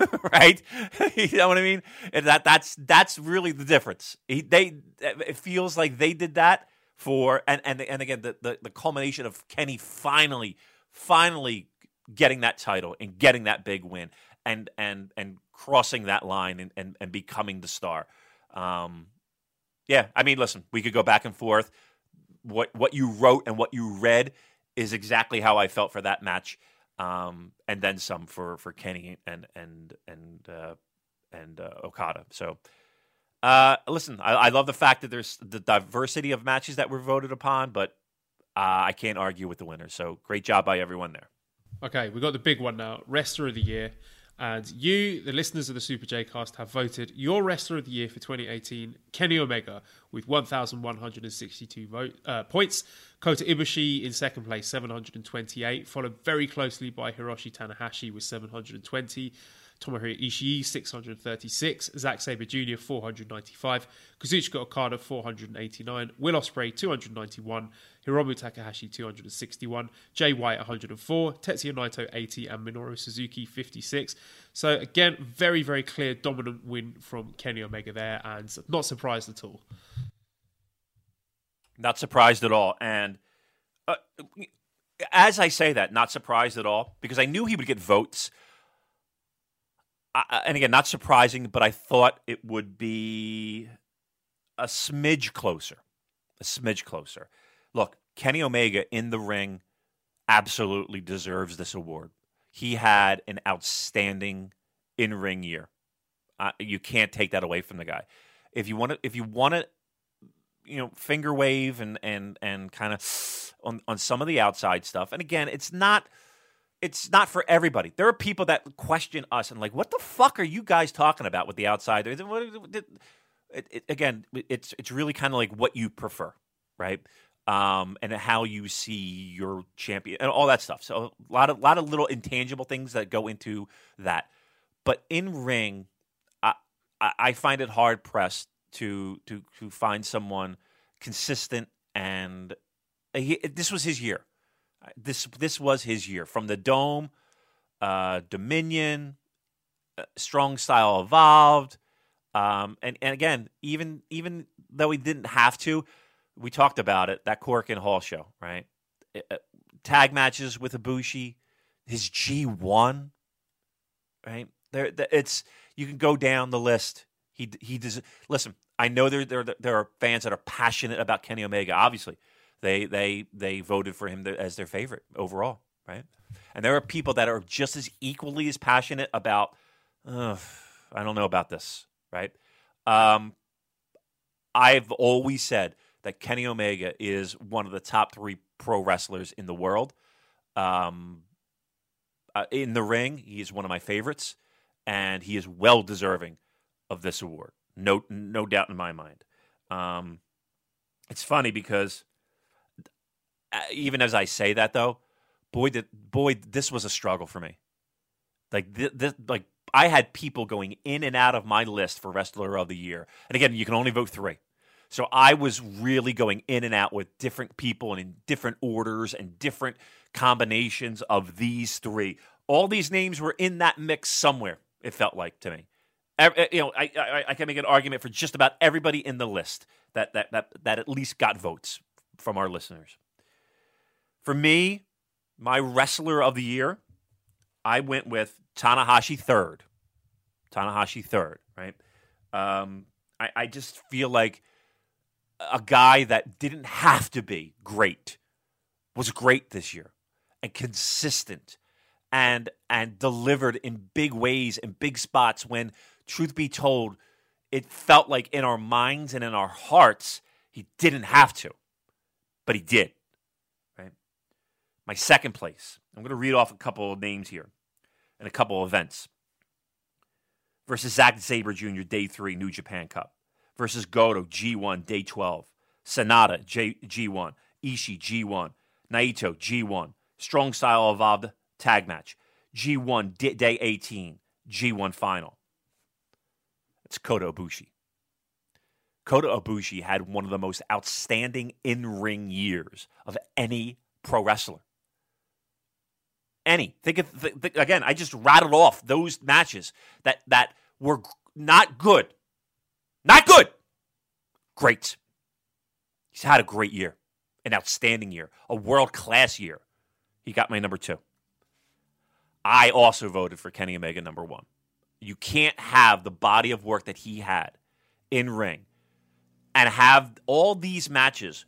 *laughs* right? *laughs* you know what I mean? And that that's that's really the difference. He, they it feels like they did that for and and and again the, the the culmination of Kenny finally finally getting that title and getting that big win and and and crossing that line and and, and becoming the star. Um, yeah, I mean, listen, we could go back and forth. What what you wrote and what you read is exactly how I felt for that match um, and then some for for Kenny and and and uh, and uh, Okada. So, uh, listen, I, I, love the fact that there's the diversity of matches that were voted upon, but uh, I can't argue with the winner. So, great job by everyone there. Okay, we got the big one now. Wrestler of the year. And you, the listeners of the Super J Cast, have voted your wrestler of the year for 2018, Kenny Omega, with 1,162 vote, uh, points. Kota Ibushi in second place, 728, followed very closely by Hiroshi Tanahashi with 720. Tomohiro Ishii, 636. Zack Sabre Jr., 495. Kazuchika Okada, 489. Will Ospreay, 291. Hiromu Takahashi, 261. Jay White, 104. Tetsuya Naito, 80. And Minoru Suzuki, 56. So, again, very, very clear dominant win from Kenny Omega there, and not surprised at all. Not surprised at all. And uh, as I say that, not surprised at all, because I knew he would get votes I, and again, not surprising, but I thought it would be a smidge closer. A smidge closer. Look, Kenny Omega in the ring absolutely deserves this award. He had an outstanding in ring year. Uh, you can't take that away from the guy. If you want to, if you want to, you know, finger wave and and and kind of on on some of the outside stuff. And again, it's not it's not for everybody. There are people that question us and like, what the fuck are you guys talking about with the outside? It, it, again, it's it's really kind of like what you prefer, right? Um, and how you see your champion and all that stuff. So a lot of lot of little intangible things that go into that. But in ring, I I find it hard pressed to to to find someone consistent and he, this was his year. This this was his year from the Dome, uh, Dominion, uh, Strong Style Evolved, um, and and again, even even though we didn't have to, we talked about it that Korakuen Hall show, right? Uh, tag matches with Ibushi, his G one, right? There, it's you can go down the list. He he does. Listen, I know there there there are fans that are passionate about Kenny Omega. Obviously, they they they voted for him as their favorite overall, right? And there are people that are just as equally as passionate about. I don't know about this, right? Um, I've always said that Kenny Omega is one of the top three pro wrestlers in the world. Um, uh, in the ring, he is one of my favorites, and he is well deserving of this award. No, no doubt in my mind. Um, it's funny because Uh, even as I say that though, boy, boy, this was a struggle for me. Like this, like I had people going in and out of my list for wrestler of the year, and again, you can only vote three. So I was really going in and out with different people and in different orders and different combinations of these three. All these names were in that mix somewhere. It felt like to me. You know, I, I, I can make an argument for just about everybody in the list that that that that at least got votes from our listeners. For me, my wrestler of the year, I went with Tanahashi third. Tanahashi third, right? Um, I, I just feel like a guy that didn't have to be great was great this year and consistent and and delivered in big ways in big spots when truth be told it felt like in our minds and in our hearts he didn't have to but he did my second place, I'm going to read off a couple of names here and a couple of events. Versus Zack Sabre Jr., Day 3, New Japan Cup. Versus Goto, G1, Day 12. Sanada, J- G1. Ishii, G1. Naito, G1. Strong Style Evolved Tag Match. G1, D- Day 18. G1 Final. It's Kota Ibushi. Kota Ibushi had one of the most outstanding in ring years of any pro wrestler. Any. Think of th- th- again. I just rattled off those matches that that were not good, not good. Great. He's had a great year, an outstanding year, a world class year. He got my number two. I also voted for Kenny Omega number one. You can't have the body of work that he had in ring and have all these matches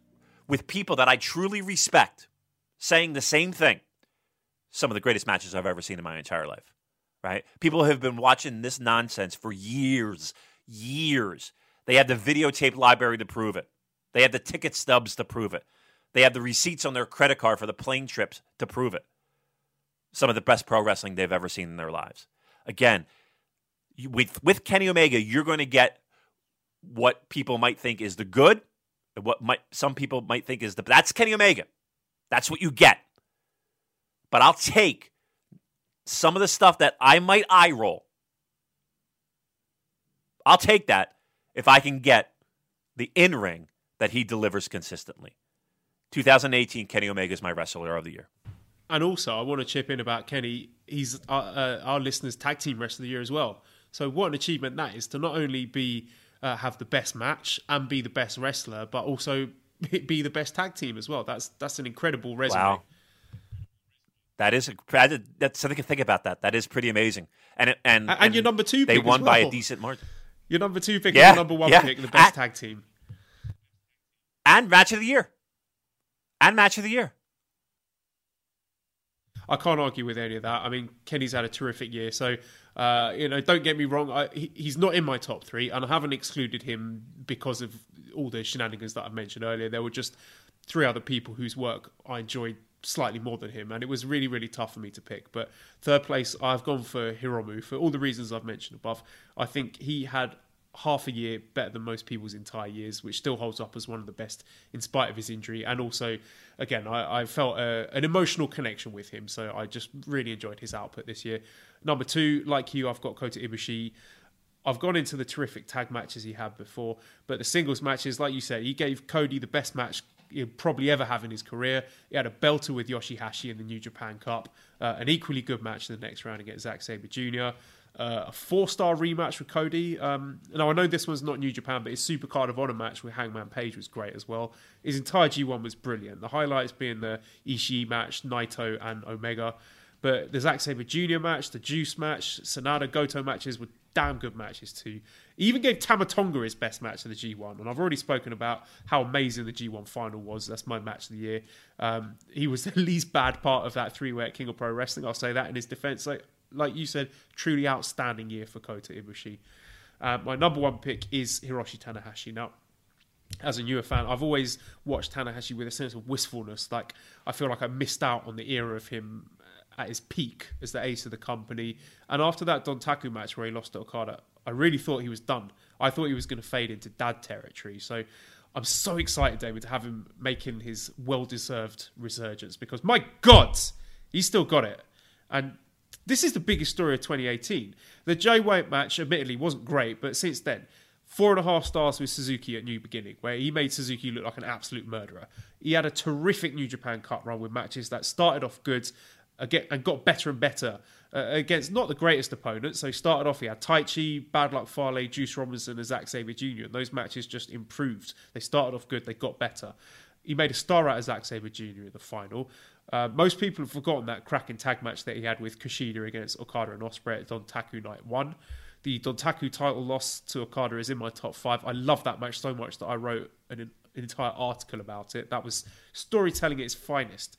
with people that I truly respect saying the same thing some of the greatest matches I've ever seen in my entire life. Right? People have been watching this nonsense for years, years. They have the videotape library to prove it. They have the ticket stubs to prove it. They have the receipts on their credit card for the plane trips to prove it. Some of the best pro wrestling they've ever seen in their lives. Again, with with Kenny Omega, you're going to get what people might think is the good, what might some people might think is the that's Kenny Omega. That's what you get. But I'll take some of the stuff that I might eye roll. I'll take that if I can get the in ring that he delivers consistently. 2018, Kenny Omega is my wrestler of the year. And also, I want to chip in about Kenny. He's our, uh, our listeners' tag team wrestler of the year as well. So, what an achievement that is to not only be uh, have the best match and be the best wrestler, but also *laughs* be the best tag team as well. That's that's an incredible resume. Wow. That is a, that's something to think about. That that is pretty amazing. And it, and, and, and your number two, they won well. by a decent margin. Your number two pick, yeah, your number one yeah. pick, the best and, tag team, and match of the year, and match of the year. I can't argue with any of that. I mean, Kenny's had a terrific year, so uh, you know, don't get me wrong. I, he, he's not in my top three, and I haven't excluded him because of all the shenanigans that I mentioned earlier. There were just three other people whose work I enjoyed slightly more than him, and it was really, really tough for me to pick. But third place, I've gone for Hiromu for all the reasons I've mentioned above. I think he had half a year better than most people's entire years, which still holds up as one of the best in spite of his injury. And also, again, I, I felt a, an emotional connection with him, so I just really enjoyed his output this year. Number two, like you, I've got Kota Ibushi. I've gone into the terrific tag matches he had before, but the singles matches, like you said, he gave Cody the best match he'll probably ever have in his career. He had a belter with Yoshihashi in the New Japan Cup, uh, an equally good match in the next round against Zack Sabre Jr., uh, a four star rematch with Cody. Um, now, I know this one's not New Japan, but his Super Card of Honor match with Hangman Page was great as well. His entire G1 was brilliant. The highlights being the Ishii match, Naito, and Omega. But the Zack Sabre Jr. match, the Juice match, Sanada Goto matches were damn good matches too. He even gave Tama Tonga his best match of the G1, and I've already spoken about how amazing the G1 final was. That's my match of the year. Um, he was *laughs* the least bad part of that three-way King of Pro Wrestling. I'll say that in his defense. Like, like you said, truly outstanding year for Kota Ibushi. Uh, my number one pick is Hiroshi Tanahashi. Now, as a newer fan, I've always watched Tanahashi with a sense of wistfulness. Like I feel like I missed out on the era of him at his peak as the ace of the company. And after that Dontaku match where he lost to Okada, I really thought he was done. I thought he was going to fade into dad territory. So I'm so excited, David, to have him making his well-deserved resurgence because my God, he's still got it. And this is the biggest story of 2018. The Jay White match, admittedly, wasn't great, but since then, four and a half stars with Suzuki at New Beginning, where he made Suzuki look like an absolute murderer. He had a terrific New Japan Cup run with matches that started off good and got better and better uh, against not the greatest opponents. So he started off, he had Taichi, Bad Luck Fale, Juice Robinson, and Zack Sabre Jr. And those matches just improved. They started off good, they got better. He made a star out of Zack Sabre Jr. in the final. Uh, most people have forgotten that cracking tag match that he had with Kushida against Okada and Ospreay at Dontaku Night 1. The Dontaku title loss to Okada is in my top five. I love that match so much that I wrote an, an entire article about it. That was storytelling at its finest.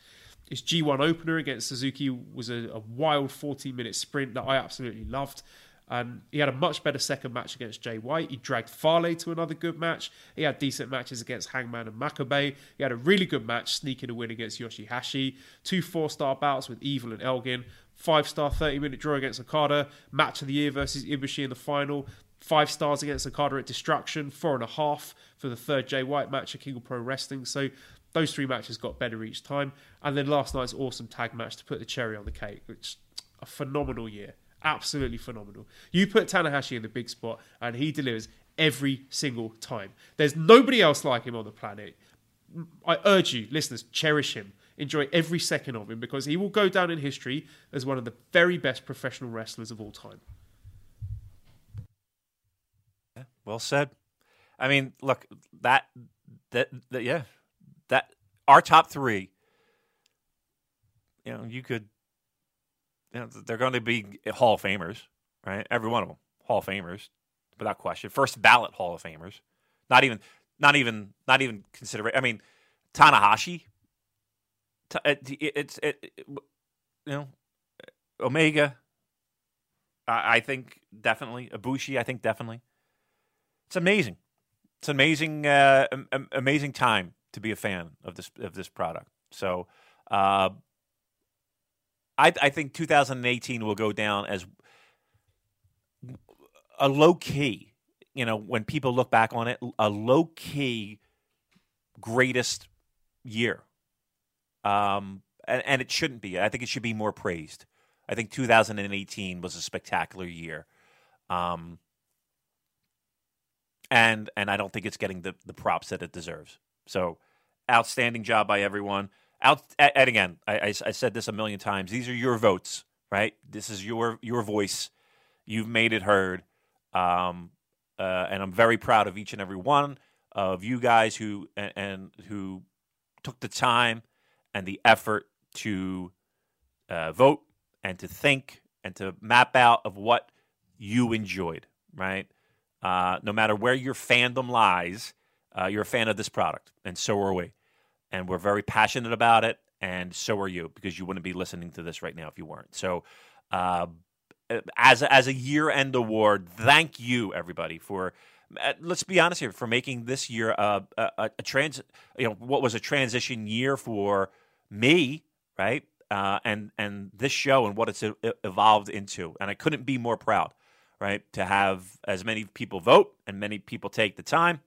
His G1 opener against Suzuki was a, a wild 14 minute sprint that I absolutely loved. And he had a much better second match against Jay White. He dragged Fale to another good match. He had decent matches against Hangman and Makabe. He had a really good match sneaking a win against Yoshihashi. Two four star bouts with Evil and Elgin. Five star 30 minute draw against Okada. Match of the year versus Ibushi in the final. Five stars against Okada at Destruction. Four and a half for the third Jay White match at King of Pro Wrestling. So those three matches got better each time. And then last night's awesome tag match to put the cherry on the cake, which a phenomenal year. Absolutely phenomenal. You put Tanahashi in the big spot and he delivers every single time. There's nobody else like him on the planet. I urge you, listeners, cherish him. Enjoy every second of him because he will go down in history as one of the very best professional wrestlers of all time. Yeah, well said. I mean, look, that that, that yeah, that our top three. You know, you could. You know, they're going to be Hall of Famers, right? Every one of them, Hall of Famers, without question. First ballot Hall of Famers. Not even, not even, not even consider. I mean, Tanahashi. It's it, it, you know, Omega. I, I think definitely Ibushi. I think definitely. It's amazing. It's amazing, uh, amazing time to be a fan of this of this product. So, uh, I, I think 2018 will go down as a low key. You know, when people look back on it, a low key greatest year. Um, and, and it shouldn't be. I think it should be more praised. I think 2018 was a spectacular year. Um, and and I don't think it's getting the, the props that it deserves. So, outstanding job by everyone. Out and again, I, I, I, said this a million times. These are your votes, right? This is your your voice. You've made it heard, um, uh, and I'm very proud of each and every one of you guys who and, and who took the time and the effort to uh, vote and to think and to map out of what you enjoyed, right? Uh, no matter where your fandom lies, uh, you're a fan of this product, and so are we. And we're very passionate about it, and so are you, because you wouldn't be listening to this right now if you weren't. So, uh, as as a year end award, thank you everybody for. Uh, let's be honest here for making this year a, a, a trans. You know what was a transition year for me, right? Uh, and and this show and what it's evolved into, and I couldn't be more proud, right? To have as many people vote and many people take the time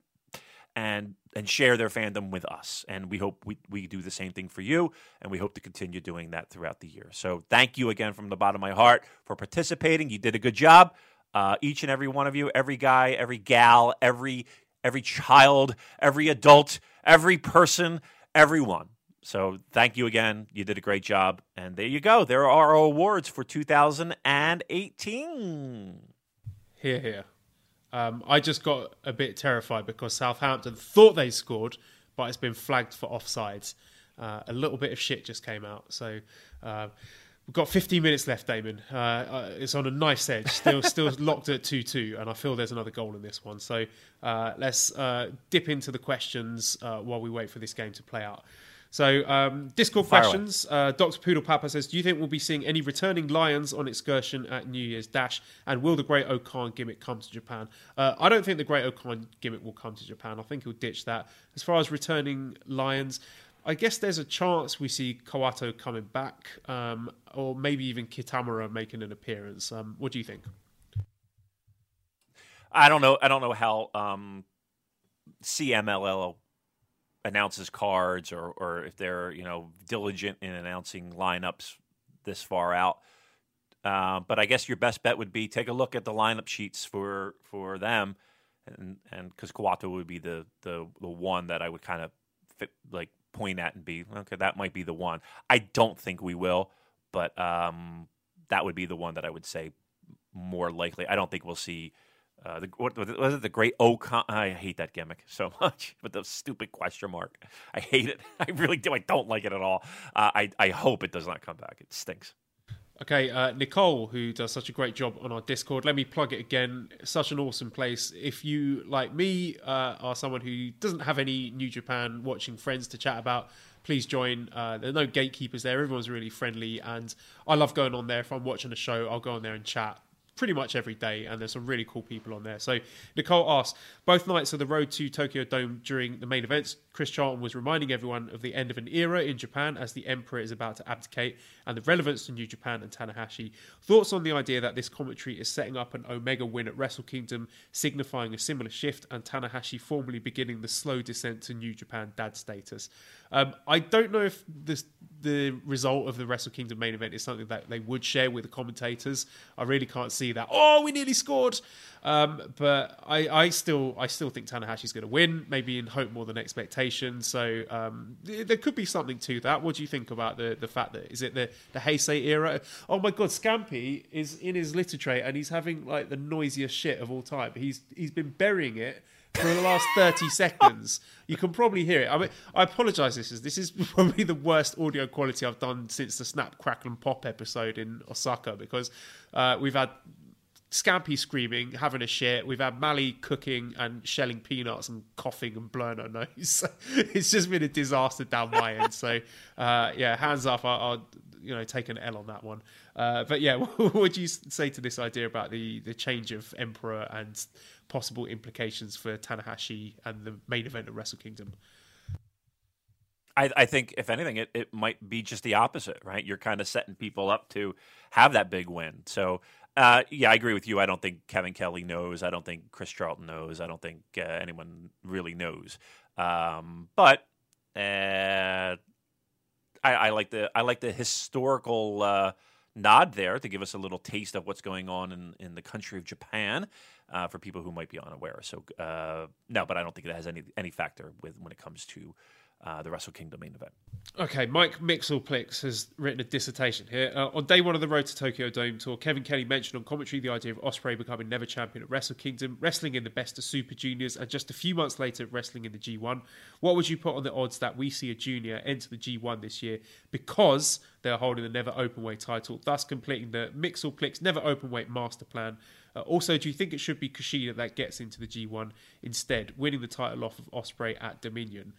and and share their fandom with us. And we hope we, we do the same thing for you, and we hope to continue doing that throughout the year. So thank you again from the bottom of my heart for participating. You did a good job. Uh, each and every one of you, every guy, every gal, every every child, every adult, every person, everyone. So thank you again. You did a great job. And there you go. There are our awards for 2018. Here, here. Um, I just got a bit terrified because Southampton thought they scored, but it's been flagged for offsides. Uh, a little bit of shit just came out. So uh, we've got 15 minutes left, Damon. Uh, uh it's on a nice edge, still *laughs* still locked at 2 2, and I feel there's another goal in this one. So uh, let's uh, dip into the questions while we wait for this game to play out. So, um, Discord Fire questions. Uh, Dr. Poodle Papa says, Do you think we'll be seeing any returning Lions on excursion at New Year's Dash? And will the Great-O-Khan gimmick come to Japan? Uh, I don't think the Great-O-Khan gimmick will come to Japan. I think he'll ditch that. As far as returning Lions, I guess there's a chance we see Kawato coming back, um, or maybe even Kitamura making an appearance. Um, what do you think? I don't know. I don't know how um, CMLL announces cards or or if they're you know diligent in announcing lineups this far out. Uh, but I guess your best bet would be take a look at the lineup sheets for for them, and and because Kawato would be the the the one that I would kind of fit, like point at and be okay. That might be the one. I don't think we will, but um, that would be the one that I would say more likely. I don't think we'll see uh, the, what was it? The Great O-Khan. I hate that gimmick so *laughs* much, but the stupid question mark. I hate it. *laughs* I really do. I don't like it at all. Uh, I I hope it does not come back. It stinks. Okay, uh, Nicole, who does such a great job on our Discord, let me plug it again. Such an awesome place. If you, like me, uh, are someone who doesn't have any New Japan watching friends to chat about, please join. Uh, there are no gatekeepers there. Everyone's really friendly, and I love going on there. If I'm watching a show, I'll go on there and chat pretty much every day, and there's some really cool people on there. So Nicole asks, both nights of the road to Tokyo Dome during the main events, Chris Charlton was reminding everyone of the end of an era in Japan as the Emperor is about to abdicate and the relevance to New Japan and Tanahashi. Thoughts on the idea that this commentary is setting up an Omega win at Wrestle Kingdom, signifying a similar shift, and Tanahashi formally beginning the slow descent to New Japan dad status. Um, I don't know if this, the result of the Wrestle Kingdom main event is something that they would share with the commentators. I really can't see that. Oh, we nearly scored. Um, but I, I, still, I still think Tanahashi's going to win. Maybe in hope more than expectation. So um, there could be something to that. What do you think about the the fact that is it the the Heisei era? Oh my God, Scampy is in his litter tray and he's having like the noisiest shit of all time. He's he's been burying it for the last 30 *laughs* seconds. You can probably hear it. I mean, I apologize. This is this is *laughs* probably the worst audio quality I've done since the Snap Crackle and Pop episode in Osaka because uh, we've had Scampy screaming, having a shit. We've had Mally cooking and shelling peanuts and coughing and blowing her *laughs* nose. it's just been a disaster down my end. So, uh, yeah, hands up. I'll, you know, take an L on that one. Uh, but yeah, *laughs* what would you say to this idea about the the change of emperor and possible implications for Tanahashi and the main event of Wrestle Kingdom? I, I, think, if anything, it, it might be just the opposite, right? You're kind of setting people up to have that big win. So, uh, yeah, I agree with you. I don't think Kevin Kelly knows. I don't think Chris Charlton knows. I don't think uh, anyone really knows. Um, but uh, I, I, like the I like the historical uh, nod there to give us a little taste of what's going on in, in the country of Japan uh, for people who might be unaware. So uh, no, but I don't think it has any any factor with when it comes to uh, the Wrestle Kingdom main event. Okay, Mike Mixelplix has written a dissertation here. Uh, on day one of the Road to Tokyo Dome tour, Kevin Kelly mentioned on commentary the idea of Ospreay becoming never champion at Wrestle Kingdom, wrestling in the best of Super Juniors, and just a few months later, wrestling in the G1. What would you put on the odds that we see a junior enter the G1 this year because they're holding the never openweight title, thus completing the Mixelplix never openweight master plan? Uh, also, do you think it should be Kushida that gets into the G1 instead, winning the title off of Ospreay at Dominion?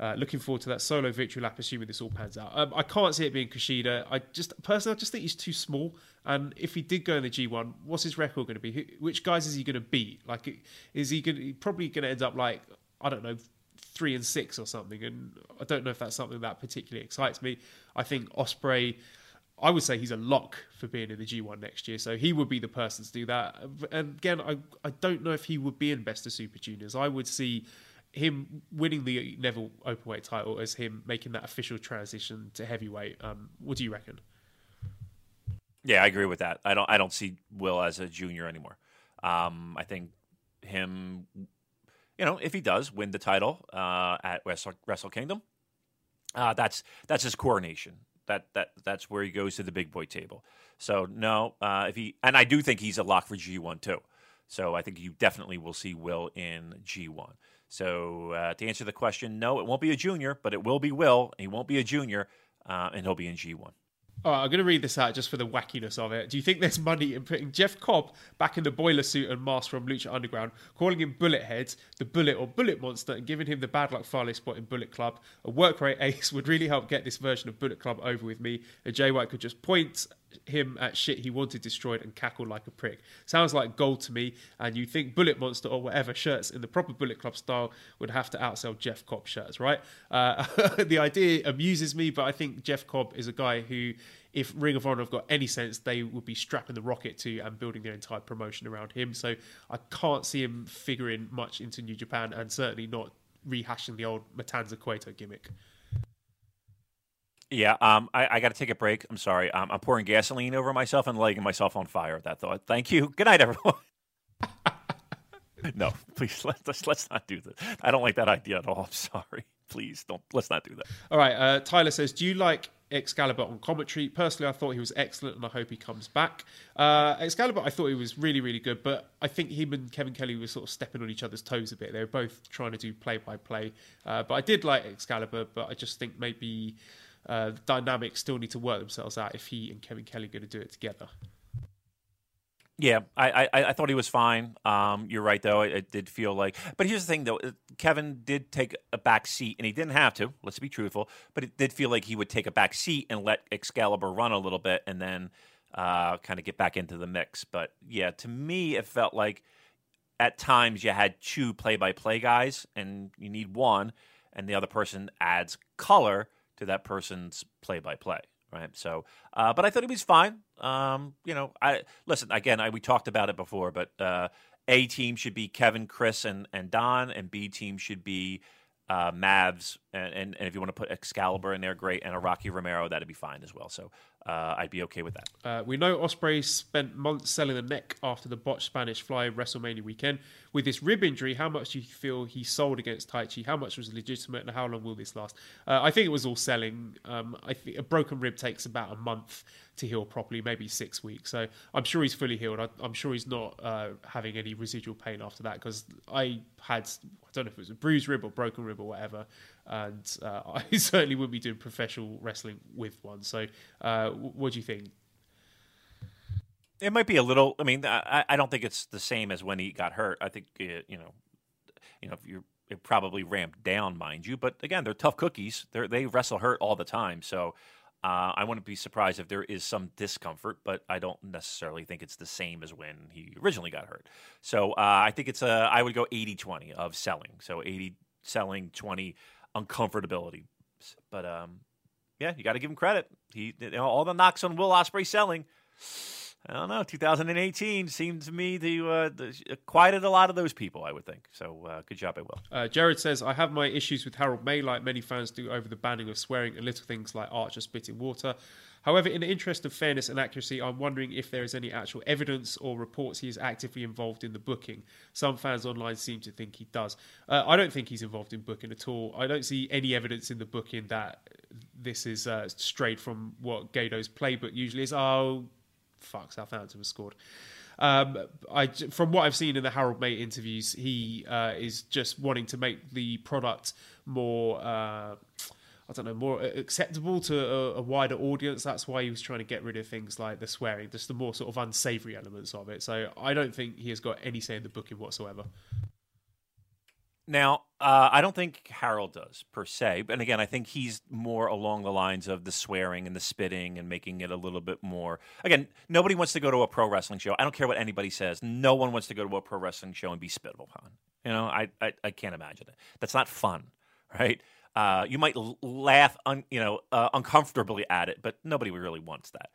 Uh, looking forward to that solo victory lap, assuming this all pans out. Um, I can't see it being Kushida. I just personally, I just think he's too small. And if he did go in the G1, what's his record going to be? Which guys is he going to beat? Like, is he going to, probably going to end up like I don't know, three and six or something? And I don't know if that's something that particularly excites me. I think Ospreay. I would say he's a lock for being in the G1 next year, so he would be the person to do that. And again, I I don't know if he would be in Best of Super Juniors. I would see him winning the NEVER openweight title as him making that official transition to heavyweight. Um, what do you reckon? Yeah, I agree with that. I don't. I don't see Will as a junior anymore. Um, I think him, you know, if he does win the title uh, at Wrestle, Wrestle Kingdom, uh, that's that's his coronation. That that that's where he goes to the big boy table. So no, uh, if he and I do think he's a lock for G one too. So I think you definitely will see Will in G one. So uh, to answer the question, no, it won't be a junior, but it will be Will. He won't be a junior, uh, and he'll be in G1. All right, I'm going to read this out just for the wackiness of it. Do you think there's money in putting Jeff Cobb back in the boiler suit and mask from Lucha Underground, calling him Bullet Head, the Bullet or Bullet Monster, and giving him the bad luck Fale spot in Bullet Club? A work rate ace *laughs* would really help get this version of Bullet Club over with me. And Jay White could just point him at shit he wanted destroyed and cackle like a prick. Sounds like gold to me, and you think Bullet Monster or whatever shirts in the proper Bullet Club style would have to outsell Jeff Cobb shirts, right? Uh, *laughs* the idea amuses me, but I think Jeff Cobb is a guy who if Ring of Honor have got any sense, they would be strapping the rocket to and building their entire promotion around him. So I can't see him figuring much into New Japan and certainly not rehashing the old Matanza Cueto gimmick. Yeah, um, I, I got to take a break. I'm sorry. Um, I'm pouring gasoline over myself and lighting myself on fire at that thought. Thank you. Good night, everyone. *laughs* no, please let's let's not do this. I don't like that idea at all. I'm sorry. Please don't. Let's not do that. All right. Uh, Tyler says, "Do you like Excalibur on commentary. Personally, I thought he was excellent, and I hope he comes back. Uh, Excalibur, I thought he was really, really good, but I think him and Kevin Kelly were sort of stepping on each other's toes a bit. They were both trying to do play by play, but I did like Excalibur, but I just think maybe uh, dynamics still need to work themselves out if he and Kevin Kelly are going to do it together. Yeah, I, I, I thought he was fine. Um, you're right, though. It, did feel like, but here's the thing, though. Kevin did take a back seat, and he didn't have to. Let's be truthful, but it did feel like he would take a back seat and let Excalibur run a little bit, and then uh, kind of get back into the mix. But yeah, to me, it felt like at times you had two play-by-play guys, and you need one, and the other person adds color to that person's play-by-play right? So, uh, but I thought he was fine. Um, you know, I listen again. I, we talked about it before, but uh, A team should be Kevin, Chris, and and Don, and B team should be uh, Mavs, and, and, and if you want to put Excalibur in there, great, and a Rocky Romero, that'd be fine as well. So uh, I'd be okay with that. Uh, we know Ospreay spent months selling the neck after the botched Spanish Fly WrestleMania weekend. With this rib injury, how much do you feel he sold against Taichi? How much was legitimate, and how long will this last? Uh, I think it was all selling. Um, I think a broken rib takes about a month to heal properly, maybe six weeks. So I'm sure he's fully healed. I, am sure he's not uh, having any residual pain after that because I had, I don't know if it was a bruised rib or broken rib or whatever, and uh, *laughs* I certainly wouldn't be doing professional wrestling with one. So uh, what do you think? It might be a little. I mean, I, I don't think it's the same as when he got hurt. I think it, you know, you know, if you're it probably ramped down, mind you. But again, they're tough cookies. They they wrestle hurt all the time. So uh, I wouldn't be surprised if there is some discomfort, but I don't necessarily think it's the same as when he originally got hurt. So uh, I think it's a, I would go 80 20 of selling. So 80 selling, 20 uncomfortability. But um, yeah, you got to give him credit. He, you know, all the knocks on Will Ospreay selling. I don't know. 2018 seemed to me to uh, quieted a lot of those people. I would think. So uh, good job, will. Uh, Jared says I have my issues with Harold Meij, like many fans do, over the banning of swearing and little things like Archer spitting water. However, in the interest of fairness and accuracy, I'm wondering if there is any actual evidence or reports he is actively involved in the booking. Some fans online seem to think he does. Uh, I don't think he's involved in booking at all. I don't see any evidence in the booking that this is uh, strayed from what Gedo's playbook usually is. Oh, fuck, Southampton has scored. Um, I, from what I've seen in the Harold Meij interviews, he uh, is just wanting to make the product more. Uh, I don't know, more acceptable to a, a, wider audience. That's why he was trying to get rid of things like the swearing, just the more sort of unsavory elements of it. So I don't think he has got any say in the booking whatsoever. Now, uh, I don't think Harold does per se, and again, I think he's more along the lines of the swearing and the spitting and making it a little bit more. Again, nobody wants to go to a pro wrestling show. I don't care what anybody says. No one wants to go to a pro wrestling show and be spit upon. You know, I, I, I can't imagine it. That's not fun, right? Uh, you might laugh, un, you know, uh, uncomfortably at it, but nobody really wants that.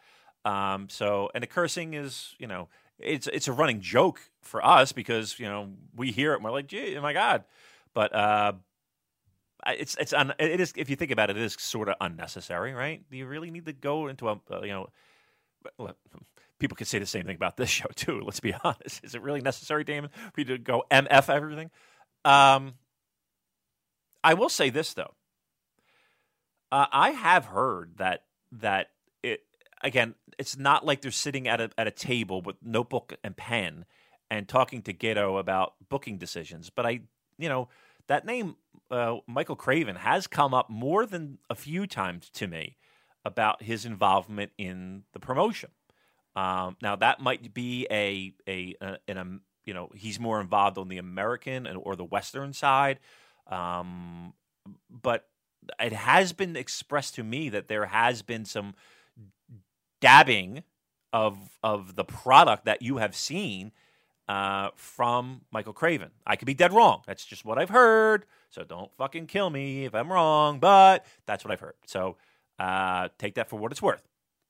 Um, so, and the cursing is, you know, it's it's a running joke for us because you know we hear it and we're like, gee, oh my god, but uh, it's it's un, it is if you think about it, it is sort of unnecessary, right? Do you really need to go into a uh, you know? *laughs* People could say the same thing about this *laughs* show too. Let's be *laughs* honest. Is it really necessary, Damon, for you to go MF everything? Um, I will say this though. Uh, I have heard that that it again. It's not like they're sitting at a at a table with notebook and pen and talking to Gedo about booking decisions. But I, you know, that name, uh, Michael Craven, has come up more than a few times to me about his involvement in the promotion. Um, now that might be a a, a, a you know he's more involved on the American and, or the Western side, um, but it has been expressed to me that there has been some dabbing of of the product that you have seen uh, from Michael Craven. I could be dead wrong. That's just what I've heard. So don't fucking kill me if I'm wrong, but that's what I've heard. So uh, take that for what it's worth.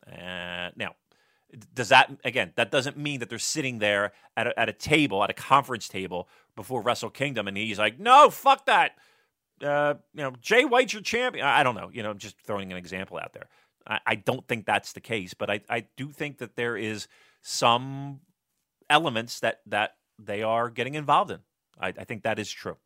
Uh, now, does that again? That doesn't mean that they're sitting there at a, at a table, at a conference table before Wrestle Kingdom, and he's like, "No, fuck that." Uh, you know, Jay White's your champion. I don't know. You know, I'm just throwing an example out there. I, I don't think that's the case, but I, I do think that there is some elements that that they are getting involved in. I, I think that is true.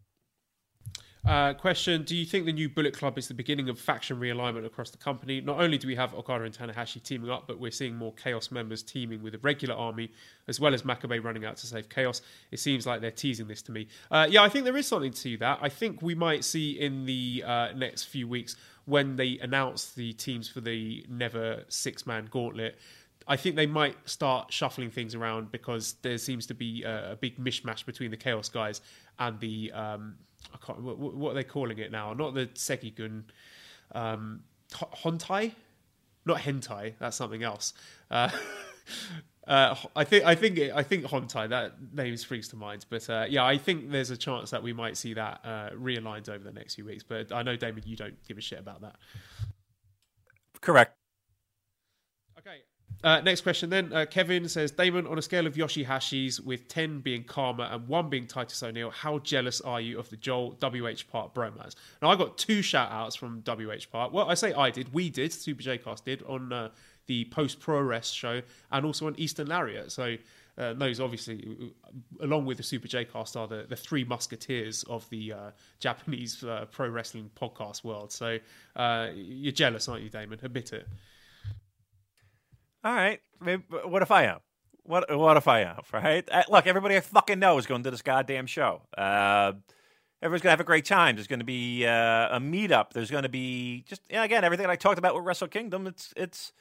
Uh, question: Do you think the new Bullet Club is the beginning of faction realignment across the company? Not only do we have Okada and Tanahashi teaming up, but we're seeing more Chaos members teaming with the regular army, as well as Makabe running out to save Chaos. It seems like they're teasing this to me. Uh, yeah, I think there is something to that. I think we might see in the uh, next few weeks when they announce the teams for the Never Six Man Gauntlet I think they might start shuffling things around because there seems to be a, a big mishmash between the Chaos guys and the um, I can't what, what, are they calling it now? Not the Sekigun, um, Hontai, not hentai. That's something else. Uh, *laughs* uh, I think I think I think Hontai that name springs to mind, but uh, yeah, I think there's a chance that we might see that uh, realigned over the next few weeks. But I know Damon, you don't give a shit about that. Correct. Uh, next question then. Uh, Kevin says, Damon, on a scale of Yoshi-Hashi's, with 10 being Karma and 1 being Titus O'Neil, how jealous are you of the Joel WH Park bromance? Now, I got two shout outs from WH Park. Well, I say I did. We did. Super J Cast did on uh, the Post Pro Rest show and also on Eastern Lariat. So, uh, those obviously, along with the Super J Cast, are the, the three musketeers of the uh, Japanese uh, pro wrestling podcast world. So, you're jealous, aren't you, Damon? Admit it. All right. Maybe, what if I am? What what if I am? Right? Uh, look, everybody I fucking know is going to this goddamn show. Uh, everyone's gonna have a great time. There's gonna be uh, a meetup. There's gonna be just you know, again everything I talked about with Wrestle Kingdom. It's it's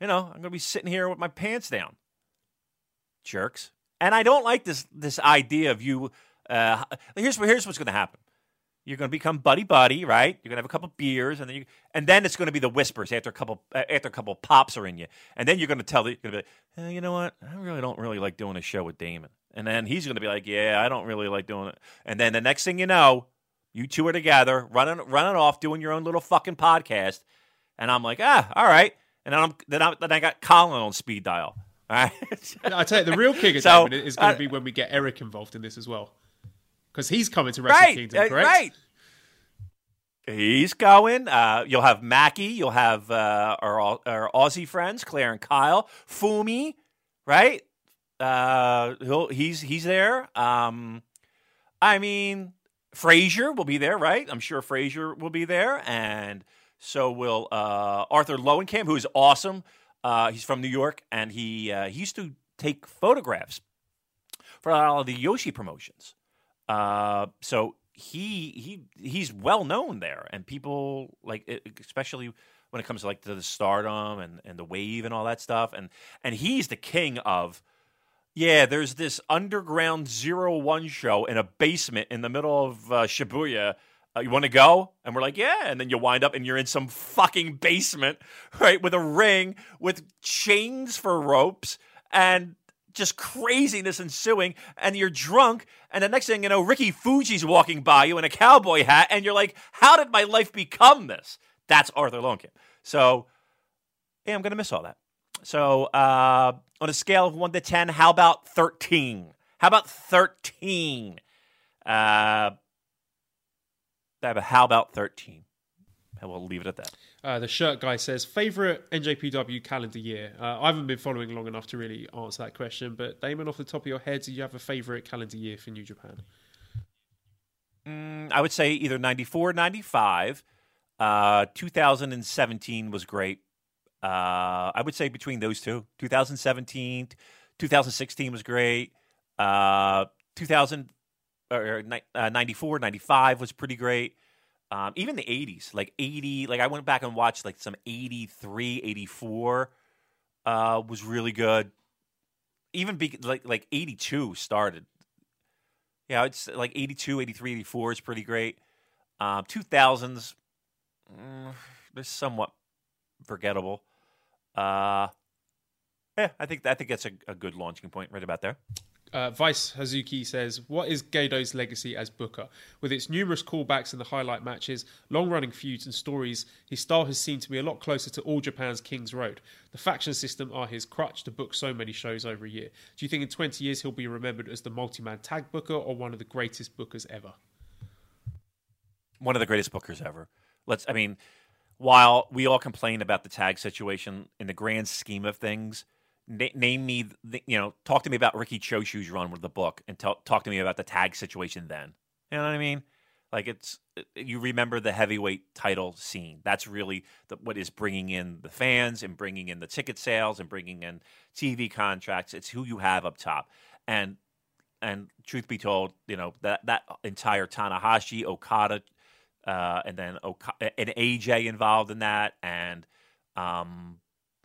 you know I'm gonna be sitting here with my pants down, jerks. And I don't like this this idea of you. Uh, here's here's what's gonna happen. You're going to become buddy buddy, right? You're going to have a couple beers, and then you, and then it's going to be the whispers after a couple after a couple pops are in you, and then you're going to tell you're going to be like, eh, you know what? I really don't really like doing a show with Damon, and then he's going to be like, yeah, I don't really like doing it, and then the next thing you know, you two are together running running off doing your own little fucking podcast, and I'm like, ah, all right, and then I'm then I, then I got Colin on speed dial. *laughs* All right. I tell you, the real kicker *laughs* so, is going to be when we get Eric involved in this as well because he's coming to Wrestle right, Kingdom, correct? Right. He's going. Uh, you'll have Mackie. You'll have uh, our, our Aussie friends, Claire and Kyle. Fumi, right? Uh, he'll, he's he's there. Um, I mean, Frazier will be there, right? I'm sure Frazier will be there, and so will uh, Arthur Lowenkamp, who is awesome. Uh, he's from New York, and he uh, he used to take photographs for all of the joshi promotions. Uh, so he he he's well known there, and people like especially when it comes to like to the Stardom and and the Wave and all that stuff, and and he's the king of. Yeah, there's this underground zero one show in a basement in the middle of uh, Shibuya. Uh, you want to go? And we're like, yeah. And then you wind up and you're in some fucking basement, *laughs* right, with a ring, with chains for ropes, and just craziness ensuing, and you're drunk, and the next thing you know, Ricky Fuji's walking by you in a cowboy hat, and you're like, how did my life become this? That's Arthur Lowenkamp. So, yeah, I'm to miss all that. So, uh, on a scale of 1 to 10, how about 13? How about 13? Uh, how about 13? And we'll leave it at that. Uh, the shirt guy says favorite NJPW calendar year. Uh, I haven't been following long enough to really answer that question, but Damon, off the top of your head, do you have a favorite calendar year for New Japan? Mm, I would say either 94, 95. Uh, 2017 was great. Uh, I would say between those two, 2017, 2016 was great. Uh, 2000 or uh, 94, 95 was pretty great. Um, even the 80s, like 80, like I went back and watched like some 83, 84 uh, was really good. Even be, like like 82 started. Yeah, it's like 82, 83, 84 is pretty great. Um, 2000s, mm, they're somewhat forgettable. Uh, yeah, I think I think that's a, a good launching point right about there. Uh, Vice Hazuki says, What is Gedo's legacy as Booker? With its numerous callbacks in the highlight matches, long running feuds, and stories, his style has seemed to be a lot closer to All Japan's King's Road. The faction system are his crutch to book so many shows over a year. Do you think in 20 years he'll be remembered as the multi man tag booker or one of the greatest bookers ever? One of the greatest bookers ever. Let's, I mean, while we all complain about the tag situation, in the grand scheme of things, name me, you know, talk to me about Riki Choshu's run with the book, and talk talk to me about the tag situation. Then, you know what I mean? Like it's you remember the heavyweight title scene. That's really the, what is bringing in the fans and bringing in the ticket sales and bringing in TV contracts. It's who you have up top, and and truth be told, you know that that entire Tanahashi, Okada, uh, and then Oka- and AJ involved in that, and um,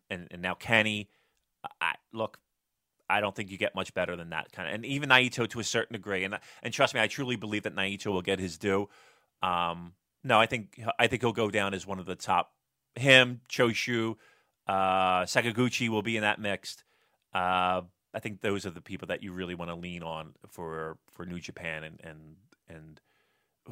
and, and now Kenny I, look, I don't think you get much better than that kind of, and even Naito to a certain degree. And and trust me, I truly believe that Naito will get his due. Um, no, I think I think he'll go down as one of the top. Him, Choshu, uh, Sakaguchi will be in that mixed. Uh, I think those are the people that you really want to lean on for for New Japan and and and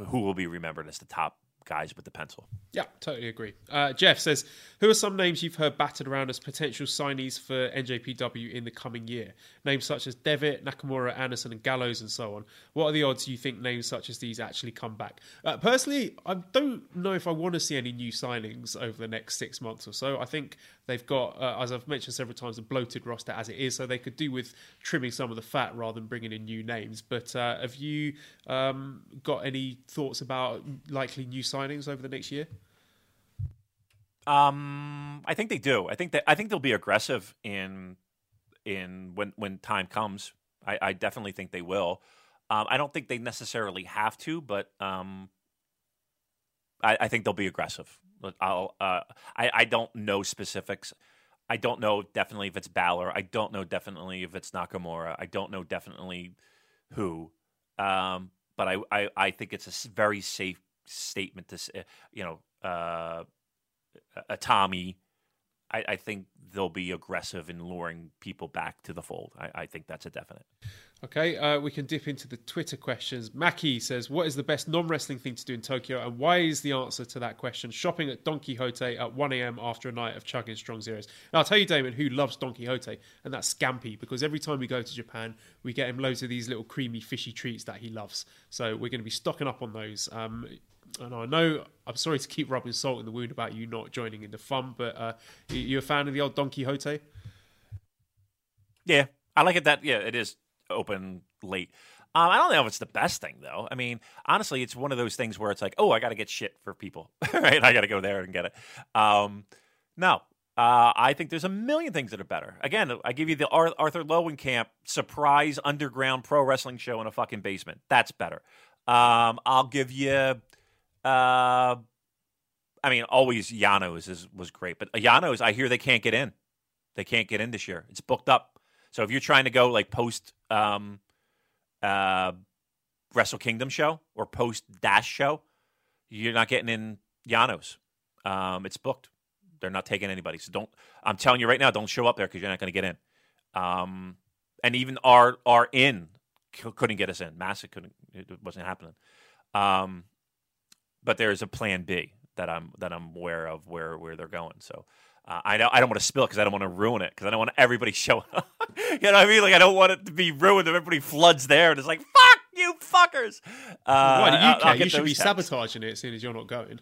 who will be remembered as the top guys with the pencil. Yeah, totally agree. Uh, Jeff says, "Who are some names you've heard battered around as potential signees for NJPW in the coming year? Names such as Devitt, Nakamura, Anderson, and Gallows, and so on. What are the odds you think names such as these actually come back? Uh, personally, I don't know if I want to see any new signings over the next six months or so. I think they've got, uh, as I've mentioned several times, a bloated roster as it is, so they could do with trimming some of the fat rather than bringing in new names. But uh, have you um, got any thoughts about likely new signings over the next year? Um, I think they do. I think that I think they'll be aggressive in in when when time comes. I, I definitely think they will. Um, I don't think they necessarily have to, but um, I, I think they'll be aggressive. I'll uh, I I don't know specifics. I don't know definitely if it's Balor. I don't know definitely if it's Nakamura. I don't know definitely who. Um, but I, I, I think it's a very safe statement to you know uh, a Tommy. I, I, think they'll be aggressive in luring people back to the fold. I, I think that's a definite. Okay, uh, we can dip into the Twitter questions. Mackie says, "What is the best non-wrestling thing to do in Tokyo?" And why is the answer to that question shopping at Don Quixote at 1 a.m. after a night of chugging strong zeros? Now, I'll tell you, Damon, who loves Don Quixote, and that's Scampy, because every time we go to Japan, we get him loads of these little creamy, fishy treats that he loves. So we're going to be stocking up on those. Um, and I know I'm sorry to keep rubbing salt in the wound about you not joining in the fun, but uh, you are a fan of the old Don Quixote? Yeah, I like it that yeah, it is open late. Um, I don't know if it's the best thing though. I mean, honestly, it's one of those things where it's like, oh, I got to get shit for people, *laughs* right? I got to go there and get it. Um, no, uh, I think there's a million things that are better. Again, I give you the Arthur Lowenkamp surprise underground pro wrestling show in a fucking basement. That's better. Um, I'll give you. Uh, I mean, always Yano's is, was great, but Yano's, I hear they can't get in. They can't get in this year. It's booked up. So if you're trying to go like post um, uh, Wrestle Kingdom show or post Dash show, you're not getting in Yano's. Um, it's booked. They're not taking anybody. So don't. I'm telling you right now, don't show up there because you're not going to get in. Um, and even our our in couldn't get us in. Massive couldn't. It wasn't happening. Um, but there is a plan B that I'm that I'm aware of where where they're going. So uh, I don't I don't want to spill it because I don't want to ruin it because I don't want everybody *laughs* showing up. you know what I mean? Like I don't want it to be ruined if everybody floods there and it's like fuck you fuckers. Uh, Why do you care? You should be texts. sabotaging it as soon as you're not going.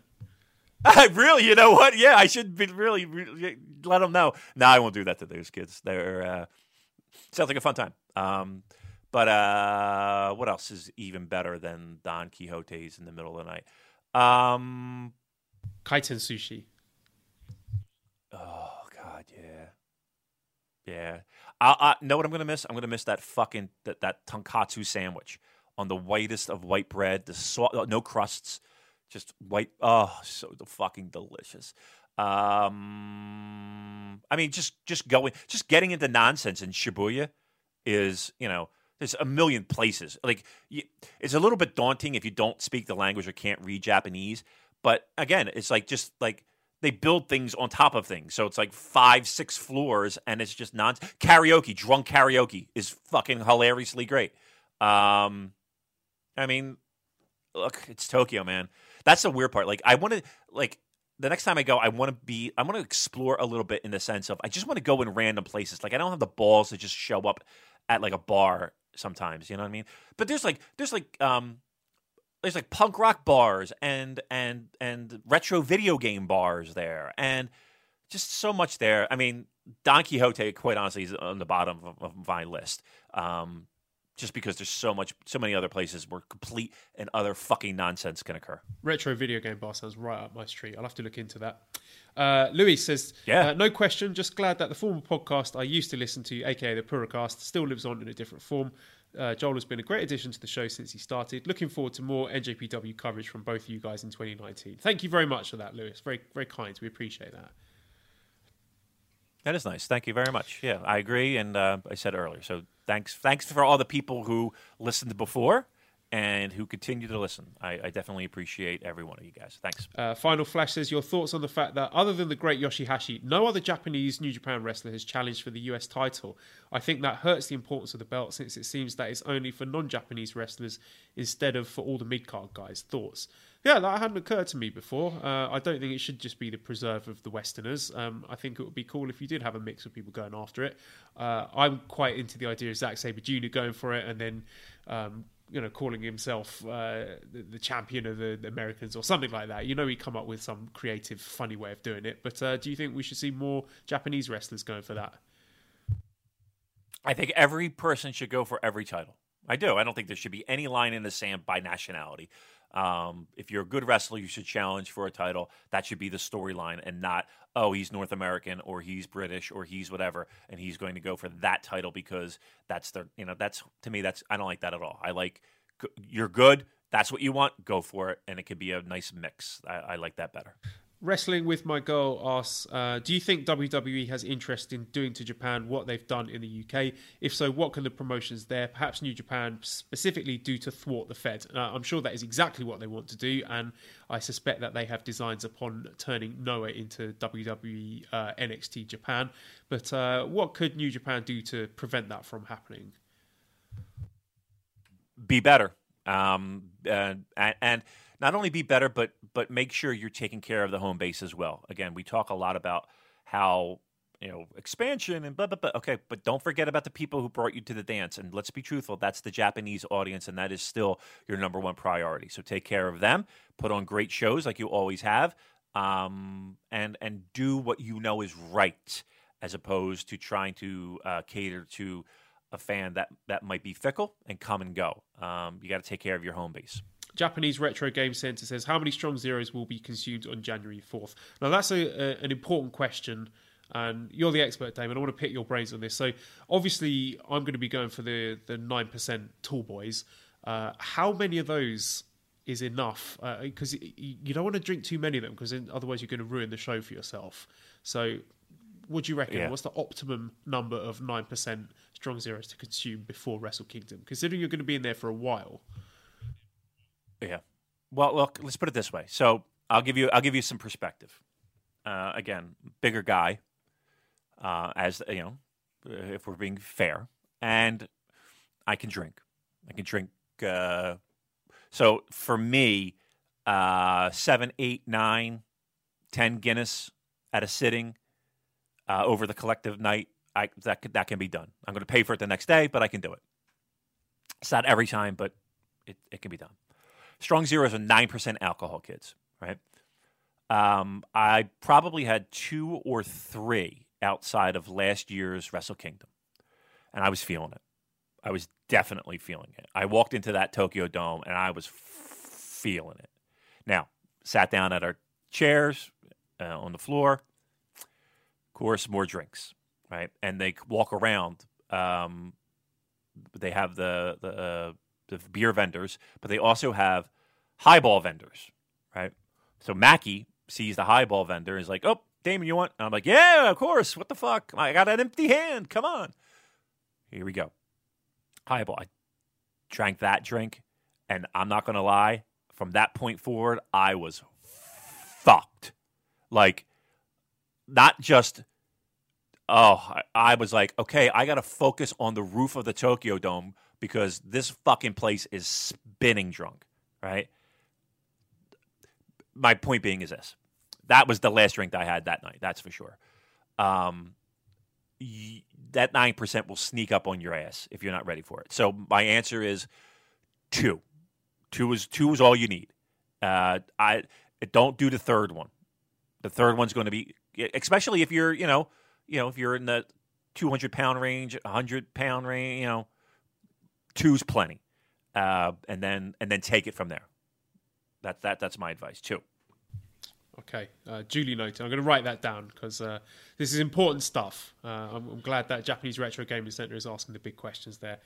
I *laughs* really, you know what? Yeah, I should be really, really let them know. No, I won't do that to those kids. They're uh, sounds like a fun time. Um, but uh, what else is even better than Don Quixote's in the middle of the night? Um, Kaiten sushi. Oh God, yeah, yeah. I, I know what I'm gonna miss. I'm gonna miss that fucking that, that tonkatsu sandwich on the whitest of white bread, the so- no crusts, just white. Oh, so fucking delicious. Um, I mean, just just going, just getting into nonsense in Shibuya is, you know, there's a million places. Like, it's a little bit daunting if you don't speak the language or can't read Japanese. But again, it's like just like they build things on top of things. So it's like five, six floors, and it's just non karaoke. Drunk karaoke is fucking hilariously great. Um, I mean, look, it's Tokyo, man. That's the weird part. Like, I want to like the next time I go, I want to be, I want to explore a little bit in the sense of I just want to go in random places. Like, I don't have the balls to just show up at like a bar sometimes. You know what I mean? But there's like, there's like, um, there's like punk rock bars and and and retro video game bars there and just so much there. I mean, Don Quixote, quite honestly, is on the bottom of, of my list. Um, just because there's so much, so many other places where complete and other fucking nonsense can occur. Retro video game bar sounds right up my street. I'll have to look into that. Uh, Louis says, "Yeah, uh, no question. Just glad that the former podcast I used to listen to, aka the Puracast, still lives on in a different form. Uh, Joel has been a great addition to the show since he started. Looking forward to more NJPW coverage from both of you guys in 2019. Thank you very much for that, Lewis. Very, very kind. We appreciate that. That is nice. Thank you very much. Yeah, I agree, and uh, I said earlier. So thanks, thanks for all the people who listened before and who continue to listen. I, I, definitely appreciate every one of you guys. Thanks. Uh, Final Flash says your thoughts on the fact that other than the great Yoshihashi, no other Japanese New Japan wrestler has challenged for the US title. I think that hurts the importance of the belt since it seems that it's only for non-Japanese wrestlers instead of for all the mid-card guys. Thoughts? Yeah, that hadn't occurred to me before. Uh, I don't think it should just be the preserve of the Westerners. Um, I think it would be cool if you did have a mix of people going after it. Uh, I'm quite into the idea of Zack Sabre Jr. going for it and then um, you know, calling himself uh, the, the, champion of the, the, Americans or something like that. You know, he'd come up with some creative, funny way of doing it. But uh, do you think we should see more Japanese wrestlers going for that? I think every person should go for every title. I do. I don't think there should be any line in the sand by nationality. Um, if you're a good wrestler, you should challenge for a title. That should be the storyline, and not oh he's North American or he's British or he's whatever, and he's going to go for that title because that's the you know that's to me that's I don't like that at all. I like you're good. That's what you want. Go for it, and it could be a nice mix. I, I like that better. Wrestling with my girl asks, uh, do you think WWE has interest in doing to Japan what they've done in the UK? If so, what can the promotions there, perhaps New Japan specifically, do to thwart the Fed? Uh, I'm sure that is exactly what they want to do, and I suspect that they have designs upon turning Noah into WWE uh, NXT Japan. But uh, what could New Japan do to prevent that from happening? Be better. Um, and, and not only be better, but but make sure you're taking care of the home base as well. Again, we talk a lot about how you know expansion and blah blah blah. Okay, but don't forget about the people who brought you to the dance. And let's be truthful, that's the Japanese audience, and that is still your number one priority. So take care of them. Put on great shows like you always have, um, and and do what you know is right, as opposed to trying to uh, cater to a fan that that might be fickle and come and go. Um, you got to take care of your home base. Japanese Retro Game Center says, How many Strong Zeros will be consumed on January 4th? Now, that's a, a, an important question, and you're the expert, Damon. I want to pick your brains on this. So, obviously, I'm going to be going for the, the 9% Tall Boys. Uh, how many of those is enough? Because uh, you don't want to drink too many of them, because otherwise, you're going to ruin the show for yourself. So, what do you reckon? Yeah. What's the optimum number of 9% Strong Zeros to consume before Wrestle Kingdom? Considering you're going to be in there for a while. Yeah. Well, look, let's put it this way. So I'll give you I'll give you some perspective. Uh, again, bigger guy, uh, as you know, if we're being fair, and I can drink. I can drink. Uh, so for me, uh, seven, eight, nine, ten Guinness at a sitting uh, over the collective night, I, that that can be done. I'm going to pay for it the next day, but I can do it. It's not every time, but it, it can be done. Strong Zeros are 9% alcohol kids, right? Um, I probably had two or three outside of last year's Wrestle Kingdom, and I was feeling it. I was definitely feeling it. I walked into that Tokyo Dome and I was f- feeling it. Now, sat down at our chairs uh, on the floor. Of course, more drinks, right? And they walk around. Um, they have the the uh, the beer vendors, but they also have highball vendors, right? So Mackie sees the highball vendor and is like, "Oh, Damon, you want?" And I'm like, "Yeah, of course. What the fuck? I got an empty hand. Come on." Here we go. Highball. I drank that drink, and I'm not gonna lie. From that point forward, I was fucked. Like, not just. Oh, I was like, okay, I got to focus on the roof of the Tokyo Dome because this fucking place is spinning drunk, right? My point being is this. That was the last drink that I had that night, that's for sure. Um, y- that 9% will sneak up on your ass if you're not ready for it. So my answer is two. Two is two is all you need. Uh, I don't do the third one. The third one's going to be, especially if you're, you know, you know, if you're in the 200 pound range, 100 pound range, you know, two's plenty, uh, and then and then take it from there. That's that. That's my advice too. Okay, uh, duly noted. I'm going to write that down because uh, this is important stuff. Uh, I'm, I'm, glad that Japanese Retro Gaming Center is asking the big questions there.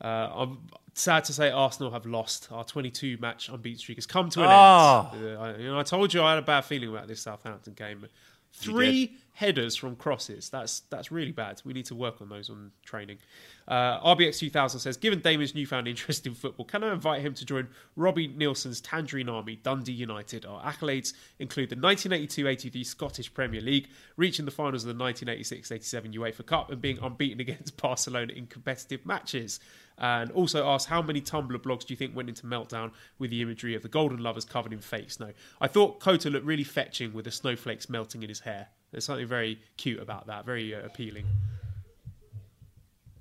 Uh, I'm sad to say Arsenal have lost. Our 22 match unbeaten streak has come to an oh. end. Uh, I, you know, I told you I had a bad feeling about this Southampton game. Three headers from crosses. That's that's really bad. We need to work on those on training. Uh, RBX 2000 says, given Damon's newfound interest in football, can I invite him to join Robbie Neilson's Tangerine Army, Dundee United? Our accolades include the 1982-83 Scottish Premier League, reaching the finals of the 1986-87 UEFA Cup, and being unbeaten *laughs* against Barcelona in competitive matches. And also asked, how many Tumblr blogs do you think went into Meltdown with the imagery of the Golden Lovers covered in fake snow? I thought Kota looked really fetching with the snowflakes melting in his hair. There's something very cute about that, very uh, appealing.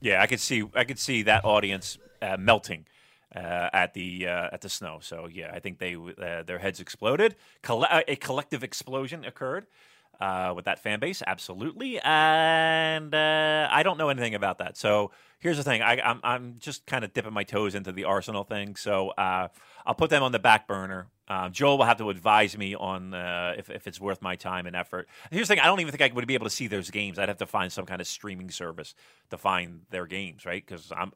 Yeah, I could see I could see that audience uh, melting uh, at the uh, at the snow. So yeah, I think they uh, their heads exploded. A collective explosion occurred uh, with that fan base, absolutely. And I don't know anything about that. So here's the thing: I, am I'm, I'm just kind of dipping my toes into the Arsenal thing. So I'll put them on the back burner. Um, Joel will have to advise me on uh, if, if it's worth my time and effort. And here's the thing: I don't even think I would be able to see those games. I'd have to find some kind of streaming service to find their games, right? Because I'm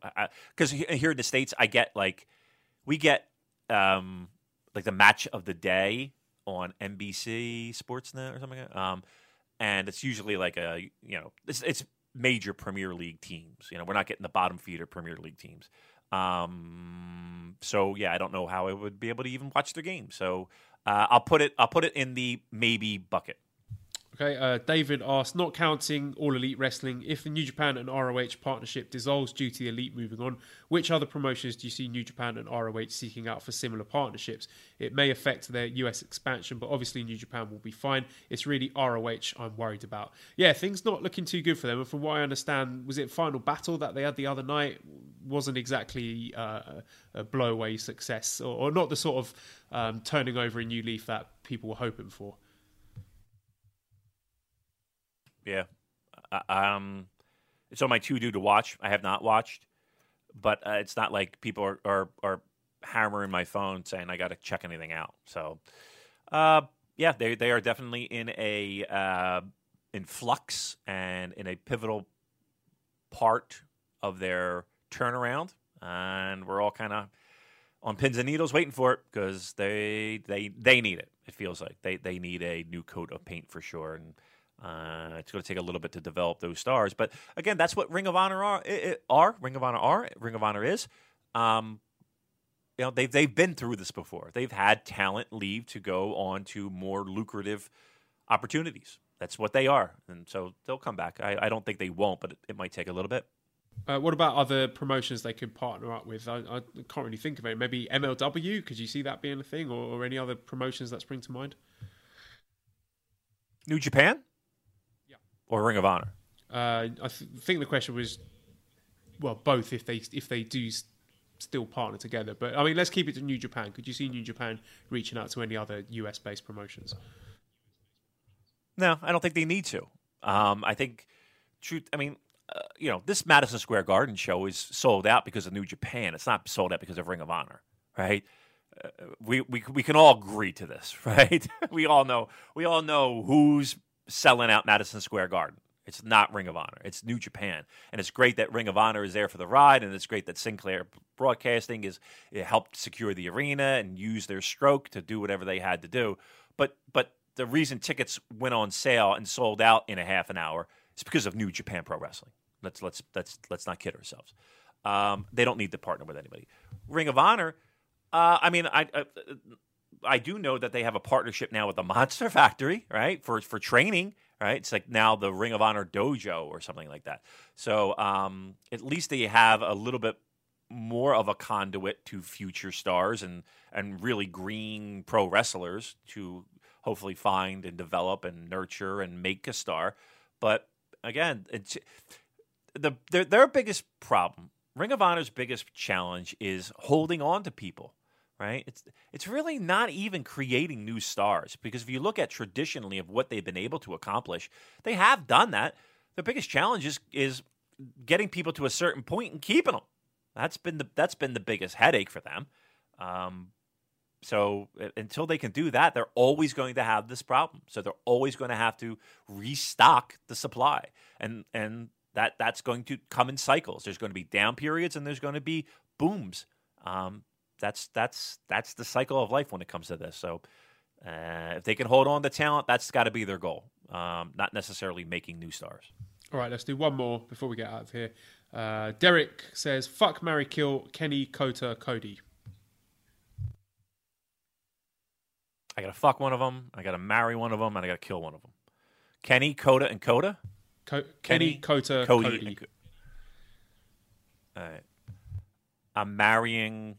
because here in the states, I get like we get um, like the match of the day on NBC Sportsnet or something, like um, and it's usually like a you know it's, it's major Premier League teams. You know, we're not getting the bottom feeder Premier League teams. Um, so yeah, I don't know how I would be able to even watch the game. So uh, I'll put it I'll put it in the maybe bucket. Okay, uh, David asked, not counting All Elite Wrestling, if the New Japan and ROH partnership dissolves due to the Elite moving on, which other promotions do you see New Japan and ROH seeking out for similar partnerships? It may affect their US expansion, but obviously New Japan will be fine. It's really ROH I'm worried about. Yeah, things not looking too good for them. And from what I understand, was it Final Battle that they had the other night? Wasn't exactly uh, a blowaway success, or, or, not the sort of um, turning over a new leaf that people were hoping for. Yeah. um, it's on my to do to watch. I have not watched, but uh, it's not like people are, are, are hammering my phone saying I got to check anything out. So, uh, yeah, they they are definitely in a uh, in flux and in a pivotal part of their turnaround, and we're all kind of on pins and needles waiting for it because they they they need it. It feels like they they need a new coat of paint for sure, and uh, it's going to take a little bit to develop those stars, but again, that's what Ring of Honor are. are Ring of Honor are Ring of Honor is. Um, you know, they've they've been through this before. They've had talent leave to go on to more lucrative opportunities. That's what they are, and so they'll come back. I, I don't think they won't, but it, it might take a little bit. Uh, what about other promotions they could partner up with? I, I, can't really think of it. Maybe MLW. Could you see that being a thing, or, or any other promotions that spring to mind? New Japan or Ring of Honor? Uh, I th- think the question was, well, both if they if they do still partner together. But I mean, let's keep it to New Japan. Could you see New Japan reaching out to any other US based promotions? No, I don't think they need to. Um, I think, truth. I mean, uh, you know, this Madison Square Garden show is sold out because of New Japan. It's not sold out because of Ring of Honor, right? Uh, we, we we can all agree to this, *laughs* right? we all know we all know who's selling out Madison Square Garden. It's not Ring of Honor. It's New Japan, and it's great that Ring of Honor is there for the ride, and it's great that Sinclair Broadcasting is it helped secure the arena and use their stroke to do whatever they had to do. But but the reason tickets went on sale and sold out in a half an hour is because of New Japan Pro Wrestling. Let's let's let's let's not kid ourselves. Um, they don't need to partner with anybody. Ring of Honor. Uh, I mean, I, I I do know that they have a partnership now with the Monster *laughs* Factory, right? For for training, right? It's like now the Ring of Honor Dojo or something like that. So um, at least they have a little bit more of a conduit to future stars and and really green pro wrestlers to hopefully find and develop and nurture and make a star. But again, it's the their, their biggest problem. Ring of Honor's biggest challenge is holding on to people right? It's it's really not even creating new stars because if you look at traditionally of what they've been able to accomplish, they have done that. The biggest challenge is is getting people to a certain point and keeping them. That's been the that's been the biggest headache for them. Um, so until they can do that, they're always going to have this problem. So they're always going to have to restock the supply, and and that that's going to come in cycles. There's going to be down periods and there's going to be booms. Um, that's that's that's the cycle of life when it comes to this. So uh, if they can hold on to talent, that's got to be their goal. Um, not necessarily making new stars. All right, let's do one more before we get out of here. Uh, Derek says, "Fuck, Mary, kill Kenny, Kota, Cody." I gotta fuck one of them. I gotta marry one of them, and I gotta kill one of them. Kenny, Kota, and Kota. Co- Kenny, Kenny, Kota, Cody. Cody. All right. I'm marrying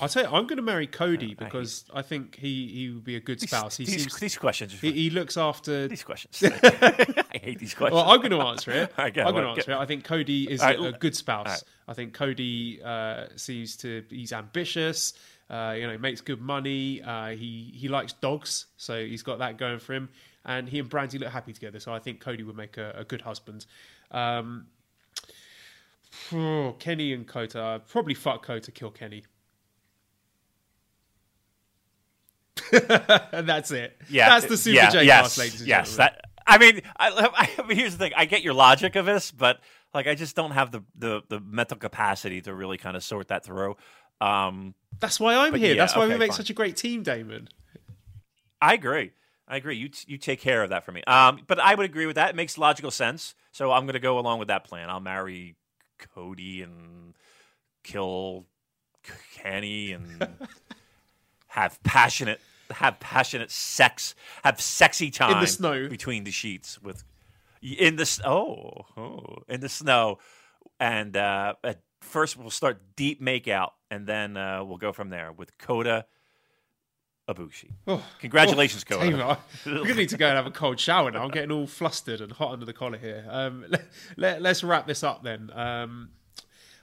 I'll tell you, I'm going to marry Cody because I, think he, he would be a good spouse. He these, seems, these questions. He, he, looks after these questions. *laughs* I hate these questions. Well, I'm going to answer it. *laughs* I'm going to answer it. I think Cody is right. a, a, good spouse. Right. I think Cody uh, seems to he's ambitious. Uh, you know, he makes good money. Uh, he he likes dogs, so he's got that going for him. And he and Brandi look happy together. So I think Cody would make a, a good husband. Um, oh, *sighs* Kenny and Kota, probably fuck Kota, kill Kenny. and *laughs* that's it. Yeah, that's the Super yeah, J yes, ladies and yes, gentlemen. That, I mean, I, *laughs* I mean, here's the thing. I get your logic of this, but like, I just don't have the the, the mental capacity to really kind of sort that through. Um, that's why I'm here. Yeah, that's why okay, we make fine. such a great team, Damon. I agree. I agree. You t- you take care of that for me. Um, but I would agree with that. It makes logical sense. So I'm going to go along with that plan. I'll marry Cody and kill Kenny and *laughs* have passionate have passionate sex, have sexy time in the snow. between the sheets with in the oh, oh in the snow, and uh, at first we'll start deep makeout, and then uh, we'll go from there with Kota Ibushi. Oh, Congratulations, oh, Kota. David, I- *laughs* We're going to need to go and have a cold shower now. I'm getting all flustered and hot under the collar here. Um, *laughs* let, us wrap this up then. Um,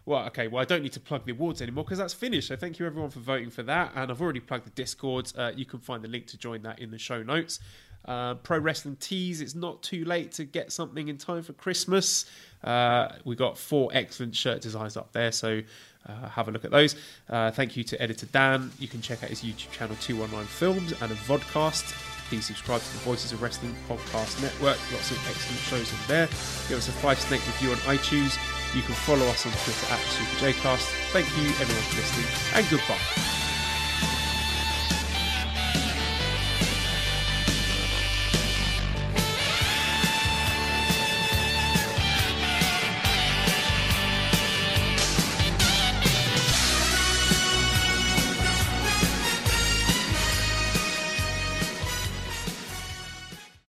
well, okay. Well, I don't need to plug the awards anymore because that's finished. So thank you everyone for voting for that. And I've already plugged the Discord. Uh, you can find the link to join that in the show notes. Uh, Pro Wrestling Tees. It's not too late to get something in time for Christmas. Uh, we got four excellent shirt designs up there, so uh, have a look at those. Uh, thank you to editor Dan. You can check out his YouTube channel 219 Films and a vodcast. Please subscribe to the Voices of Wrestling podcast network. Lots of excellent shows on there. Give us a five snake review on iTunes. You can follow us on Twitter at SuperJcast. Thank you everyone for listening, and goodbye.